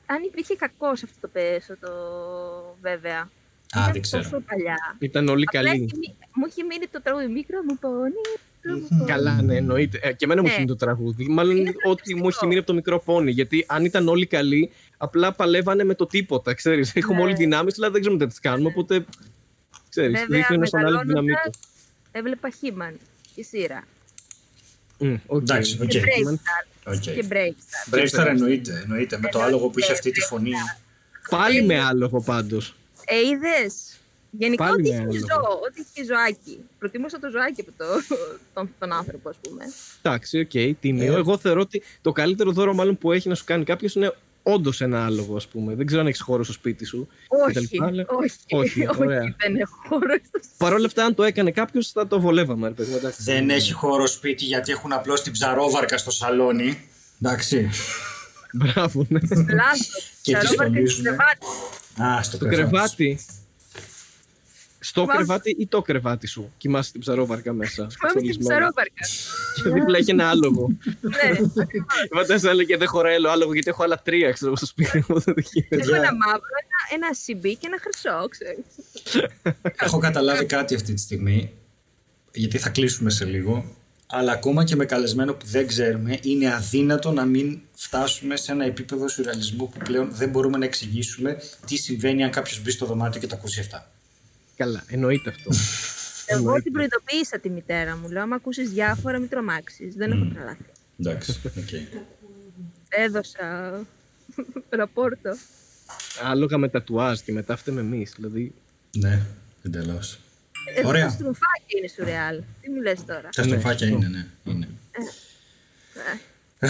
αν υπήρχε κακός αυτό το πέσο το βέβαια. Α, δεν ξέρω. Τόσο παλιά. Ήταν όλοι Απλά καλοί. έχει μει- μου έχει μείνει το τραγούδι μικρό μου πόνι. μικρό μου πόνι». Καλά, ναι, εννοείται. Ε, και εμένα μου Ναι. έχει μείνει το τραγούδι. Μάλλον Είναι ότι μου έχει χαρακτηριστικό. μείνει από το μικρό πόνι. Γιατί αν ήταν όλοι καλοί, απλά παλεύανε με το τίποτα. Ξέρεις, έχουμε Ναι. όλοι δυνάμεις, αλλά δεν ξέρουμε τι τις κάνουμε. Οπότε. Ξέρεις, Βέβαια, δείχνει ένα στον άλλο τη δύναμή του. μεγαλώνοντας, έβλεπα He-Man και She-Ra. Μμ, οκ. Εντάξει, οκ. Και Okay. Brave Star. OK. Και Brave Star. Brave Star εννοείται, εννοείται. Με το άλογο που είχε αυτή τη φωνή. Πάλι με άλογο πάντως. Ε, είδες; Γενικά Πάλι ό,τι με έχει άλογο. ζώο, ό,τι έχει ζωάκι. Προτιμούσα το ζωάκι από το, τον, τον άνθρωπο, ας πούμε. Εντάξει, οκ, τίμιο. Ε. Εγώ θεωρώ ότι το καλύτερο δώρο μάλλον που έχει να σου κάνει κάποιος είναι όντως ένα άλογο, ας πούμε. Δεν ξέρω αν έχεις χώρο στο σπίτι σου. Όχι, κτλ, αλλά- όχι, Όχι, ωραία. δεν έχω χώρο στο Παρ' όλα αυτά, αν το έκανε κάποιος, θα το βολεύαμε. Ρε, παιδί μου, εντάξει. Δεν έχει χώρο σπίτι γιατί έχουν απλώς την ψαρόβαρκα στο σαλόνι. Εντάξει. Μπράβο, ναι. λάθος. Και τη Ψαρόβαρκα και στολίζουνε. κρεβάτι. Α, στο Το κρεβάτι. Στο Θυμάμαι- κρεβάτι ή το κρεβάτι σου. Κοιμάσαι την ψαρόβαρκα μέσα. Πάμε στην στολισμένο. ψαρόβαρκα. Και δίπλα έχει ένα άλογο. Ναι, ακριβώς. Φαντάζεσαι έλεγε δεν χωράει άλλο άλογο γιατί έχω άλλα τρία ξέρω, στο σπίτι μου. Δεν το γίνεται. Έχω ένα μαύρο, ένα, ένα CB και ένα χρυσό, ξέρεις. Έχω καταλάβει κάτι αυτή τη στιγμή. Γιατί θα κλείσουμε σε λίγο. Αλλά ακόμα και με καλεσμένο που δεν ξέρουμε, είναι αδύνατο να μην φτάσουμε σε ένα επίπεδο σουρεαλισμού που πλέον δεν μπορούμε να εξηγήσουμε τι συμβαίνει αν κάποιος μπει στο δωμάτιο και τα ακούσει αυτά. Καλά, εννοείται αυτό. Εγώ την προειδοποίησα τη μητέρα μου. Λέω, άμα ακούσεις διάφορα, μην τρομάξεις. Δεν έχω τρελαθεί. Εντάξει. Okay. Έδωσα ραπόρτο. Άλογα με τατουάζ και μετά φταίμε εμείς. Δηλαδή. ναι, εντελώς. Εδώ Ωραία. το στροφάκι είναι σουρεάλ. Τι μου λες τώρα; Τα στροφάκια αυτό. είναι, ναι. είναι. Ε,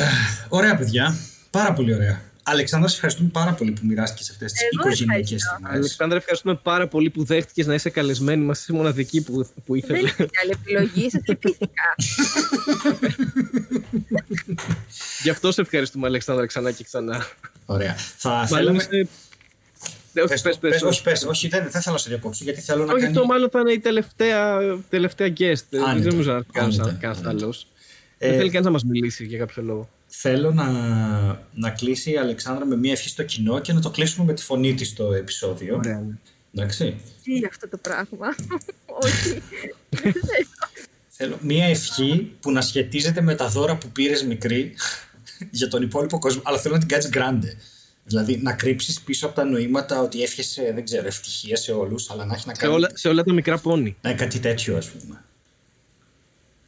Ωραία, παιδιά. Πάρα πολύ ωραία. Αλεξάνδρα, σε ευχαριστούμε πάρα πολύ που μοιράστηκες αυτές τις Εγώ οικογενειακές ευχαριστώ. στιγμές. Αλεξάνδρα, ευχαριστούμε πάρα πολύ που δέχτηκες να είσαι καλεσμένη μας. Είσαι μοναδική που, που Δεν ήθελε. είχε άλλη επιλογή, σε χτυπήθηκα. Γι' αυτό σε ευχαριστούμε, Αλεξάνδρα, ξανά και ξανά. Ωραία. Θα Μάλλον θέλαμε. είσαι. Ναι, όχι, Πες, πες, το, πες, πες, όχι. όχι, πες, όχι, δεν, δεν θέλω να σε διακόψω γιατί θέλω να Όχι, κάνει... αυτό μάλλον θα είναι η τελευταία, τελευταία guest. Άνετα, Δεν νομίζω να άνετα, κάνει κανένας άνετα. άλλος. Ε, Δεν θέλει κανεί να μας μιλήσει για κάποιο λόγο. Θέλω να, να κλείσει η Αλεξάνδρα με μία ευχή στο κοινό και να το κλείσουμε με τη φωνή της το επεισόδιο. Ωραία. ναι. Εντάξει. Τι είναι αυτό το πράγμα; Όχι. Θέλω μία ευχή που να σχετίζεται με τα δώρα που πήρες μικρή για τον υπόλοιπο κόσμο, αλλά θέλω να την κάνεις grande. Δηλαδή να κρύψεις πίσω από τα νοήματα ότι εύχεσαι, δεν ξέρω, ευτυχία σε όλους, αλλά να έχει να Σε κάνει... όλα, σε όλα τα μικρά πόνι. Ναι, κάτι τέτοιο ας πούμε.